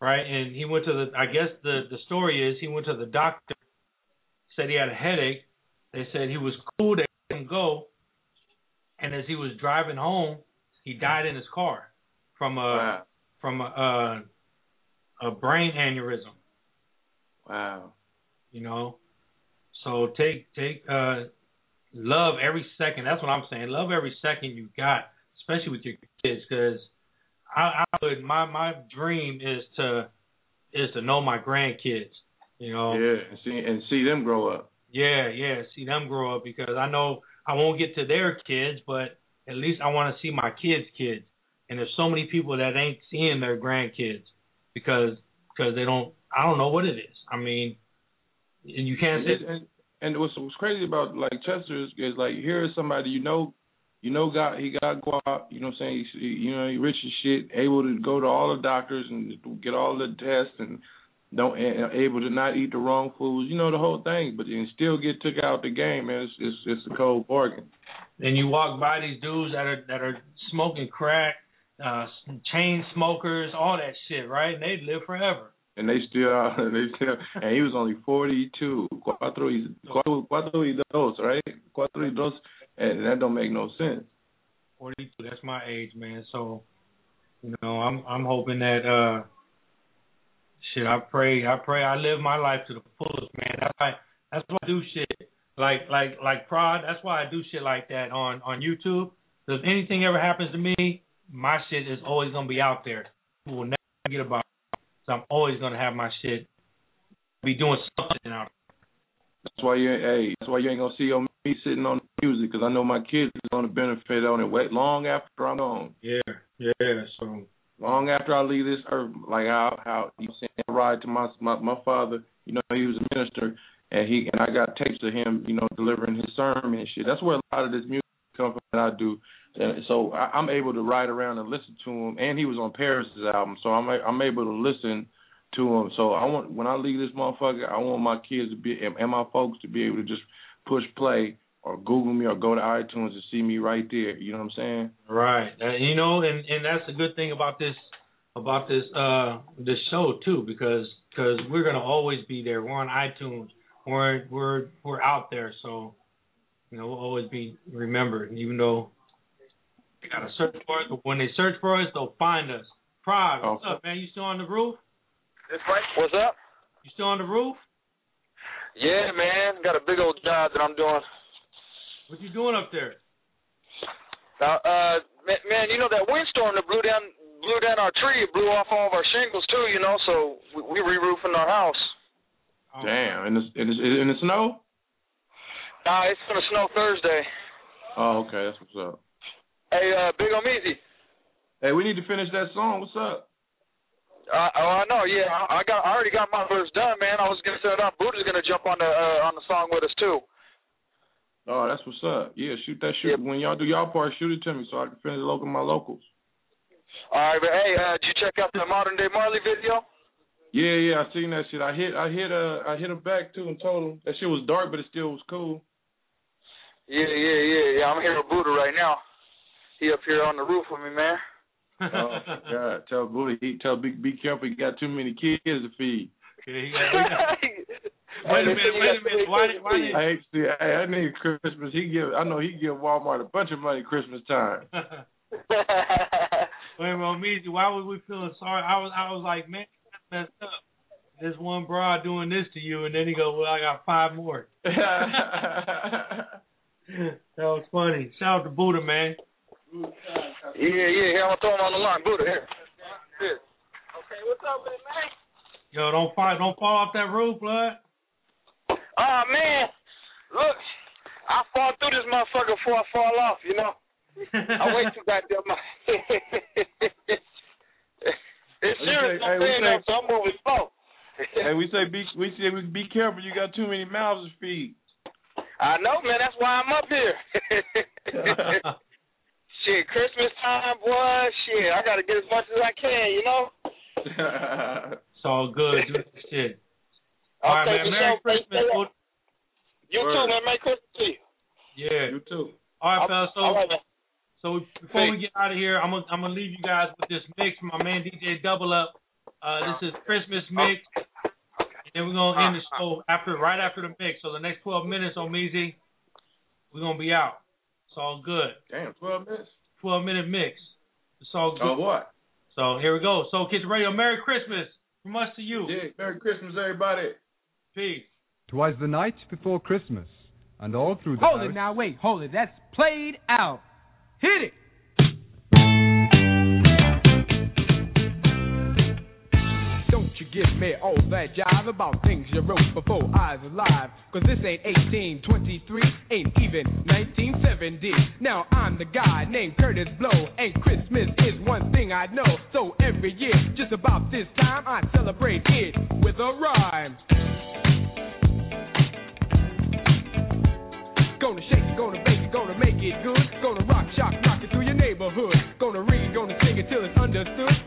right? And he went to the I guess the the story is he went to the doctor, said he had a headache. They said he was cool, they let him go, and as he was driving home, he died in his car from a Wow. from a, a a brain aneurysm. Wow. You know, so take take uh love every second. That's what I'm saying. Love every second you got, especially with your kids, because I, I would my my dream is to is to know my grandkids. You know. Yeah, and see and see them grow up. Yeah, yeah. See them grow up because I know I won't get to their kids, but at least I want to see my kids' kids. And there's so many people that ain't seeing their grandkids because because they don't. I don't know what it is. I mean, and you can't And, and, and what's, what's crazy about like Chester is, is like here is somebody you know, you know, got he got guap. You know what I'm saying? He, you know, he rich as shit, able to go to all the doctors and get all the tests and don't and able to not eat the wrong foods. You know the whole thing, but and still get took out the game, man. It's it's, it's a cold bargain. and you walk by these dudes that are that are smoking crack, uh chain smokers, all that shit, right? And they live forever. And they still, they still, and he was only 42. Cuatro y, cuatro, cuatro y dos, right? Cuatro y dos, and that don't make no sense. 42. That's my age, man. So, you know, I'm I'm hoping that uh shit, I pray I pray I live my life to the fullest, man. That's why that's why I do shit. Like like like prod, that's why I do shit like that on on YouTube. If anything ever happens to me, my shit is always gonna be out there. People will never forget about it. So I'm always gonna have my shit be doing something out That's why you, hey, that's why you ain't gonna see on me sitting on the music, because I know my kids is gonna benefit on it wait long after I'm gone. Yeah, yeah. So long after I leave this earth, like how how you know, saying, I ride to my my my father. You know, he was a minister, and he and I got tapes of him, you know, delivering his sermon and shit. That's where a lot of this music comes from that I do. And so I, I'm able to ride around and listen to him, and he was on Paris's album, so I'm I'm able to listen to them. So I want when I leave this motherfucker, I want my kids to be and and my folks to be able to just push play or Google me or go to iTunes and see me right there. You know what I'm saying? Right. Uh, you know, and and that's the good thing about this about this uh this show too, because because we're gonna always be there. We're on iTunes. We're we're we're out there, so you know we'll always be remembered. Even though they gotta search for us, but when they search for us, they'll find us. Pride, what's Okay. up, man? You still on the roof? What's up? You still on the roof? Yeah, man. Got a big old job that I'm doing. What you doing up there? Now, uh, man, man, you know that windstorm that blew down blew down our tree, it blew off all of our shingles too. You know, so we, we re-roofing our house. Damn. In the in the, in the snow? Nah, it's gonna snow Thursday. Oh, okay. That's what's up. Hey, uh, Big Omeezy. Hey, we need to finish that song. What's up? Uh, oh, I know. Yeah, I I got. I already got my verse done, man. I was gonna set it up. Buddha's gonna jump on the uh, on the song with us too. Oh, that's what's up. Yeah, shoot that shoot. When y'all do y'all part, shoot it to me so I can finish local my locals. All right, but hey, uh, did you check out the modern day Marley video? Yeah, yeah, I seen that shit. I hit, I hit, uh, I hit him back too and told him that shit was dark, but it still was cool. Yeah, yeah, yeah, yeah. I'm here with Buddha right now. He up here on the roof with me, man. Oh my God! Tell Booty, he tell Big, be careful. You got too many kids to feed. Okay, he got, he got, wait a minute, wait a minute. Why did, why did, I hate to see. Hey, I need Christmas. He give. I know he give Walmart a bunch of money Christmas time. Wait a minute, Meezy, why was we feeling sorry? I was I was like, man, that's messed up. This one broad doing this to you, and then he go, well, I got five more. that was funny. Shout out to Buddha, man. Yeah, yeah, yeah. I'm gonna throw him on the line. Buddha, here. Here. Okay, what's up, man? Yo, don't fall, don't fall off that roof, blood. Oh man, look, I fall through this motherfucker before I fall off. You know, I way too goddamn much. it's We serious. say- I'm hey, we saying say- that, so I'm moving slow. hey, we say be we say we be careful. You got too many mouths to feed. I know, man. That's why I'm up here. shit, Christmas time, boy. Shit, I gotta get as much as I can. You know. It's all good. Do this shit. All right, man. Merry sure. Christmas. Stay up. Buddha. You too, man. Merry Christmas to you. Yeah. You too. All right, fellas. So, All right, so before we get out of here, I'm gonna I'm gonna leave you guys with this mix from my man DJ Double Up. Uh, this is Christmas mix, and then we're gonna end the show after right after the mix. So the next 12 minutes Omeezy, we're gonna be out. It's all good. Damn, 12 minutes. 12 minute mix. It's all good. Oh what? So here we go. So Kids Radio, Merry Christmas from us to you. Yeah, Merry Christmas, everybody. Peace. Twas the night before Christmas, and all through the Hold house. it now, wait, hold it. That's played out. Hit it. Give me all that jive about things you wrote before I was alive. Cause this ain't 1823, ain't even 1970. Now I'm the guy named Kurtis Blow, and Christmas is one thing I know. So every year, just about this time, I celebrate it with a rhyme. Gonna shake it, gonna bake it, gonna make it good. Gonna rock, shock, knock it through your neighborhood. Gonna read, gonna sing it till it's understood.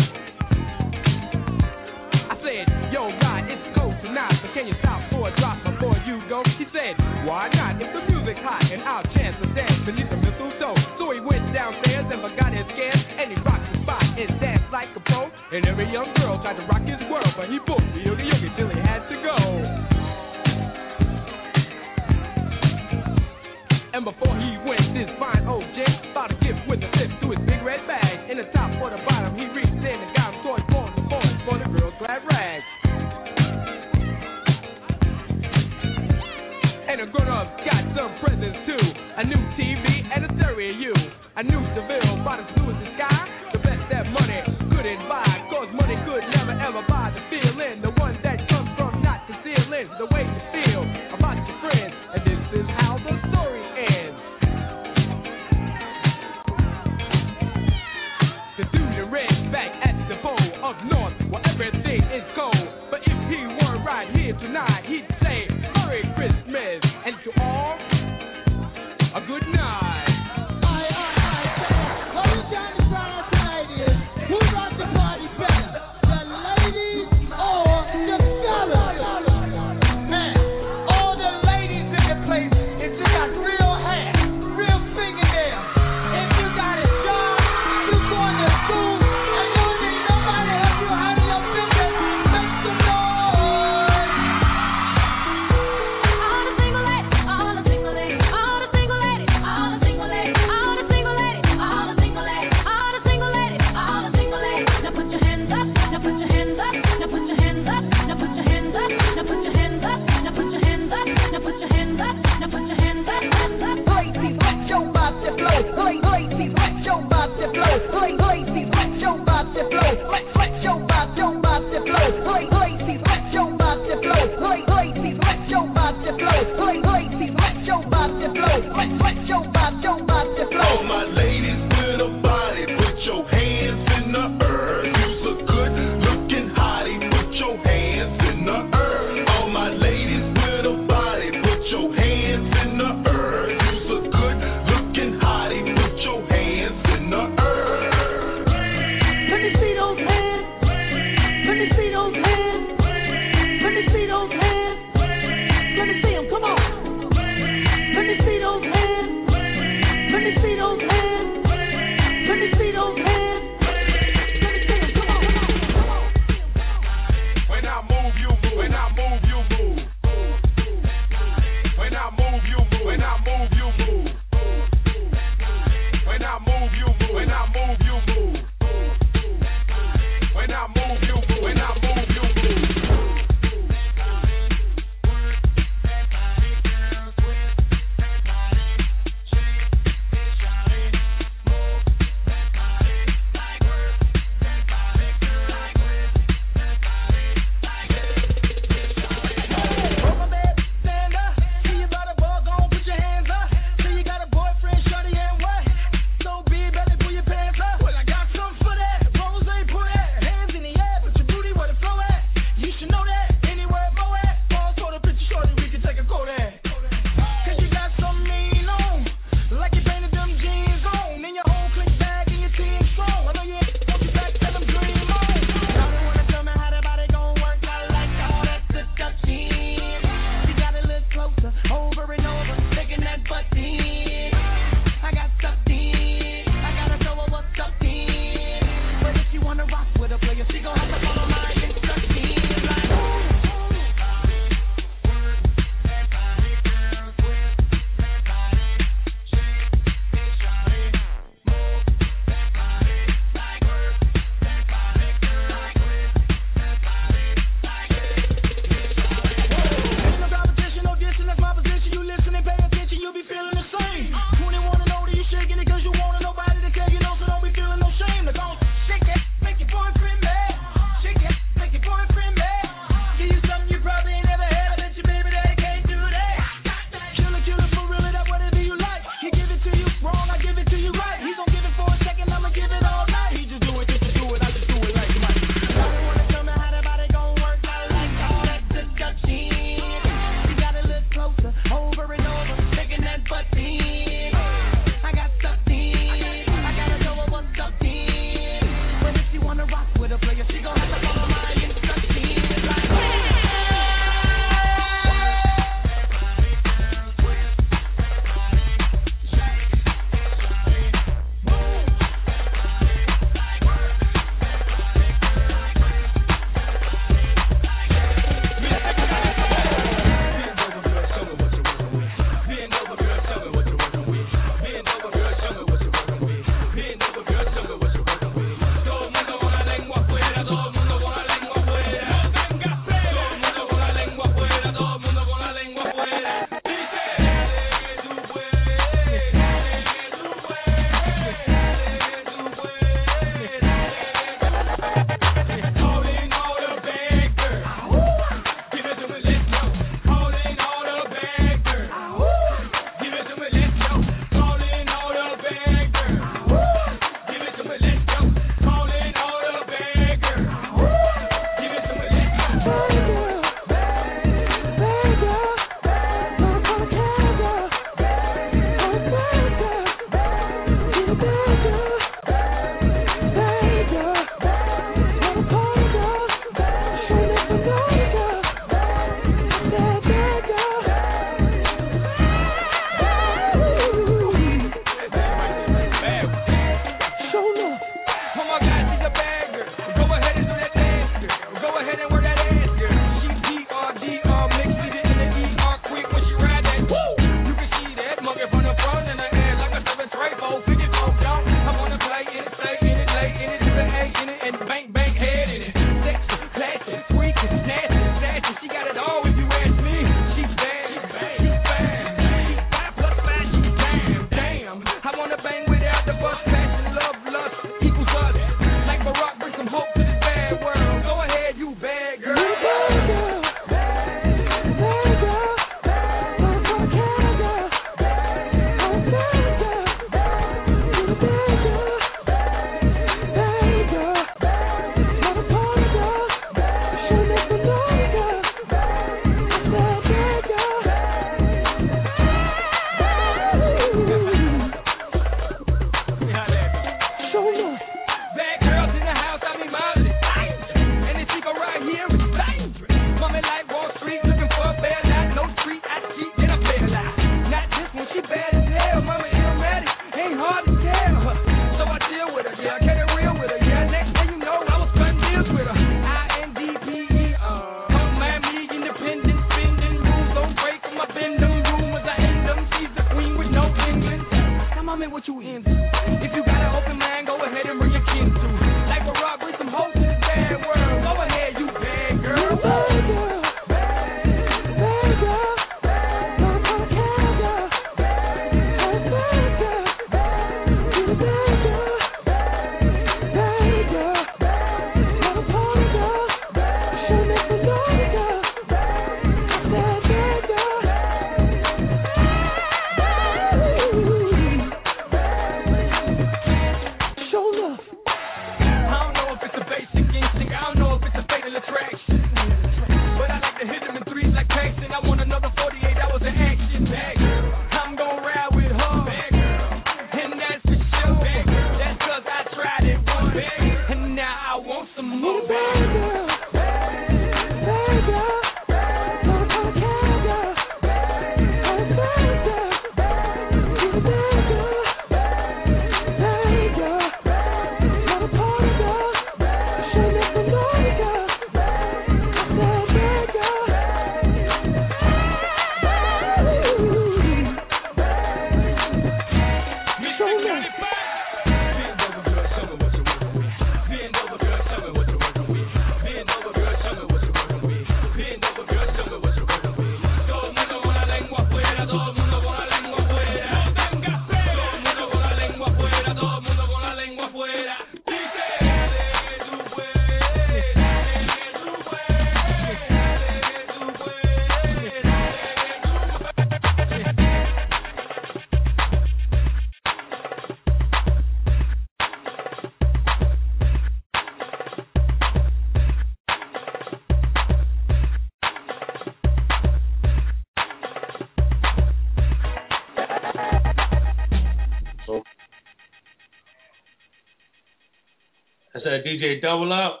DJ Double Up.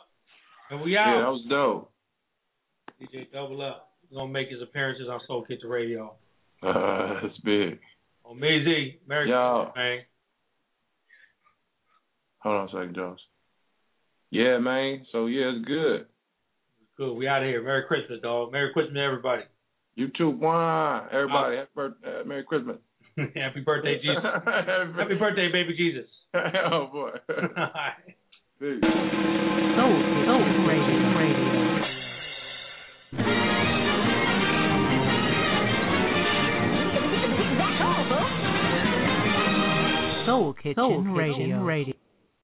And we out. Yeah, that was dope. DJ Double Up. He's gonna make his appearances on Soul Kitchen Radio. Uh, that's big. Omeezy, Merry Yo. Christmas, man. Hold on a second, Jones. Yeah, man. So yeah, it's good. Good. We out of here. Merry Christmas, dog. Merry Christmas, everybody. You too, one. Everybody, happy birthday, uh, Merry Christmas. Happy birthday, Jesus. Happy birthday, baby Jesus. oh boy. Peace. Soul, Soul Radio. Radio. Soul Kitchen, Soul Kitchen Radio. Radio.